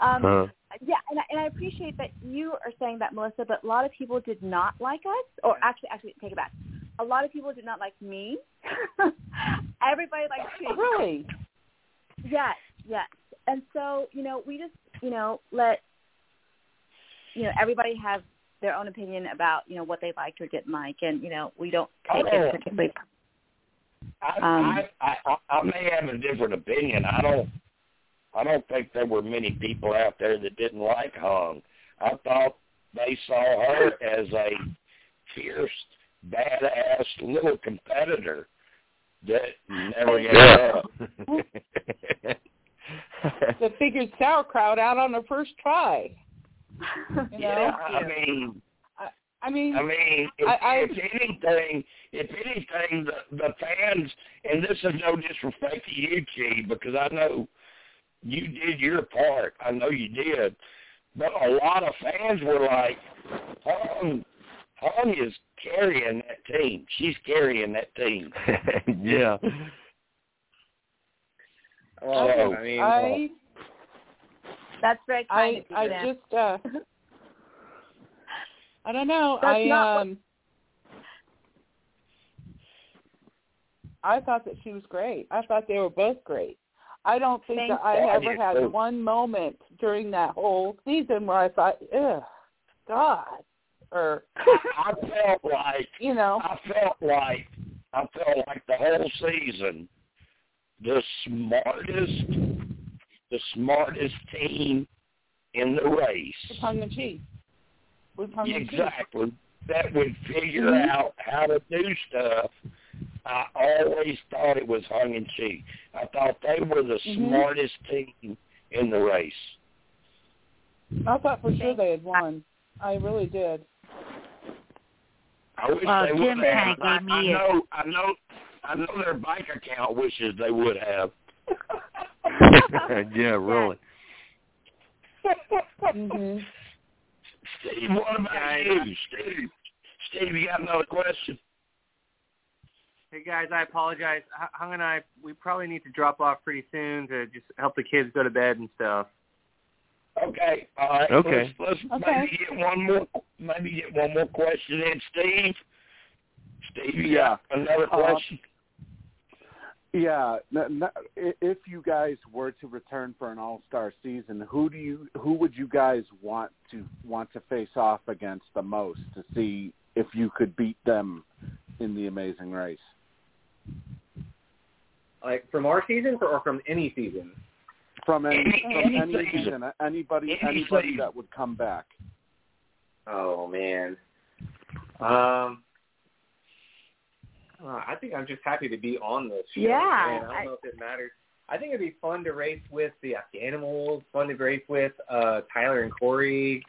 Um, Huh. Yeah, and I, and I appreciate that you are saying that, Melissa. But a lot of people did not like us, or actually, actually, take it back. A lot of people did not like me. Everybody liked me. Really? Yes, yes. And so, you know, we just, you know, let, you know, everybody have their own opinion about, you know, what they liked or didn't like, and you know, we don't take Oh. it particularly. I, Um, I, I I may have a different opinion. I don't I don't think there were many people out there that didn't like Hung. I thought they saw her as a fierce, badass little competitor that never gave Yeah. up. That figured sauerkraut out on her first try. You know? yeah, I mean, I mean, I mean, if, I- I- if anything, if anything, the, the fans, and this is no disrespect to you, Chee, because I know you did your part. I know you did, but a lot of fans were like, "Hung, Hung is carrying that team. She's carrying that team." yeah. well, So, I mean, I That's very kind I of you. I Dan. just uh I don't know. That's I not what- um I thought that she was great. I thought they were both great. I don't think Thank that I ever had too. one moment during that whole season where I thought, ugh, God, or I felt like you know, I felt like I felt like the whole season, the smartest, the smartest team in the race. with tongue and cheek. With tongue and cheek. Exactly. That would figure Mhm. out how to do stuff. I always thought it was hung and cheek. I thought they were the Mhm. smartest team in the race. I thought for sure they had won. I really did. I wish Well, they would have. I, I me a- know, I know, I know their bank account wishes they would have. yeah, really. Mhm. Steve, what about you, Steve? Steve, you got another question? Hey guys, I apologize. Hung and I, we probably need to drop off pretty soon to just help the kids go to bed and stuff. Okay, all right. Okay. Let's, let's Okay. maybe get one more, maybe get one more question in, Steve. Steve, Yeah. got another Uh, question? Yeah, n- n- i- if you guys were to return for an All-Star season, who do you who would you guys want to want to face off against the most to see if you could beat them in the Amazing Race? Like from our season or from any season? From any, Any- from any any season. season, anybody Any anybody season. that would come back. Oh man. Um. uh, I think I'm just happy to be on this show. Yeah, Man, I don't I- know if it matters. I think it'd be fun to race with the Animals, fun to race with uh, Tyler and Corey.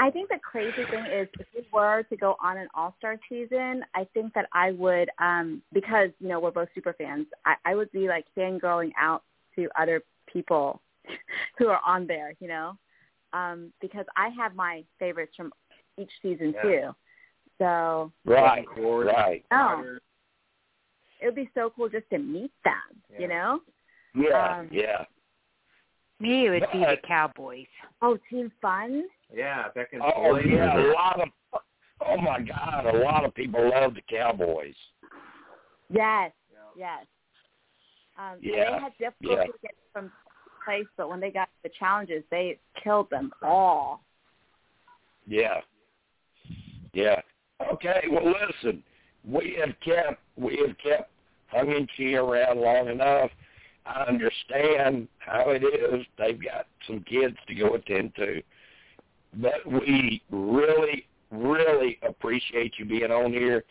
I think the crazy thing is if we were to go on an all star season, I think that I would um because, you know, we're both super fans, I, I would be like fangirling out to other people who are on there, you know? Um, because I have my favorites from each season Yeah. too. So Right, Corey, right. Oh. It would be so cool just to meet them, Yeah. you know? Yeah, Um, yeah. Me, it would be the Cowboys. Oh, Team Fun? Yeah, Beck and Oh Floyd. yeah, a lot of oh my God, a lot of people love the Cowboys. Yes, yes. Um, Yeah, they had difficulty yeah. getting from place, but when they got the challenges, they killed them all. Yeah. Yeah. Okay, well listen, we have kept we have kept hung and Chee around long enough. I understand how it is. They've got some kids to go attend to. But we really, really appreciate you being on here.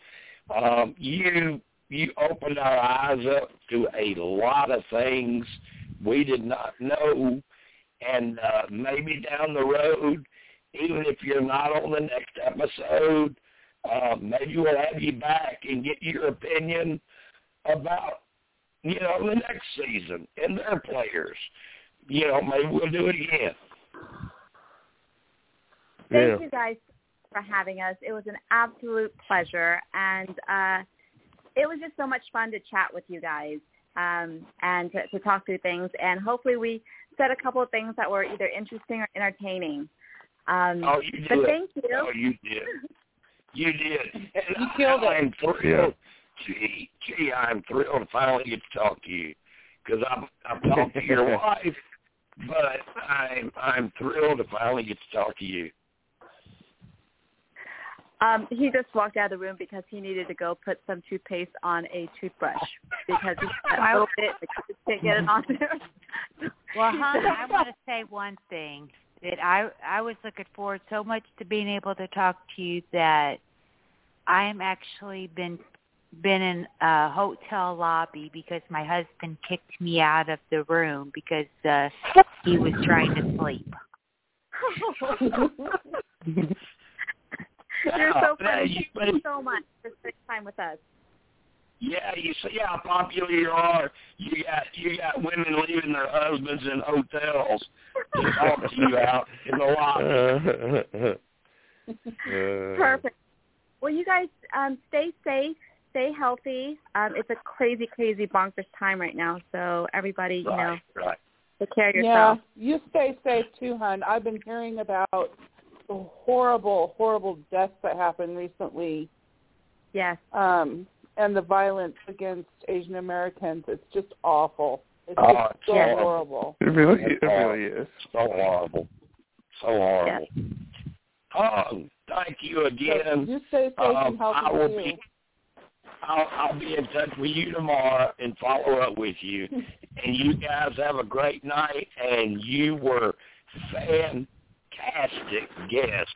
Um, you you opened our eyes up to a lot of things we did not know and uh, maybe down the road even if you're not on the next episode, uh, maybe we'll have you back and get your opinion about, you know, the next season and their players. You know, maybe we'll do it again. Thank Yeah. you guys for having us. It was an absolute pleasure, and uh, it was just so much fun to chat with you guys um, and to, to talk through things. And hopefully, we said a couple of things that were either interesting or entertaining. Um, Oh, you but did. thank you. Oh, you did. You did. And You killed it. I'm thrilled. Chee, Chee, I'm thrilled to finally get to talk to you because I've I've talked to your wife, but I'm I'm thrilled to finally get to talk to you. Um, he just walked out of the room because he needed to go put some toothpaste on a toothbrush because he bit, but he just can't get it on there. Well, hon, I want to say one thing that I I was looking forward so much to being able to talk to you that I am actually been been in a hotel lobby because my husband kicked me out of the room because uh he was trying to sleep. You're so Yeah, funny. you- Thank you so much for spending time with us. Yeah, you see how popular you are. You got you got women leaving their husbands in hotels to talk to you out in the lobby. Uh, Perfect. Well, you guys um, stay safe, stay healthy. Um, it's a crazy, crazy bonkers time right now. So everybody, you know, Right, right. take care of yourself. Yeah, you stay safe too, hon. I've been hearing about the horrible, horrible deaths that happened recently, Yes. um, and the violence against Asian Americans. It's just awful. It's Oh, just it's so horrible. horrible. It really, it really is. So horrible. So horrible. Oh, thank you So again. you stay safe Um, and healthy I will too. be I'll, I'll be in touch with you tomorrow and follow up with you. and you guys have a great night. And you were fantastic guest,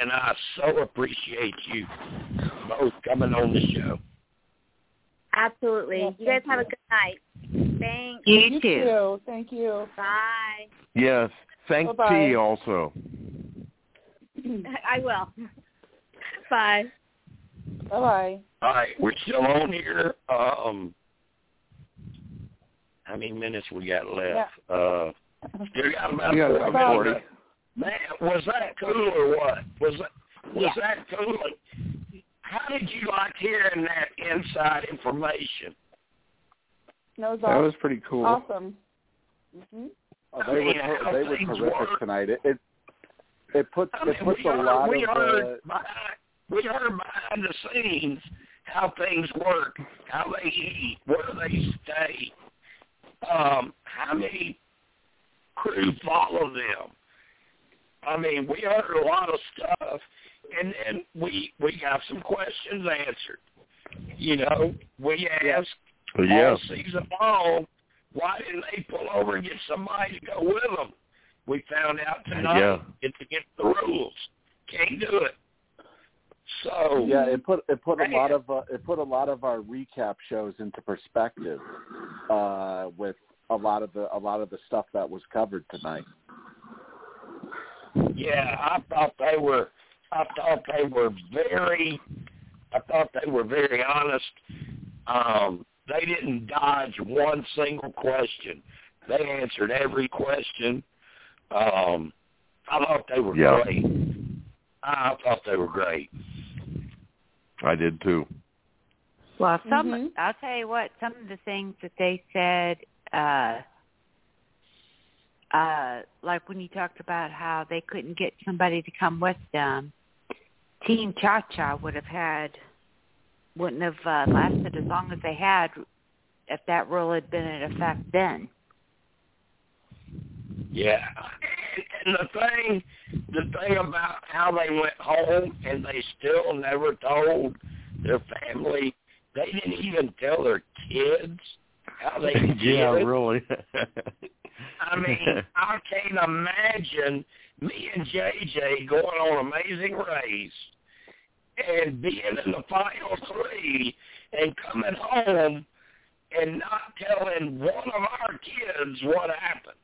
and I so appreciate you both coming on the show. Absolutely. Yeah, you guys thank have a good night. Thanks. You, You too. too. Thank you. Bye. Yes. Thank Bye-bye. T also. I will. Bye. Bye bye. All right, we're still on here. Um, how many minutes we got left? Uh, still got about got about 40. Man, was that cool or what? Was that was Yeah. that cool? How did you like hearing that inside information? That was, That was pretty cool. awesome. hmm Oh, they were Yeah, ter- they were terrific work. tonight. It it, it puts I mean, it puts a heard, lot we of heard uh, behind, we heard behind the scenes how things work, how they eat, where they stay, um, how many crew follow them. I mean, we heard a lot of stuff, and then we we got some questions answered. You know, we asked Yeah. all season long, why didn't they pull over and get somebody to go with them? We found out tonight Yeah. it's against the rules. Can't do it. So yeah. It put it put a lot of uh, it put a lot of our recap shows into perspective uh, with a lot of the a lot of the stuff that was covered tonight. Yeah, I thought they were. I thought they were very. I thought they were very honest. Um, they didn't dodge one single question. They answered every question. Um, I thought they were Yeah. great. I thought they were great. I did too. Well, some Mhm. I'll tell you what, some of the things that they said, uh uh like when you talked about how they couldn't get somebody to come with them, Team Cha Cha would have had wouldn't have uh, lasted as long as they had if that rule had been in effect then. Yeah. And the thing, the thing about how they went home and they still never told their family, they didn't even tell their kids how they did yeah, really. I mean, I can't imagine me and JJ going on Amazing Race and being in the final three and coming home and not telling one of our kids what happened.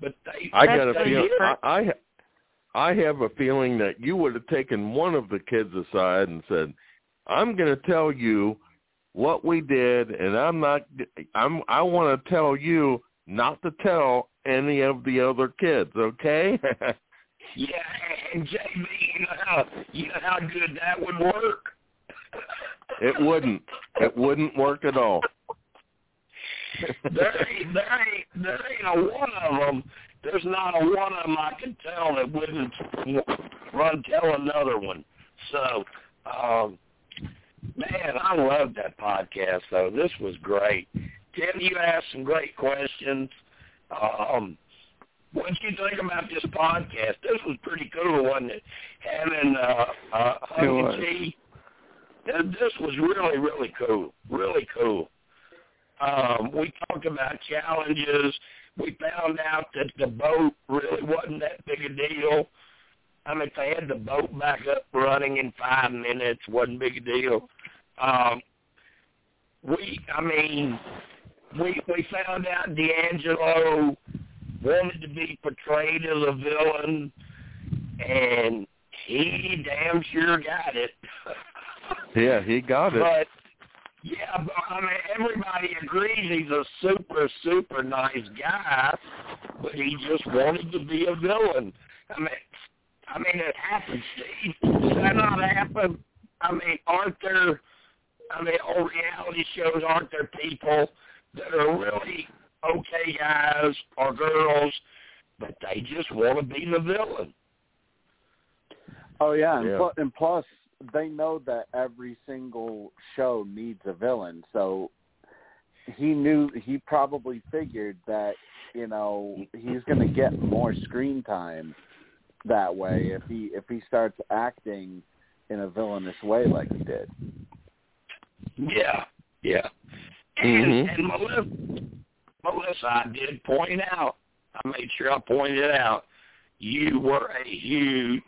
But they, I got a That's feeling. I, I I have a feeling that you would have taken one of the kids aside and said, "I'm going to tell you what we did, and I'm not. I'm. I want to tell you not to tell any of the other kids. Okay? Yeah, and JB, you know how you know how good that would work. it wouldn't. It wouldn't work at all. there ain't there ain't there ain't a one of them. There's not a one of them I can tell that wouldn't run tell another one. So, um, man, I love that podcast. Though this was great. Tim, you asked some great questions. Um, what did you think about this podcast? This was pretty cool, wasn't it? Having uh, uh, It Honey was. G. This was really, really cool. Really cool. Um, we talked about challenges. We found out that the boat really wasn't that big a deal. I mean, if they had the boat back up running in five minutes, wasn't big a deal. Um, we, I mean, we we found out DeAngelo wanted to be portrayed as a villain, and he damn sure got it. Yeah, he got it. But yeah, I mean everybody agrees he's a super super nice guy, but he just wanted to be a villain. I mean, I mean it happens, Steve. Does that not happen? I mean, aren't there? I mean, on reality shows, aren't there people that are really okay guys or girls, but they just want to be the villain? Oh yeah, and, Yeah. Plus, and plus they know that every single show needs a villain, so he knew he probably figured that you know he's going to get more screen time that way if he if he starts acting in a villainous way like he did. Yeah, yeah. And, Mhm. and Melissa, Melissa, I did point out, I made sure I pointed out, you were a huge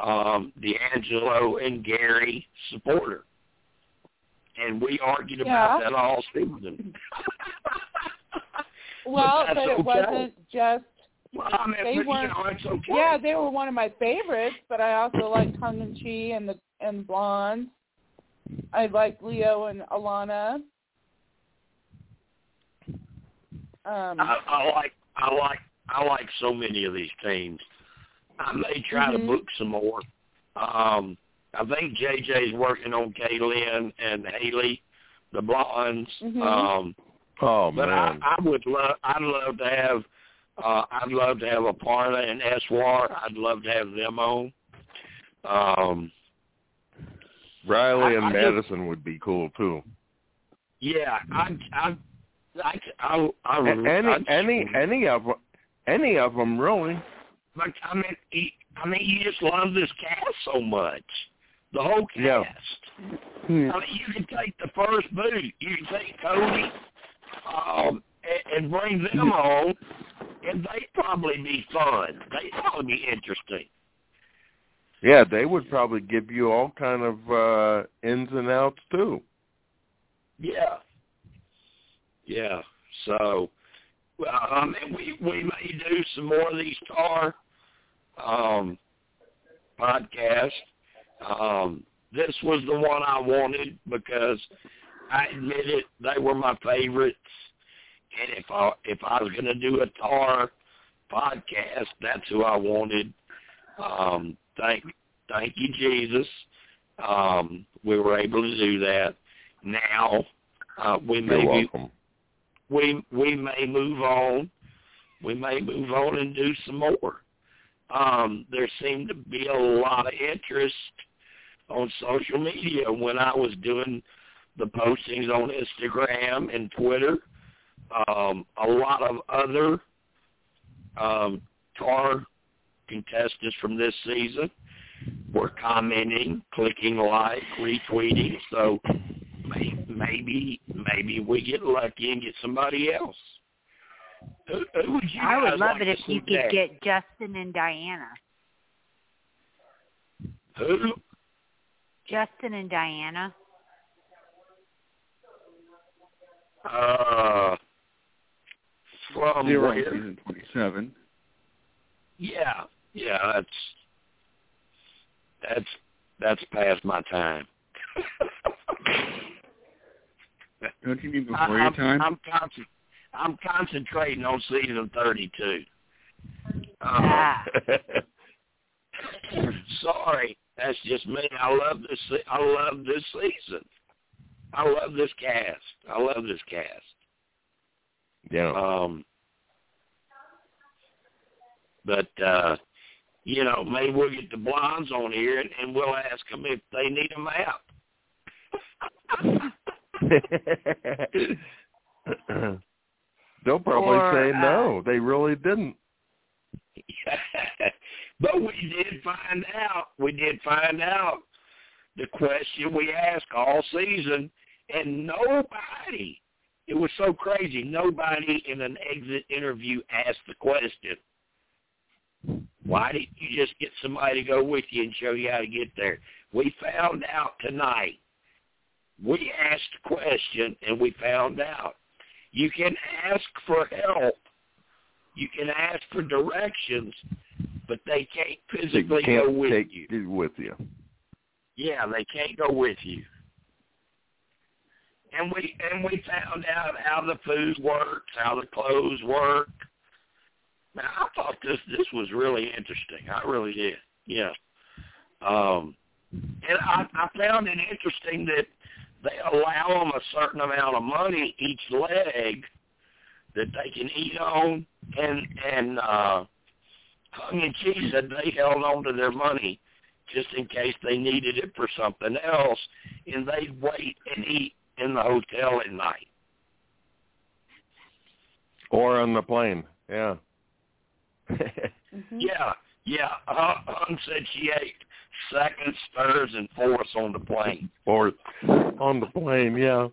um, DeAngelo and Gary supporter. And we argued about Yeah. that all season. Well, that's but it okay. wasn't just well, I mean, They but, weren't- know, it's okay. yeah, they were one of my favorites, but I also liked Tongue and Chee and the and Blondes. I liked Leo and Alana. Um, I, I like I like I like so many of these teams. I may try to Mhm. book some more. Um, I think JJ's working on Kaylynn and Haley, the blondes. Mhm. Um, Oh but I, man. I would love I'd love to have uh, I'd love to have Aparna and Eswar. I'd love to have them on. Um, Riley and I- I just- Madison would be cool too. yeah, I I I I, I, would- any I'd- any any of 'em- any of them really. Like I mean, he, I mean, you just love this cast so much. The whole cast. Yeah. Hmm. I mean, you can take the first boot. You can take Cody, um, and, and bring them on, and they'd probably be fun. They'd probably be interesting. Yeah, they would probably give you all kind of uh ins and outs too. Yeah. Yeah. So, well, I mean, we we may do some more of these TAR um, podcasts. Um, this was the one I wanted because I admit it, they were my favorites. And if I if I was going to do a TAR podcast, that's who I wanted. Um, thank thank you, Jesus. Um, we were able to do that. Now uh, we may be, we we may move on. We may move on and do some more. Um, there seemed to be a lot of interest on social media when I was doing the postings on Instagram and Twitter. Um, a lot of other um, TAR contestants from this season were commenting, clicking like, retweeting. So may- maybe maybe we get lucky and get somebody else. Who, who would you I would love like it if you could next? get Justin and Diana. who? Justin and Diana. Uh, from Zero in where? season 27. Yeah, yeah, that's that's that's past my time. Don't you mean before I, your I'm, time? I'm, concent- I'm concentrating on season 32. Ah. Um, sorry, that's just me. I love this. I love this season. I love this cast. I love this cast. Yeah. Um, but uh, you know, maybe we'll get the blondes on here and, and we'll ask them if they need a map. They'll probably Or, say uh, no. They really didn't. but we did find out. We did find out the question we asked all season, and nobody. It was so crazy. Nobody in an exit interview asked the question. Why didn't you just get somebody to go with you and show you how to get there? We found out tonight. We asked the question and we found out. You can ask for help. You can ask for directions, but they can't They physically can't go with take you. it with you. Yeah, they can't go with you. And we and we found out how the food works, how the clothes work. Man, I thought this this was really interesting. I really did. Yeah. Um and I, I found it interesting that they allow them a certain amount of money each leg that they can eat on and and uh Hung and Chee said they held on to their money just in case they needed it for something else, and they'd wait and eat in the hotel at night. Or on the plane. Yeah. Yeah, yeah. Uh, Hung said she ate seconds, thirds, and fourths on the plane. or on the plane, yeah.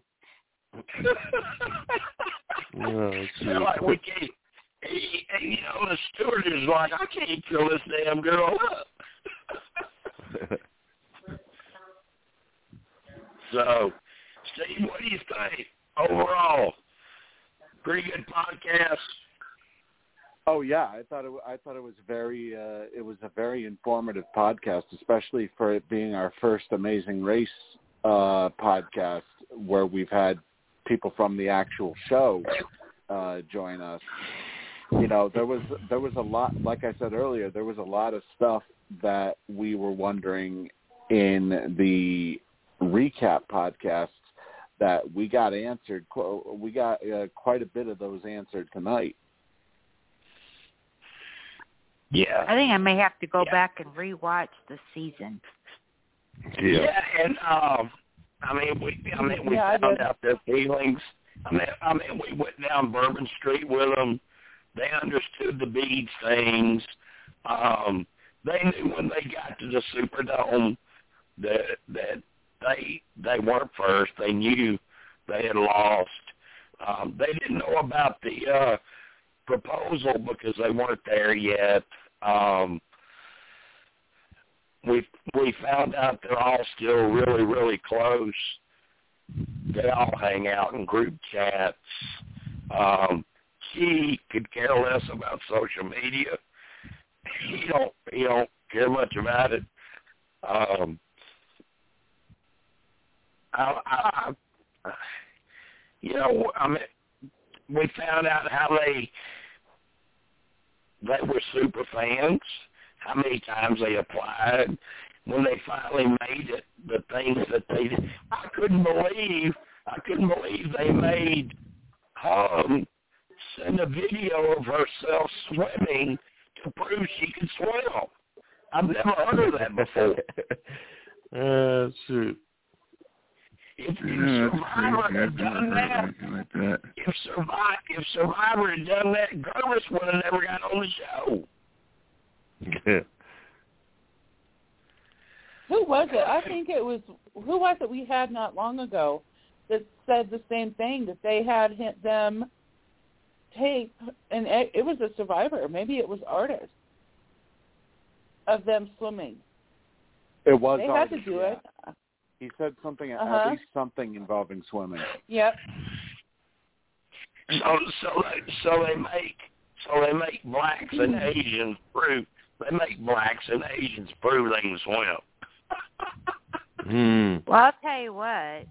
Yeah, let's see. They're like, we can't. And, and, you know, the steward is like, I can't fill this damn girl up. so, Steve, what do you think overall? Pretty good podcast. Oh yeah, I thought it. I thought it was very. Uh, it was a very informative podcast, especially for it being our first Amazing Race uh, podcast, where we've had people from the actual show uh, join us. You know, there was there was a lot. Like I said earlier, there was a lot of stuff that we were wondering in the recap podcasts that we got answered. We got uh, quite a bit of those answered tonight. Yeah. I think I may have to go Yeah. back and rewatch the season. Yeah. Yeah, and um, I mean, we, I mean, we Yeah, found out their feelings. I mean, I mean, we went down Bourbon Street with them. They understood the beads things. Um, they knew when they got to the Superdome that that they they weren't first. They knew they had lost. Um, they didn't know about the uh, proposal because they weren't there yet. Um, we we found out they're all still really really close. They all hang out in group chats. Um, he could care less about social media. He don't he don't care much about it. Um, I, I, you know, I mean, we found out how they they were super fans, how many times they applied. When they finally made it, the things that they did, I couldn't believe, I couldn't believe they made um, send a video of herself swimming to prove she could swim. I've never heard of that before. uh, shoot. If, if Survivor had done that, like that. if Survivor, if Survivor had done that, Gervase would have never got on the show. Who was it? I think it was who was it we had not long ago that said the same thing that they had hit them tape and it, it was a survivor. Maybe it was artist of them swimming. It was. They had to do yeah. it. He said something, Uh-huh. at least something involving swimming. Yep. So so they so they make so they make blacks and Asians prove they make blacks and Asians prove they can swim. Hmm. Well, I'll tell you what.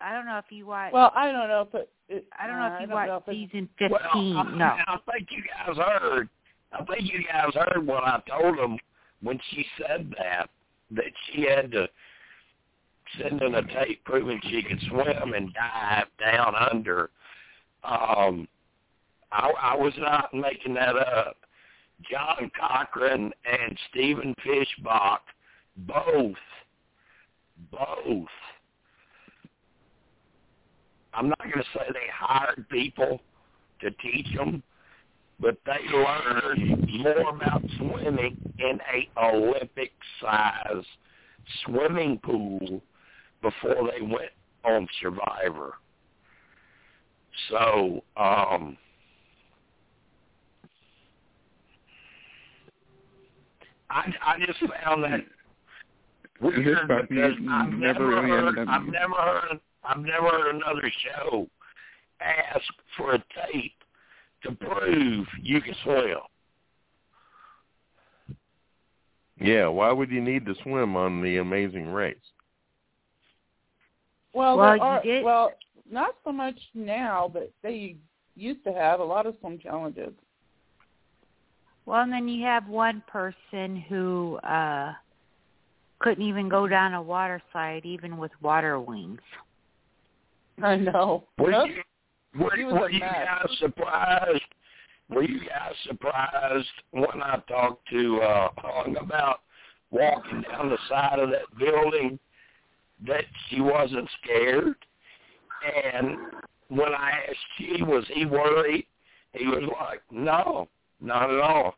I don't know if you watched. Well, I don't know if it. it I don't know uh, if you I don't know watched season Well, fifteen. I, no. I think you guys heard. I think you guys heard what I told them when she said that that she had to send in a tape proving she could swim and dive down under. Um, I, I was not making that up. John Cochran and Stephen Fishbach both, both. I'm not going to say they hired people to teach them, but they learned more about swimming in a Olympic size swimming pool before they went on Survivor. So, um, I I just found that weird because? I've Never never really heard I've never heard I've never heard another show ask for a tape to prove you can swim. Yeah, why would you need to swim on the Amazing Race? Well, Well, there you are, did- well, not so much now, but they used to have a lot of swim challenges. Well, and then you have one person who uh couldn't even go down a water slide even with water wings. I know. Were Yep. you, were, were you mess. guys surprised? Were you guys surprised when I talked to uh, Hung about walking down the side of that building that she wasn't scared? And when I asked she was he worried, he was like, "No, not at all."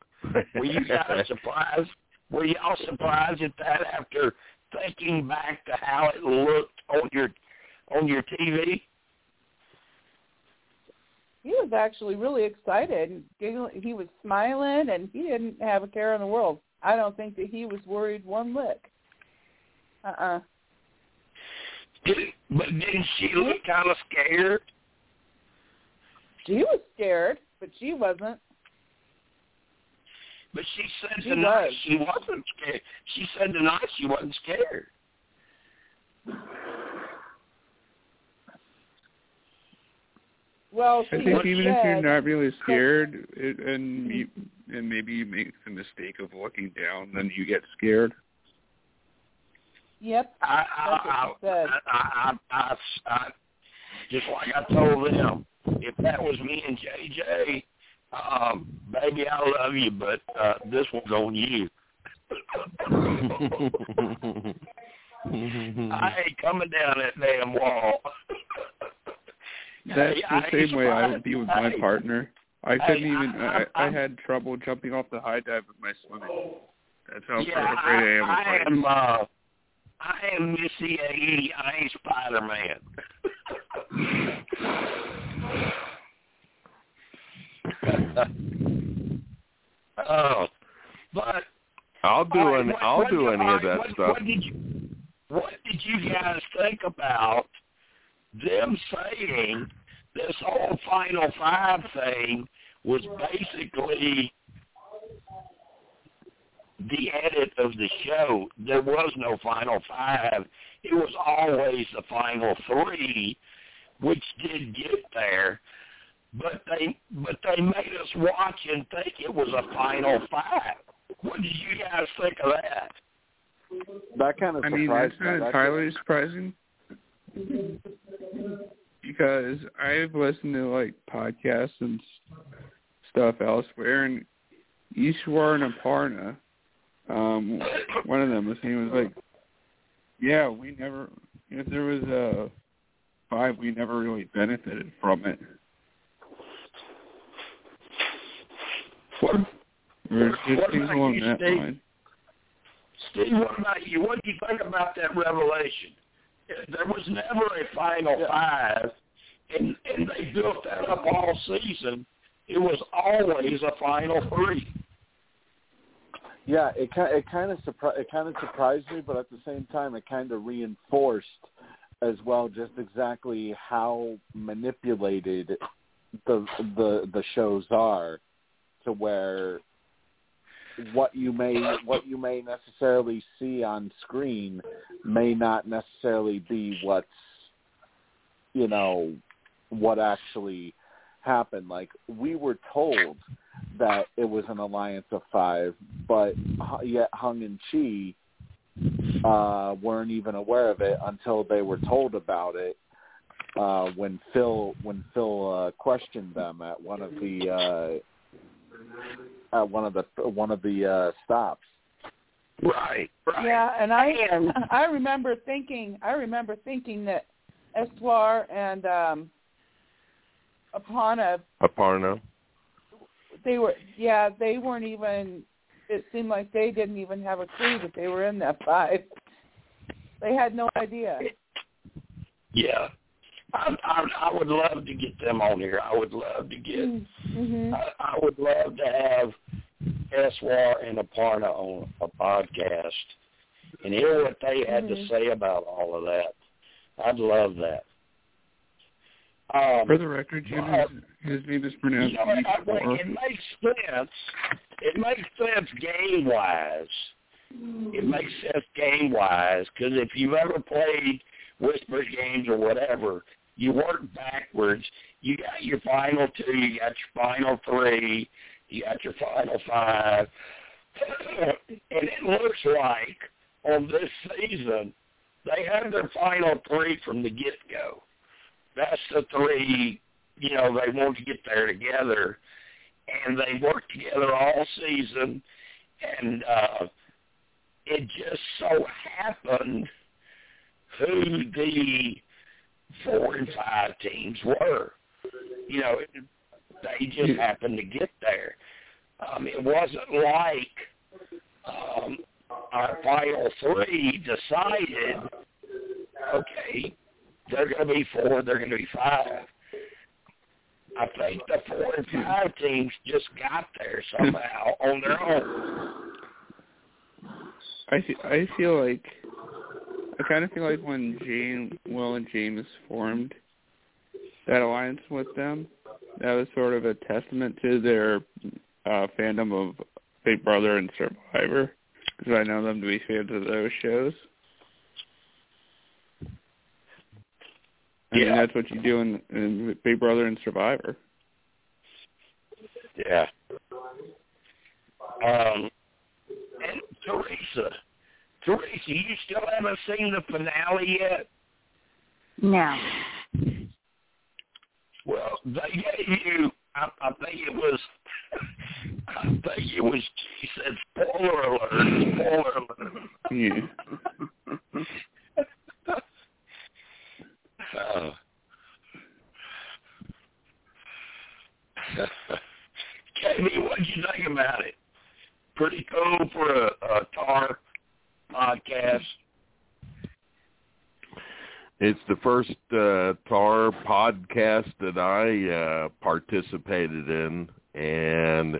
Were you guys surprised? Were y'all surprised at that after thinking back to how it looked on your on your TV? He was actually really excited. Giggling- He was smiling, and he didn't have a care in the world. I don't think that he was worried one lick. Uh-uh. Did, but didn't she look kind of scared? She was scared, but she wasn't. But she said She tonight was. she wasn't scared. She said tonight she wasn't scared. Well, I think even if you're not really scared, it, and you, and maybe you make the mistake of looking down, then you get scared. Yep. I, That's what I, she said. I, I, I, I, I, just like I told them, if that was me and JJ, um, baby, I love you, but uh, this one's on you. I ain't coming down that damn wall. That's Hey, the I same way I would be with my partner. I couldn't even. I- I, I had trouble jumping off the high dive with my swimming. That's how Yeah, afraid I am of I, I am. Uh, I am Missy A. I ain't Spider Man. oh, but I'll do All any. what- I'll what do any all of that what, stuff. What did you What did you guys think about them saying this whole Final Five thing was basically the edit of the show? There was no Final Five. It was always the Final Three, which did get there. But they but they made us watch and think it was a Final Five. What did you guys think of that? That kind of I mean, that's not That- entirely surprising because I've listened to like podcasts and stuff elsewhere, and Eswar and Aparna, um, one of them was he was like, "Yeah, we never. If there was a five, we never really benefited from it." What, Or just What things along you, that Steve? line. Steve, what about you? What do you think about that revelation? There was never a final Yeah. five, and and they built that up all season. It was always a final three. Yeah, it ki- it kind of surpri- it kind of surprised me, but at the same time, it kind of reinforced as well just exactly how manipulated the the the shows are to where what you may what you may necessarily see on screen may not necessarily be what's you know what actually happened. Like we were told that it was an alliance of five but yet hung and Chee uh weren't even aware of it until they were told about it uh when phil when phil uh questioned them at one of the uh at one of the one of the uh stops Right, right. Yeah, and I And- I remember thinking I remember thinking that Eswar and um Apana Aparna. They were yeah, they weren't even it seemed like they didn't even have a clue that they were in that five. They had no idea. Yeah. I, I I would love to get them on here. I would love to get. Mm-hmm. I, I would love to have Eswar and Aparna on a podcast and hear what they had to Mhm. say about all of that. I'd love that. Um, For the record, Jim, uh, his, his name is pronounced you know, I, it makes sense. It makes sense game wise. It makes sense game wise because if you've ever played Whispers games or whatever, you work backwards. You got your final two, you got your final three, you got your final five, and it looks like on this season they have their final three from the get go. That's the three, you know, they want to get there together, and they worked together all season, and uh, it just so happened who the four and five teams were. You know, it, they just happened to get there. Um, it wasn't like um, our final three decided, okay, they're going to be four, they're going to be five. I think the four and five teams just got there somehow on their own. I fe- I feel like I kind of feel like when Jane, Will, and James formed that alliance with them, that was sort of a testament to their uh, fandom of Big Brother and Survivor, because I know them to be fans of those shows. I mean, Yeah. that's what you do in, in Big Brother and Survivor. Yeah. Um, and Teresa, Teresa, you still haven't seen the finale yet? No. Well, they gave you. I, I think it was. I think it was. She said, "Spoiler alert! Spoiler alert!" Yeah. Uh, KB, what did you think about it? Pretty cool for a, a TAR podcast. It's the first uh, TAR podcast that I uh, participated in, and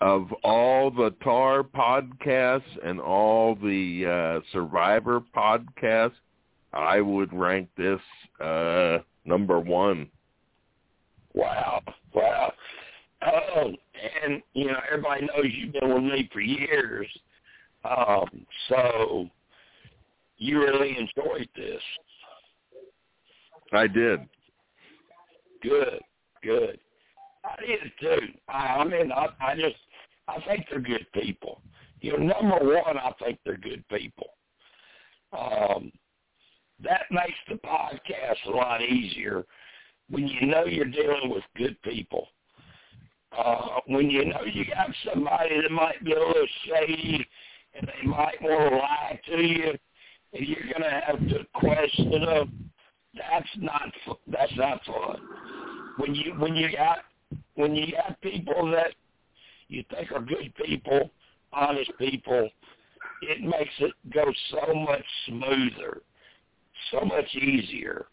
of all the TAR podcasts and all the uh, Survivor podcasts, I would rank this uh, number one. Wow, wow. Oh, and you know everybody knows you've been with me for years, um, so you really enjoyed this. I did. Good, good. I did too. I, I mean, I, I just, I think they're good people. You know, number one, I think they're good people. Um, that makes the podcast a lot easier when you know you're dealing with good people. Uh, when you know you got somebody that might be a little shady and they might want to lie to you, and you're going to have to question them. That's not that's not fun. When you when you got when you got people that you think are good people, honest people, it makes it go so much smoother, so much easier.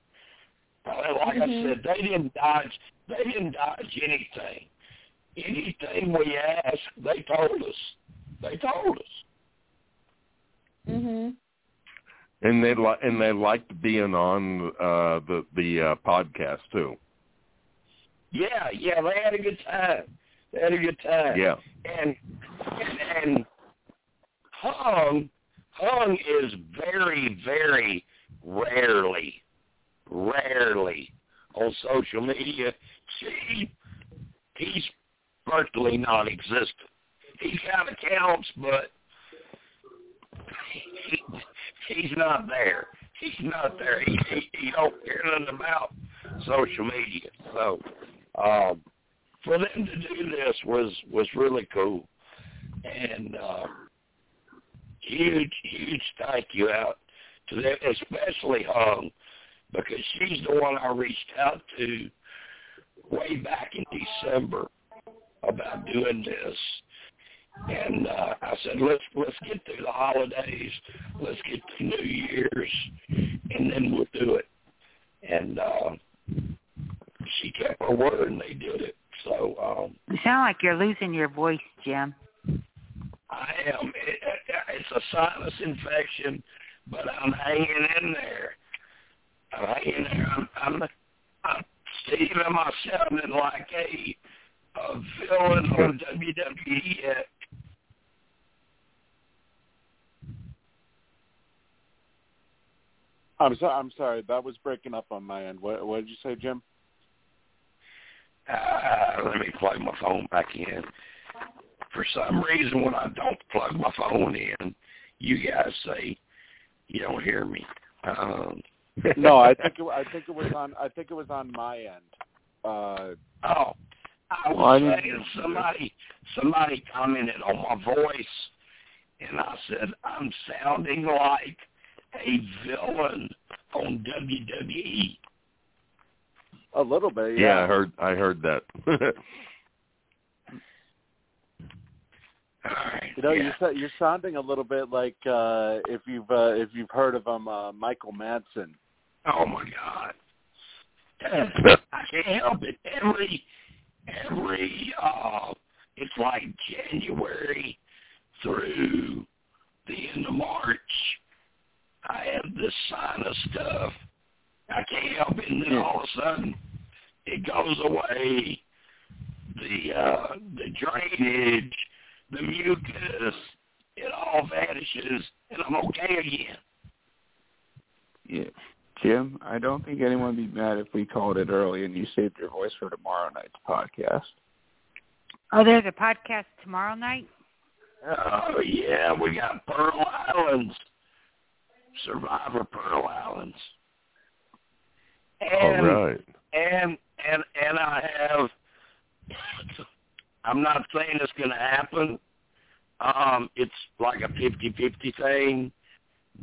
Uh, like mm-hmm. I said, they didn't dodge. They didn't dodge anything. Anything we asked, they told us. They told us. Mhm. And they like and they liked being on uh the the uh podcast too. Yeah, yeah, they had a good time. They had a good time. Yeah. And and, and Hung Hung is very, very rarely, rarely on social media. See, he's virtually non-existent. He's got accounts, but he, he's not there. He's not there. He, he, he don't care nothing about social media. So um, for them to do this was was really cool, and uh, huge huge thank you out to them, especially Hung, because she's the one I reached out to way back in December about doing this. And uh, I said, let's let's get through the holidays, let's get to New Year's, and then we'll do it. And uh, she kept her word, and they did it. So um, you sound like you're losing your voice, Jim. I am. It, it, it's a sinus infection, but I'm hanging in there. I'm hanging there. I'm, I'm, I'm Steve, am I sounding like a a villain on WWE yet? I'm sorry. I'm sorry. That was breaking up on my end. What, what did you say, Jim? Uh, let me plug my phone back in. For some reason, when I don't plug my phone in, you guys say you don't hear me. Um, no, I think it, I think it was on. I think it was on my end. Uh, oh, I was well, saying somebody somebody commented on my voice, and I said I'm sounding like a villain on WWE. A little bit, yeah. Yeah, I heard. I heard that. you know, yeah. you're you're sounding a little bit like uh if you've uh, if you've heard of him, uh, Michael Madsen. Oh my God! I can't help it. Every every uh, it's like January through the end of March. I have this sinus stuff. I can't help it, and then all of a sudden it goes away. The uh, the drainage, the mucus, it all vanishes, and I'm okay again. Yeah. Jim, I don't think anyone would be mad if we called it early and you saved your voice for tomorrow night's podcast. Oh, there's a podcast tomorrow night? Oh, yeah. We got Pearl Islands. Survivor Pearl Islands. And, All right. And, and, and I have, I'm not saying it's going to happen. Um, it's like a fifty-fifty thing,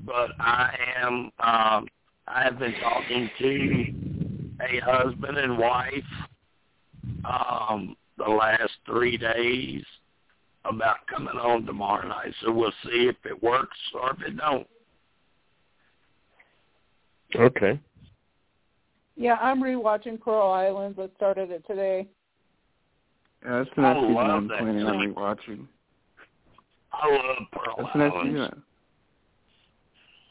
but I am, um, I have been talking to a husband and wife um, the last three days about coming on tomorrow night. So we'll see if it works or if it don't. Okay. Yeah, I'm rewatching Coral Islands. I started it today. Yeah, that's the next season love I'm that planning on rewatching. I love Pearl That's the next season.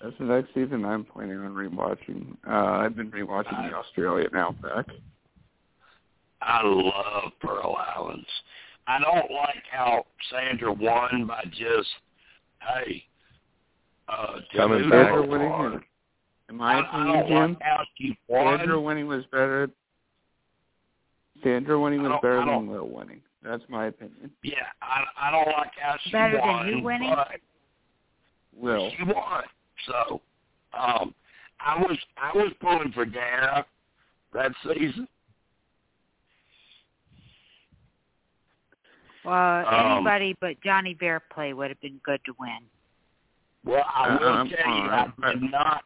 That's the next season I'm planning on rewatching. Uh, I've been rewatching the Australian Outback. I love Pearl Islands. I don't like how Sandra won by just, hey, uh, Coming back. Sandra winning, hard. in, in my I, I opinion, Jim, like how she won. Sandra winning was better. Sandra winning I was don't- better than Will winning. That's my opinion. Yeah, I, I don't like how she Better than you winning? But Will. She won. So, um, I was I was pulling for Darrah that season. Well, Um, anybody but Johnny Fair Play would have been good to win. Well, I will Um, tell you, I alright. did not,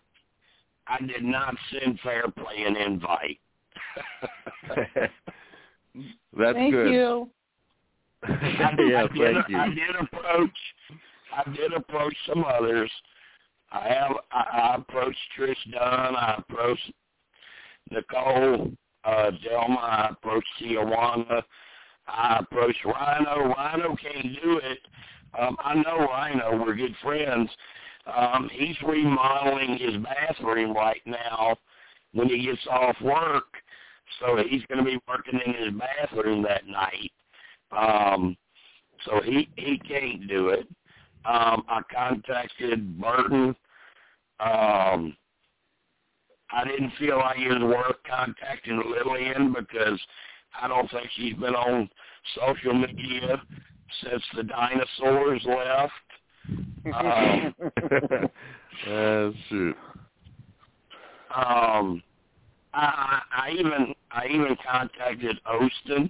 I did not send Fair Play an invite. That's Thank good. you. Yeah, I did, thank you. I did approach, I did approach some others. I have, I, I approached Trish Dunn. I approached Nicole uh, Delma. I approached Tijuana. I approached Rhino. Rhino can't do it. Um, I know Rhino. We're good friends. Um, he's remodeling his bathroom right now when he gets off work. So he's going to be working in his bathroom that night. Um, so he he can't do it. Um, I contacted Burton. Um, I didn't feel like it was worth contacting Lillian because I don't think she's been on social media since the dinosaurs left. Um, uh, shoot. um, I, I even I even contacted Osten.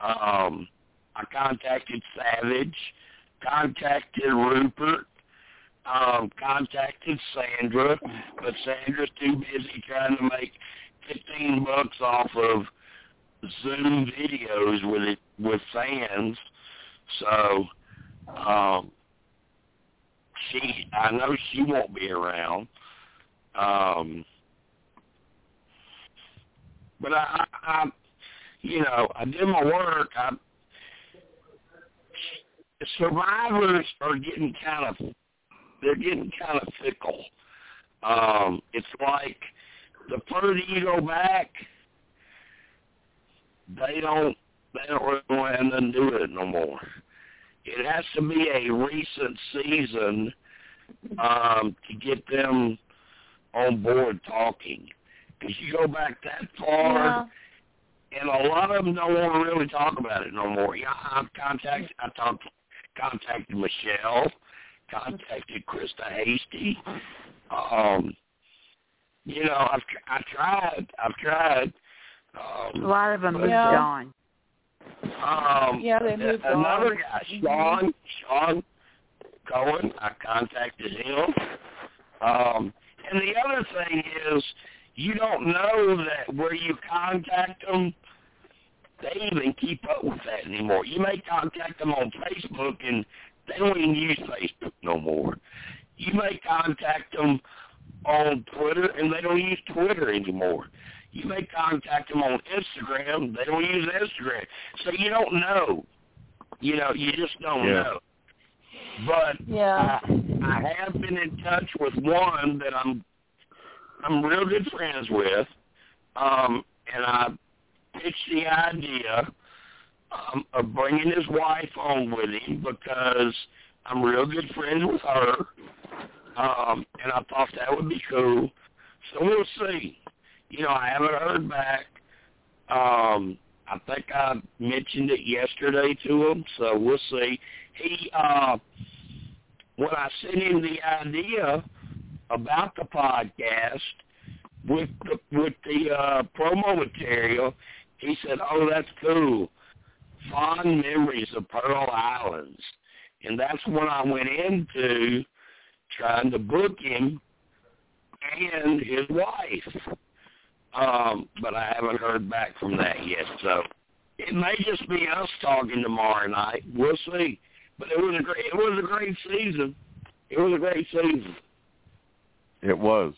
Um, I contacted Savage, contacted Rupert, um, contacted Sandra, but Sandra's too busy trying to make fifteen bucks off of Zoom videos with it with fans. So um, she, I know she won't be around. Um, but I, I, I, you know, I did my work. I, survivors are getting kind of, they're getting kind of fickle. Um, it's like the further you go back, they don't, they don't really have nothing to do with it no more. It has to be a recent season um, to get them on board talking. Because you go back that far, Yeah. and a lot of them don't want to really talk about it no more. Yeah, I've contacted, I talked, contacted Michelle, contacted Christa Hastie. Um, you know, I've I tried, I've tried. A Um, lot of them moved Yeah. on. um, Yeah, they moved another on. guy, Mhm. Sean, Shawn Cohen. I contacted him. Um, and the other thing is, you don't know that where you contact them, they even keep up with that anymore. You may contact them on Facebook, and they don't even use Facebook no more. You may contact them on Twitter, and they don't use Twitter anymore. You may contact them on Instagram. They don't use Instagram. So you don't know. You know, you just don't Yeah. know. But Yeah. I, I have been in touch with one that I'm I'm real good friends with, um, and I pitched the idea um, of bringing his wife on with him because I'm real good friends with her, um, and I thought that would be cool. So we'll see. You know, I haven't heard back. Um, I think I mentioned it yesterday to him, so we'll see. He, uh, when I sent him the idea about the podcast with the with the uh, promo material, he said, "Oh, that's cool. Fond memories of Pearl Islands," and that's when I went into trying to book him and his wife. Um, but I haven't heard back from that yet, so it may just be us talking tomorrow night. We'll see. But it was a great it was a great season. It was a great season. It was.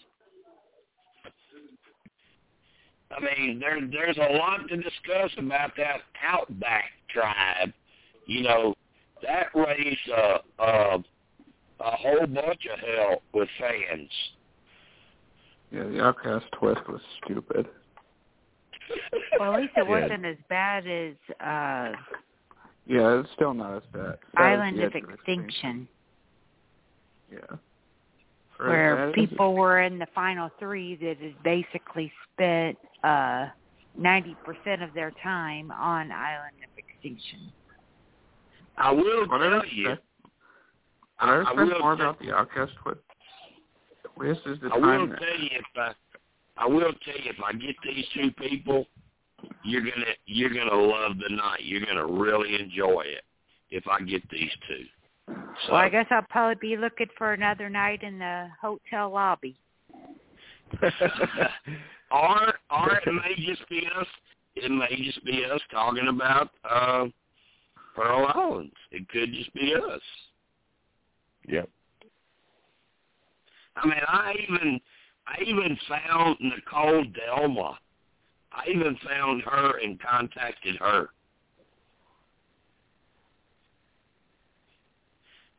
I mean, there there's a lot to discuss about that outback tribe. You know, that raised a a, a whole bunch of hell with fans. Yeah, the Outcast twist was stupid. Well, at least it Yeah. wasn't as bad as uh Yeah, it's still not as bad. Island Yeah, of Extinction, Yeah. For where that, people were in the final three that had basically spent uh ninety percent of their time on Island of Extinction. I will What tell you. respect, I I will more tell- about the Outcast twist. This is the I will time that tell you if I, I will tell you if I get these two people, you're gonna you're gonna love the night. You're gonna really enjoy it if I get these two. So, Well, I guess I'll probably be looking for another night in the hotel lobby. or or it may just be us. It may just be us talking about uh, Pearl Islands. It could just be us. Yep. I mean, I even I even found Nicole Delma. I even found her and contacted her.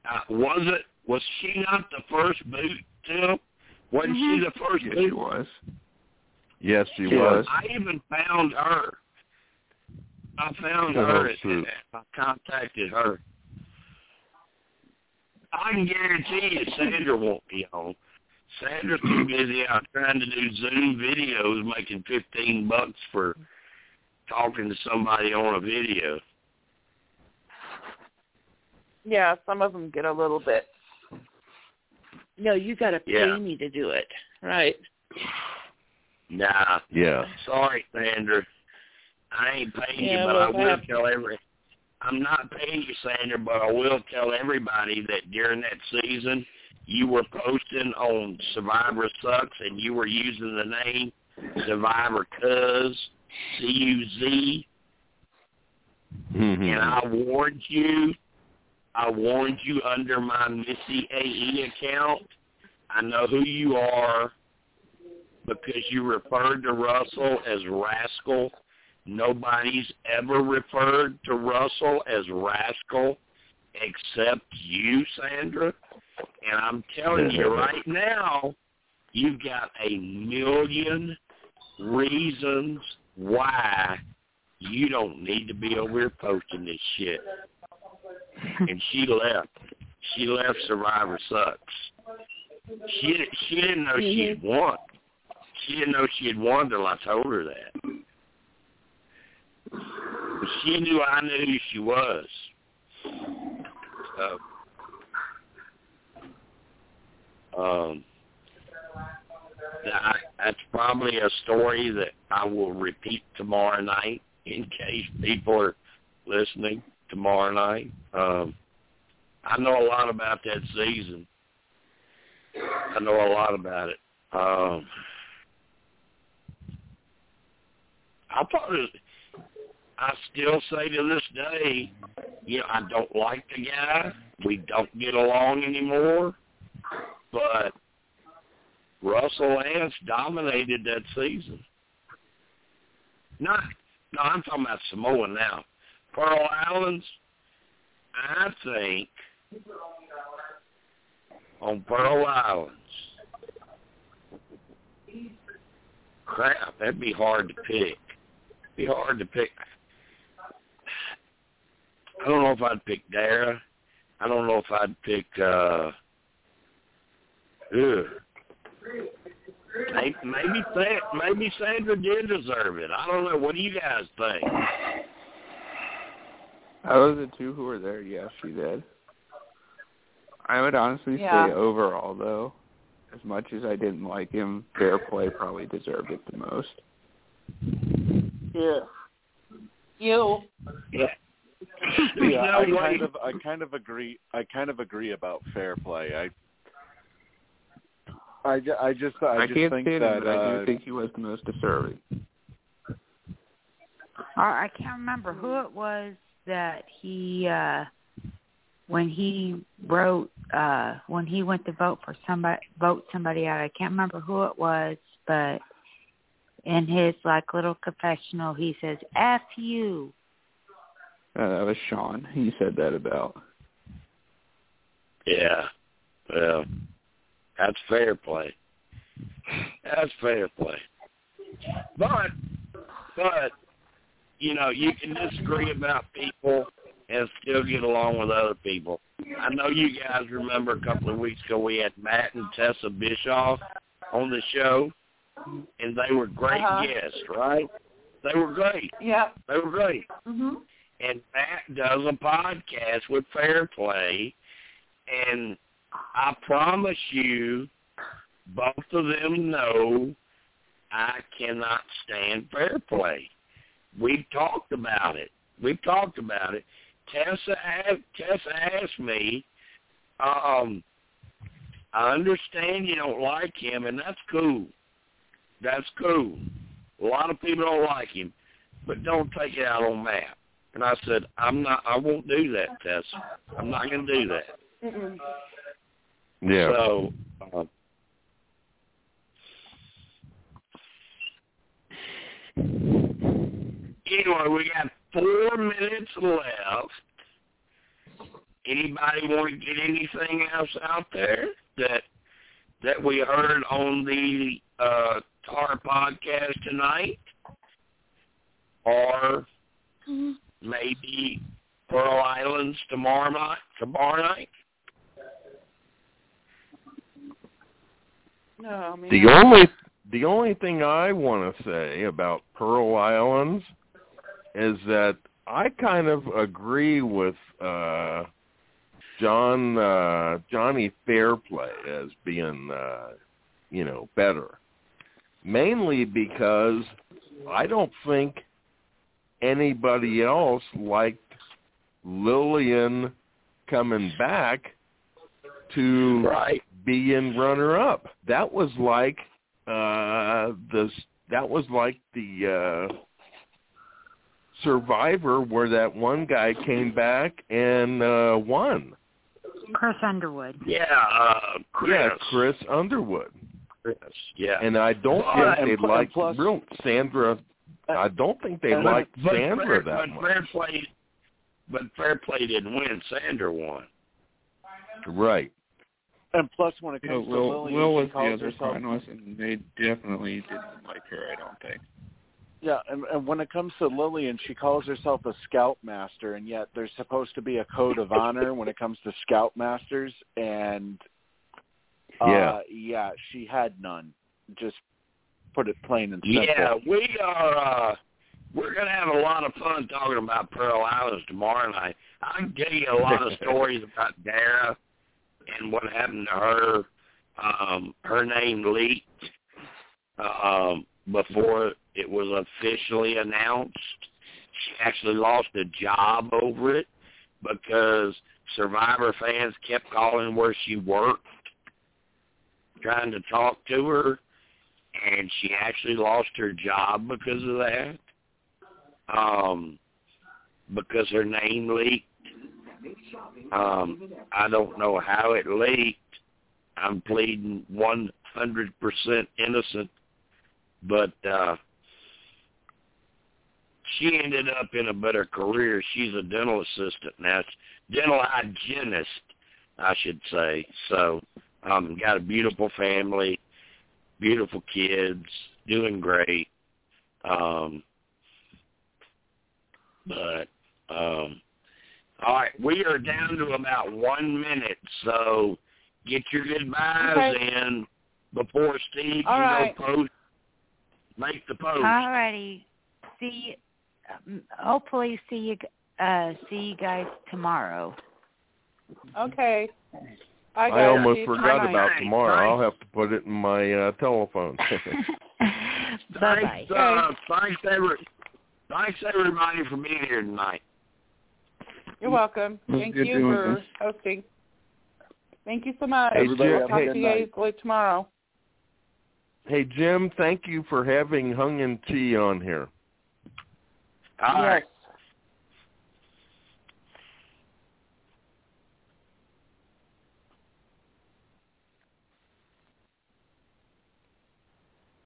Uh, was it? Was she not the first boot, Tim? Wasn't she the first yeah, she was. Yes, she She was. I even found her. I found Oh, her. And, shoot. I contacted her. I can guarantee you Sandra won't be home. Sandra's too busy out trying to do Zoom videos, making fifteen bucks for talking to somebody on a video. Yeah, some of them get a little bit. No, you got to pay Yeah. me to do it, right? Nah, Yeah. sorry, Sandra. I ain't paying Yeah, you, but well, I will perhaps- tell every. I'm not paying you, Sandra, but I will tell everybody that during that season, you were posting on Survivor Sucks, and you were using the name Survivor Cuz, C U Z, Mhm. and I warned you. I warned you under my Missyae account. I know who you are because you referred to Russell as rascal. Nobody's ever referred to Russell as rascal except you, Sandra. And I'm telling you right now, you've got a million reasons why you don't need to be over here posting this shit. And she left. She left Survivor Sucks. She she didn't know she had won. She didn't know she had won till I told her that. But she knew I knew who she was. So, um, that, that's probably a story that I will repeat tomorrow night in case people are listening tomorrow night. Um, I know a lot about that season. I know a lot about it. Um, I thought it. I still say to this day, you know, I don't like the guy. We don't get along anymore. But Russell Hantz dominated that season. Not, no, I'm talking about Samoa now. Pearl Islands, I think on Pearl Islands. Crap, that'd be hard to pick. Be hard to pick. I don't know if I'd pick Darrah. I don't know if I'd pick uh ugh. Maybe maybe, maybe Sandra did deserve it. I don't know. What do you guys think? Out of the two who were there, yes, she did. I would honestly Yeah. say overall, though, as much as I didn't like him, fair play probably deserved it the most. Yeah. You. Yeah. Yeah, I kind of I kind of agree. I kind of agree about fair play. I I, I just I, I, just can't think stand that him, but I uh, do think he was the most deserving. Or I can't remember who it was that he uh when he wrote uh when he went to vote for somebody vote somebody out. I can't remember who it was, but in his like little confessional he says F you. Uh, that was Sean. He said that about Yeah. Well, that's fair play. That's fair play. But, but, you know, you can disagree about people and still get along with other people. I know you guys remember a couple of weeks ago we had Matt and Tessa Bischoff on the show, and they were great Uh-huh. guests, right? They were great. Yeah. They were great. Mhm. And Matt does a podcast with Fair Play, and I promise you, both of them know I cannot stand Fair Play. We've talked about it. We've talked about it. Tessa asked, Tessa asked me, um, I understand you don't like him, and that's cool. That's cool. A lot of people don't like him, but don't take it out on Matt. And I said, I'm not. I won't do that, Tessa. I'm not going to do that. Mm-mm. Yeah. So, uh, anyway, we got four minutes left. Anybody want to get anything else out there that that we heard on the uh, TAR podcast tonight, or maybe Pearl Islands tomorrow night? Tomorrow night. No, man. The only the only thing I want to say about Pearl Islands is that I kind of agree with uh John uh Johnny Fairplay as being uh you know better. Mainly because I don't think anybody else liked Lillian coming back to Right. be in runner up. That was like uh the that was like the uh Survivor where that one guy came back and uh won. Chris Underwood. Yeah, uh, Chris. Yeah, Chris Underwood. Chris. Yeah. And I don't Well, think they pl- liked plus- real Sandra I don't think they and- liked but Sandra fair, that but much. fair play, but fair play didn't win. Sandra won. Right. And plus, when it You know, comes to Will, Lily, Will she was the other herself finalist, and they definitely didn't like her. I don't think. Yeah, and, and when it comes to Lillian, she calls herself a scoutmaster, and yet there's supposed to be a code of honor when it comes to scoutmasters, and uh, Yeah. yeah, she had none. Just put it plain and simple. Yeah, we are. uh We're gonna have a lot of fun talking about Pearl Islands tomorrow night. I can tell you a lot of stories about Darrah and what happened to her. Um, her name leaked um, before it was officially announced. She actually lost a job over it because Survivor fans kept calling where she worked, trying to talk to her, and she actually lost her job because of that. Um, because her name leaked. Um, I don't know how it leaked. I'm pleading 100% innocent, but uh, she ended up in a better career. She's a dental assistant now, dental hygienist, I should say. So, um, got a beautiful family, beautiful kids, doing great. Um, but um, all right, we are down to about one minute, so get your goodbyes Okay. in before Steve All can right. go post. Make the post. Alrighty. See. Um, hopefully, see you. Uh, see you guys tomorrow. Okay. I, I, got it. See almost forgot tonight. about tomorrow. thanks. I'll have to put it in my uh telephone. bye bye. Thanks, uh, thanks, every, thanks everybody for being here tonight. You're welcome. Thank good you for this. hosting. Thank you so much. Everybody Jim, have a Talk to you guys night. later tomorrow. Hey Jim, thank you for having Hung and Chee on here. All right. Yes.